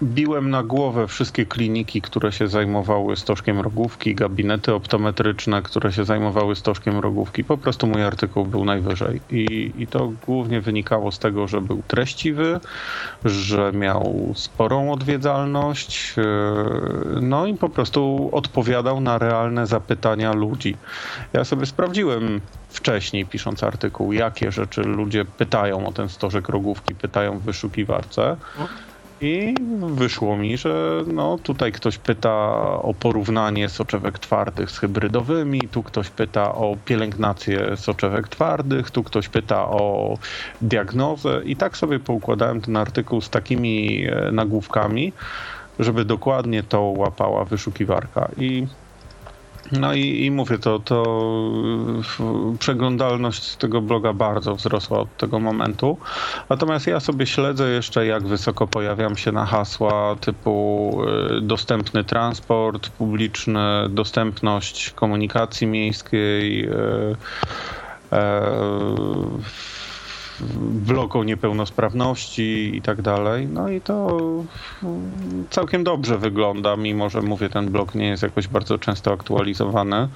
biłem na głowę wszystkie kliniki, które się zajmowały stożkiem rogówki, gabinety optometryczne, które się zajmowały stożkiem rogówki. Po prostu mój artykuł był najwyżej. I, I to głównie wynikało z tego, że był treściwy, że miał sporą odwiedzalność, e, no i po prostu odpowiadał na realne zapytania ludzi. Ja sobie sprawdziłem wcześniej, pisząc artykuł, jakie rzeczy ludzie pytają o ten stożek rogówki, pytają w wyszukiwarce. I wyszło mi, że no, tutaj ktoś pyta o porównanie soczewek twardych z hybrydowymi, tu ktoś pyta o pielęgnację soczewek twardych, tu ktoś pyta o diagnozę i tak sobie poukładałem ten artykuł z takimi e, nagłówkami, żeby dokładnie to łapała wyszukiwarka. I no i, i mówię, to, to przeglądalność tego bloga bardzo wzrosła od tego momentu. Natomiast ja sobie śledzę jeszcze, jak wysoko pojawiam się na hasła typu y, dostępny transport publiczny, dostępność komunikacji miejskiej, y, y, blog o niepełnosprawności i tak dalej. No i to całkiem dobrze wygląda, mimo że mówię, ten blog nie jest jakoś bardzo często aktualizowany.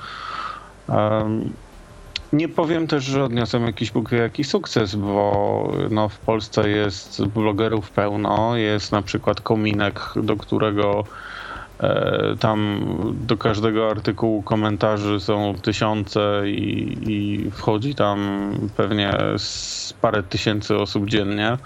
Nie powiem też, że odniosłem jakiś Bóg wie jaki sukces, bo no, w Polsce jest blogerów pełno. Jest na przykład Kominek, do którego tam do każdego artykułu komentarzy są tysiące i, i wchodzi tam pewnie parę tysięcy osób dziennie.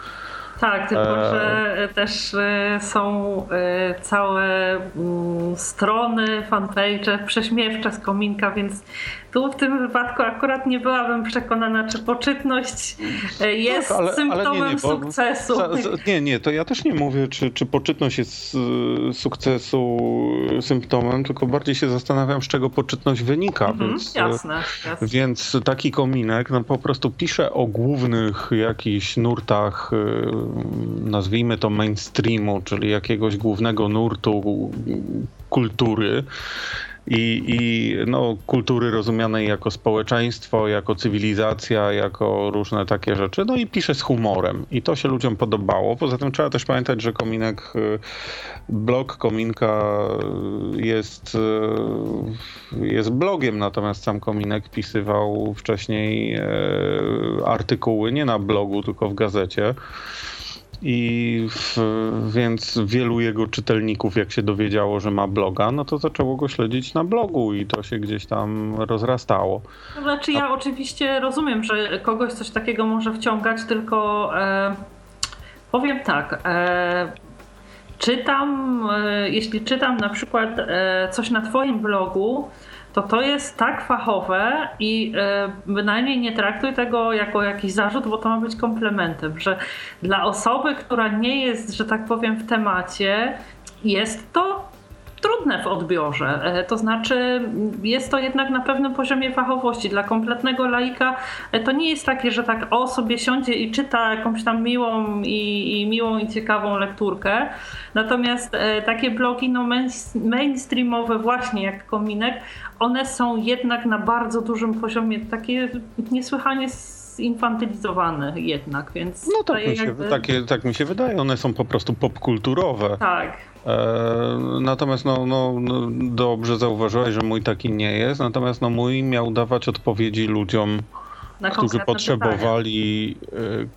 Tak, tylko e, że też e, są e, całe mm, strony, fanpage prześmiewcze z kominka, więc tu w tym wypadku akurat nie byłabym przekonana, czy poczytność jest tak, ale, symptomem ale nie, nie, sukcesu. Za, za, nie, nie, to ja też nie mówię, czy, czy poczytność jest sukcesu symptomem, tylko bardziej się zastanawiam, z czego poczytność wynika. Mhm, więc, jasne, jasne. Więc taki kominek no, po prostu pisze o głównych jakichś nurtach nazwijmy to mainstreamu, czyli jakiegoś głównego nurtu kultury. I, i no, kultury rozumianej jako społeczeństwo, jako cywilizacja, jako różne takie rzeczy. No i pisze z humorem. I to się ludziom podobało. Poza tym trzeba też pamiętać, że Kominek, y, blog Kominka jest, y, jest blogiem, natomiast sam Kominek pisywał wcześniej y, artykuły nie na blogu, tylko w gazecie. I w, więc wielu jego czytelników, jak się dowiedziało, że ma bloga, no to zaczęło go śledzić na blogu i to się gdzieś tam rozrastało. Znaczy, ja A... oczywiście rozumiem, że kogoś coś takiego może wciągać, tylko e, powiem tak. E, czytam, e, jeśli czytam na przykład e, coś na Twoim blogu, to to jest tak fachowe i e, bynajmniej nie traktuj tego jako jakiś zarzut, bo to ma być komplementem, że dla osoby, która nie jest, że tak powiem, w temacie, jest to trudne w odbiorze. E, to znaczy, jest to jednak na pewnym poziomie fachowości. Dla kompletnego laika e, to nie jest takie, że tak o sobie siądzie i czyta jakąś tam miłą i, i miłą i ciekawą lekturkę. Natomiast e, takie blogi no mainstreamowe, właśnie jak Kominek, one są jednak na bardzo dużym poziomie, takie niesłychanie zinfantylizowane jednak, więc... No tak mi, się, jakby... takie, tak mi się wydaje, one są po prostu popkulturowe. Tak. E, natomiast no, no, no, dobrze zauważyłeś, że mój taki nie jest, natomiast no, mój miał dawać odpowiedzi ludziom, którzy potrzebowali,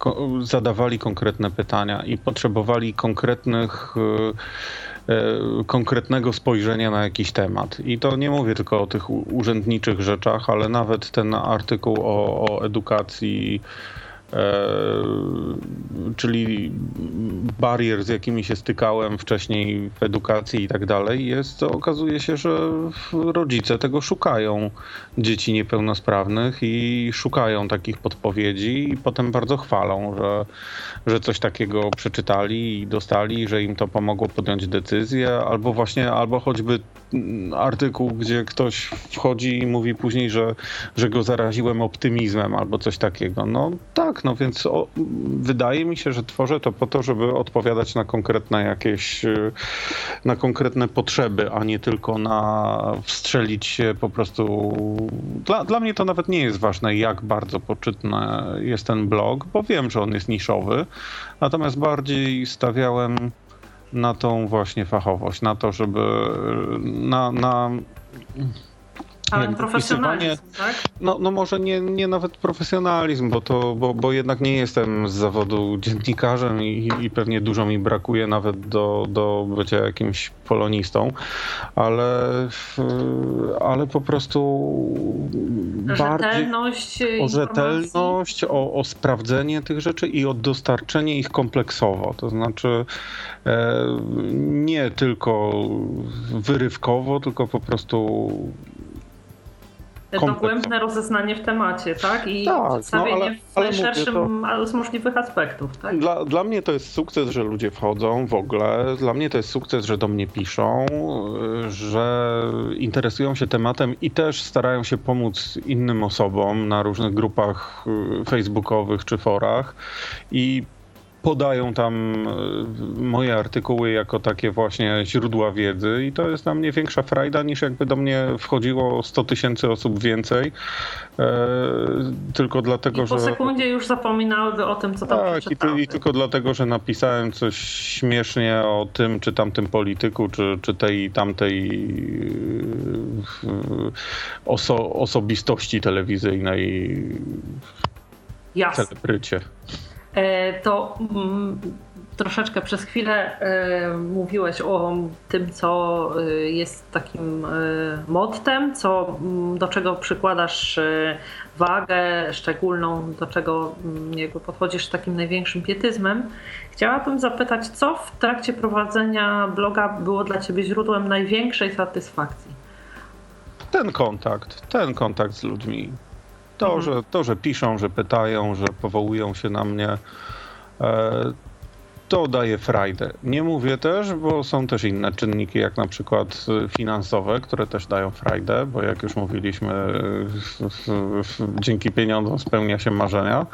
e, zadawali konkretne pytania i potrzebowali konkretnych e, konkretnego spojrzenia na jakiś temat. I to nie mówię tylko o tych urzędniczych rzeczach, ale nawet ten artykuł o, o edukacji czyli barier, z jakimi się stykałem wcześniej w edukacji i tak dalej, jest, okazuje się, że rodzice tego szukają, dzieci niepełnosprawnych i szukają takich podpowiedzi i potem bardzo chwalą, że, że coś takiego przeczytali i dostali, że im to pomogło podjąć decyzję, albo właśnie, albo choćby artykuł, gdzie ktoś wchodzi i mówi później, że, że go zaraziłem optymizmem albo coś takiego. No tak, no więc o, wydaje mi się, że tworzę to po to, żeby odpowiadać na konkretne jakieś, y, na konkretne potrzeby, a nie tylko na wstrzelić się po prostu. Dla, dla mnie to nawet nie jest ważne, jak bardzo poczytny jest ten blog, bo wiem, że on jest niszowy, natomiast bardziej stawiałem na tą właśnie fachowość, na to, żeby na, na ale profesjonalizm, tak? No, no może nie, nie nawet profesjonalizm, bo, to, bo, bo jednak nie jestem z zawodu dziennikarzem i, i pewnie dużo mi brakuje nawet do, do bycia jakimś polonistą, ale, ale po prostu rzetelność bardziej o rzetelność, o, o sprawdzenie tych rzeczy i o dostarczenie ich kompleksowo. To znaczy e, nie tylko wyrywkowo, tylko po prostu dogłębne rozeznanie w temacie, tak? I tak, przedstawienie no, ale, w najszerszym z możliwych aspektów, tak? Dla, dla mnie to jest sukces, że ludzie wchodzą w ogóle. Dla mnie to jest sukces, że do mnie piszą, że interesują się tematem i też starają się pomóc innym osobom na różnych grupach y, facebookowych czy forach. I podają tam e, moje artykuły jako takie właśnie źródła wiedzy i to jest dla mnie większa frajda niż jakby do mnie wchodziło 100 tysięcy osób więcej, e, tylko dlatego, I po że... po sekundzie już zapominałyby o tym, co tam Tak, i, i, tylko dlatego, że napisałem coś śmiesznie o tym czy tamtym polityku, czy, czy tej tamtej oso, osobistości telewizyjnej, Jasne. celebrycie. E, to mm, troszeczkę przez chwilę e, mówiłeś o tym, co e, jest takim mottem, co, mm, do czego przykładasz wagę szczególną, do czego mm, jakby podchodzisz takim największym pietyzmem. Chciałabym zapytać, co w trakcie prowadzenia bloga było dla Ciebie źródłem największej satysfakcji? Ten kontakt, ten kontakt z ludźmi. To, mhm. że, to, że piszą, że pytają, że powołują się na mnie, e, to daje frajdę. Nie mówię też, bo są też inne czynniki, jak na przykład finansowe, które też dają frajdę, bo jak już mówiliśmy, dzięki pieniądzom spełnia się marzenia.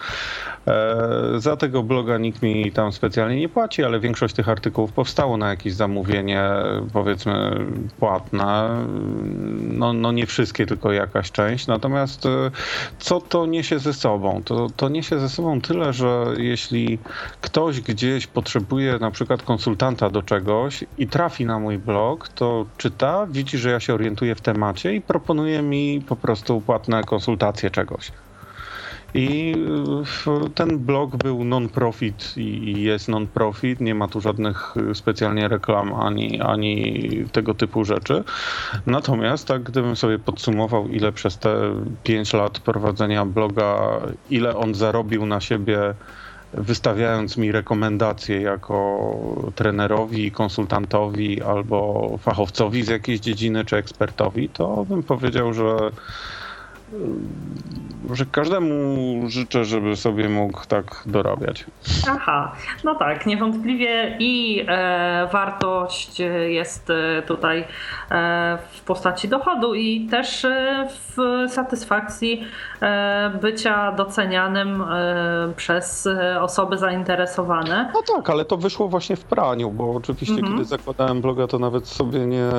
E, za tego bloga nikt mi tam specjalnie nie płaci, ale większość tych artykułów powstało na jakieś zamówienie, powiedzmy, płatne. No, no nie wszystkie, tylko jakaś część. Natomiast e, co to niesie ze sobą? To, to niesie ze sobą tyle, że jeśli ktoś gdzieś potrzebuje na przykład konsultanta do czegoś i trafi na mój blog, to czyta, widzi, że ja się orientuję w temacie i proponuje mi po prostu płatne konsultacje czegoś. I ten blog był non-profit i jest non-profit, nie ma tu żadnych specjalnie reklam ani, ani tego typu rzeczy. Natomiast tak, gdybym sobie podsumował, ile przez te 5 lat prowadzenia bloga, ile on zarobił na siebie wystawiając mi rekomendacje jako trenerowi, konsultantowi albo fachowcowi z jakiejś dziedziny czy ekspertowi, to bym powiedział, że że każdemu życzę, żeby sobie mógł tak dorabiać. Aha, no tak, niewątpliwie i e, wartość jest e, tutaj e, w postaci dochodu i też e, w satysfakcji e, bycia docenianym przez osoby zainteresowane. No tak, ale to wyszło właśnie w praniu, bo oczywiście mhm. kiedy zakładałem bloga, to nawet sobie nie,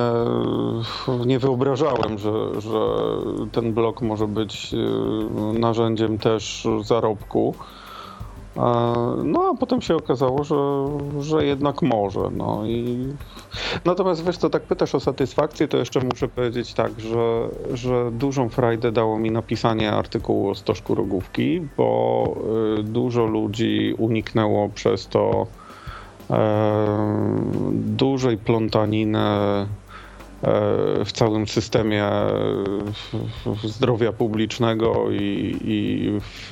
nie wyobrażałem, że, że ten blog może być narzędziem też zarobku. No a potem się okazało, że, że jednak może. No i... Natomiast wiesz co, tak pytasz o satysfakcję, to jeszcze muszę powiedzieć tak, że, że dużą frajdę dało mi napisanie artykułu o stożku rogówki, bo y, dużo ludzi uniknęło przez to e, dużej plątaniny w całym systemie zdrowia publicznego i, i w,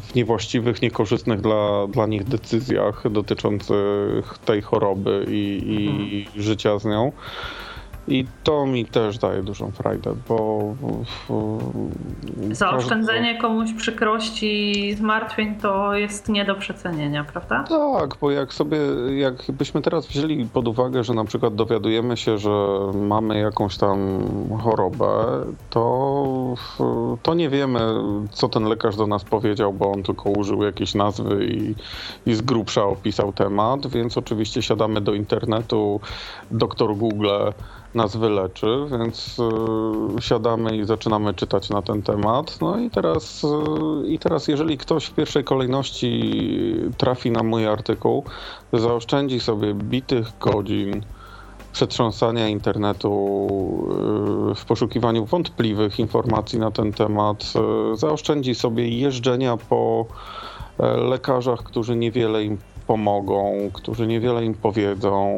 w, niewłaściwych, niekorzystnych dla, dla nich decyzjach dotyczących tej choroby i, i mhm. życia z nią. I to mi też daje dużą frajdę, bo. Zaoszczędzenie komuś przykrości i zmartwień to jest nie do przecenienia, prawda? Tak, bo jak sobie, jakbyśmy teraz wzięli pod uwagę, że na przykład dowiadujemy się, że mamy jakąś tam chorobę, to, to nie wiemy, co ten lekarz do nas powiedział, bo on tylko użył jakiejś nazwy i, i z grubsza opisał temat, więc oczywiście siadamy do internetu, doktor Google nas wyleczy, więc y, siadamy i zaczynamy czytać na ten temat. No i teraz, y, i teraz jeżeli ktoś w pierwszej kolejności trafi na mój artykuł, zaoszczędzi sobie bitych godzin przetrząsania internetu y, w poszukiwaniu wątpliwych informacji na ten temat, zaoszczędzi sobie jeżdżenia po e, lekarzach, którzy niewiele im pomogą, którzy niewiele im powiedzą.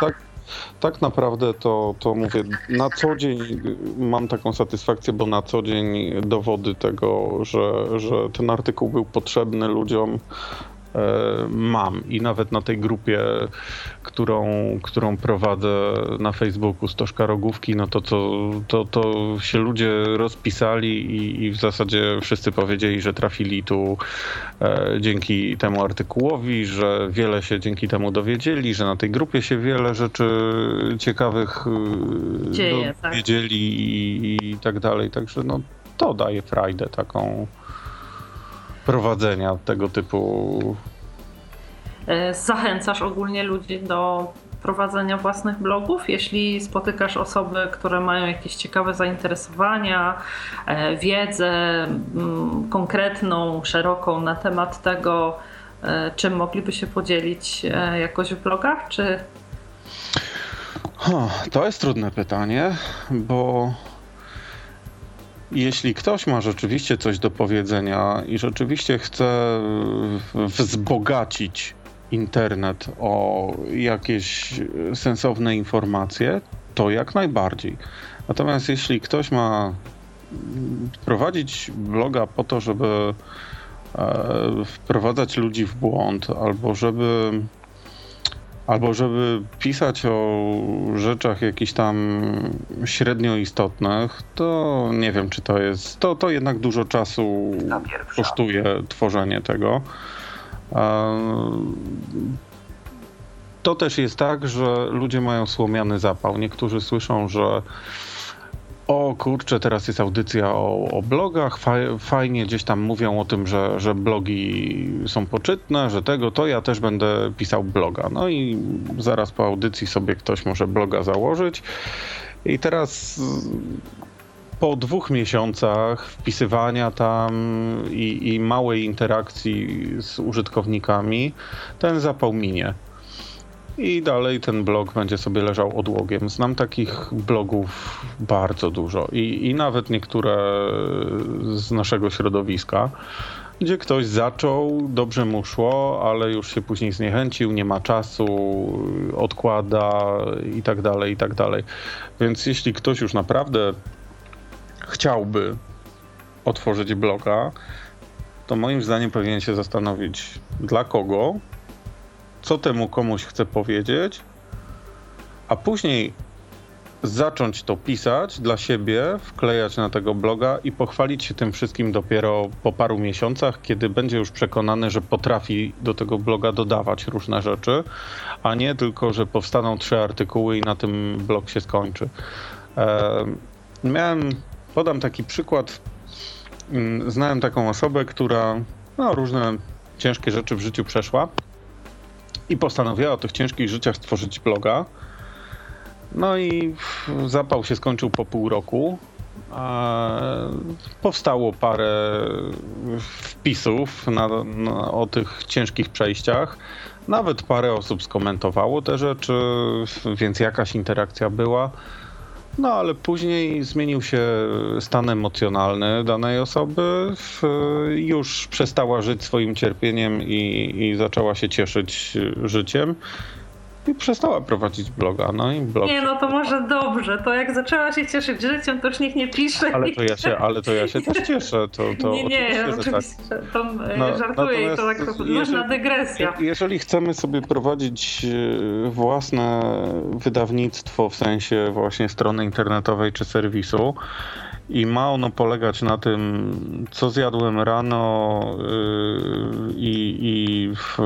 Tak, tak naprawdę to, to mówię, na co dzień mam taką satysfakcję, bo na co dzień dowody tego, że, że ten artykuł był potrzebny ludziom, mam i nawet na tej grupie, którą, którą prowadzę na Facebooku Stożka Rogówki, no to, to, to, to się ludzie rozpisali i, i w zasadzie wszyscy powiedzieli, że trafili tu e, dzięki temu artykułowi, że wiele się dzięki temu dowiedzieli, że na tej grupie się wiele rzeczy ciekawych e, Dzieje, dowiedzieli tak. i, i tak dalej. Także no, to daje frajdę taką prowadzenia tego typu. E, zachęcasz ogólnie ludzi do prowadzenia własnych blogów? Jeśli spotykasz osoby, które mają jakieś ciekawe zainteresowania, e, wiedzę mm, konkretną, szeroką na temat tego, e, czym mogliby się podzielić jakoś w blogach, czy To jest trudne pytanie, bo jeśli ktoś ma rzeczywiście coś do powiedzenia i rzeczywiście chce wzbogacić internet o jakieś sensowne informacje, to jak najbardziej. Natomiast jeśli ktoś ma prowadzić bloga po to, żeby e, wprowadzać ludzi w błąd, albo żeby albo żeby pisać o rzeczach jakichś tam średnio istotnych, to nie wiem, czy to jest. To, to jednak dużo czasu kosztuje tworzenie tego. To też jest tak, że ludzie mają słomiany zapał. Niektórzy słyszą, że o kurczę, teraz jest audycja o, o blogach, fajnie gdzieś tam mówią o tym, że, że blogi są poczytne, że tego, to ja też będę pisał bloga. No i zaraz po audycji sobie ktoś może bloga założyć. I teraz po dwóch miesiącach wpisywania tam i, i małej interakcji z użytkownikami, ten zapał minie i dalej ten blog będzie sobie leżał odłogiem. Znam takich blogów bardzo dużo i, i nawet niektóre z naszego środowiska, gdzie ktoś zaczął, dobrze mu szło, ale już się później zniechęcił, nie ma czasu, odkłada i tak dalej, i tak dalej. Więc jeśli ktoś już naprawdę chciałby otworzyć bloga, to moim zdaniem powinien się zastanowić, dla kogo co temu komuś chcę powiedzieć, a później zacząć to pisać dla siebie, wklejać na tego bloga i pochwalić się tym wszystkim dopiero po paru miesiącach, kiedy będzie już przekonany, że potrafi do tego bloga dodawać różne rzeczy, a nie tylko, że powstaną trzy artykuły i na tym blog się skończy. Miałem, podam taki przykład. Mm, znałem taką osobę, która no, różne ciężkie rzeczy w życiu przeszła i postanowiła o tych ciężkich życiach stworzyć bloga. No i zapał się skończył po pół roku. Powstało parę wpisów na, na, o tych ciężkich przejściach. Nawet parę osób skomentowało te rzeczy, więc jakaś interakcja była. No ale później zmienił się stan emocjonalny danej osoby, już przestała żyć swoim cierpieniem i, i zaczęła się cieszyć życiem i przestała prowadzić bloga. No i blog. Nie, no to może dobrze. To jak zaczęła się cieszyć życiem, to już niech nie pisze. Ale to ja się, ale to ja się też cieszę. To, to nie, nie, oczywiście, oczywiście tak. to e, no, żartuję i to tak luźna dygresja. Jeżeli chcemy sobie prowadzić e, własne wydawnictwo w sensie właśnie strony internetowej czy serwisu, i ma ono polegać na tym, co zjadłem rano yy, i w,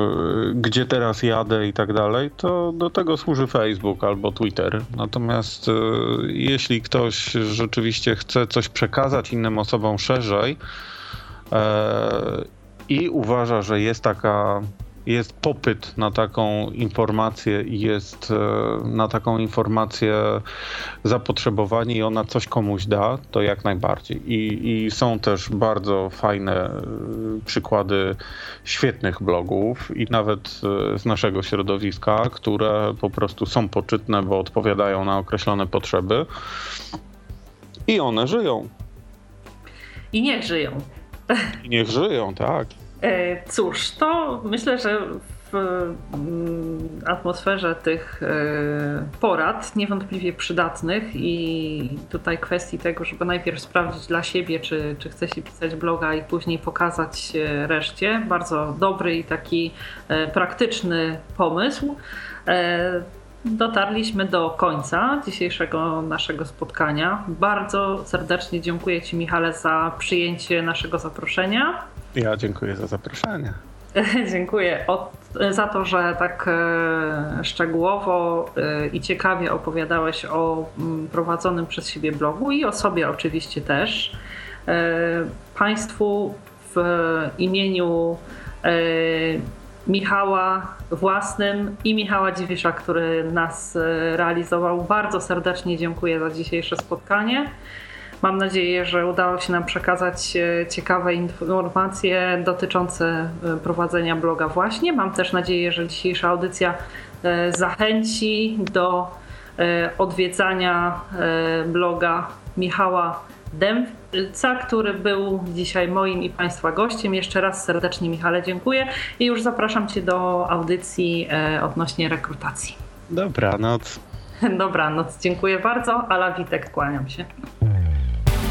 gdzie teraz jadę i tak dalej, to do tego służy Facebook albo Twitter. Natomiast yy, jeśli ktoś rzeczywiście chce coś przekazać innym osobom szerzej yy, i uważa, że jest taka jest popyt na taką informację i jest e, na taką informację zapotrzebowanie i ona coś komuś da, to jak najbardziej. I, i są też bardzo fajne e, przykłady świetnych blogów i nawet e, z naszego środowiska, które po prostu są poczytne, bo odpowiadają na określone potrzeby i one żyją. I niech żyją. I niech żyją, tak. E, cóż, to myślę, że w mm, atmosferze tych e, porad niewątpliwie przydatnych i tutaj kwestii tego, żeby najpierw sprawdzić dla siebie, czy, czy chce się pisać bloga i później pokazać reszcie. Bardzo dobry i taki e, praktyczny pomysł. Dotarliśmy do końca dzisiejszego naszego spotkania. Bardzo serdecznie dziękuję Ci, Michale, za przyjęcie naszego zaproszenia. Ja dziękuję za zaproszenie. *laughs* dziękuję od, za to, że tak e, szczegółowo e, i ciekawie opowiadałeś o mm, prowadzonym przez siebie blogu i o sobie oczywiście też. E, państwu w imieniu Michała własnym i Michała Dziwisza, który nas realizował. Bardzo serdecznie dziękuję za dzisiejsze spotkanie. Mam nadzieję, że udało się nam przekazać e, ciekawe informacje dotyczące e, prowadzenia bloga właśnie. Mam też nadzieję, że dzisiejsza audycja e, zachęci do odwiedzania bloga Michała Dębca, który był dzisiaj moim i Państwa gościem. Jeszcze raz serdecznie Michale dziękuję i już zapraszam Cię do audycji odnośnie rekrutacji. Dobranoc. *laughs* Dobranoc, dziękuję bardzo. Ala Witek, kłaniam się.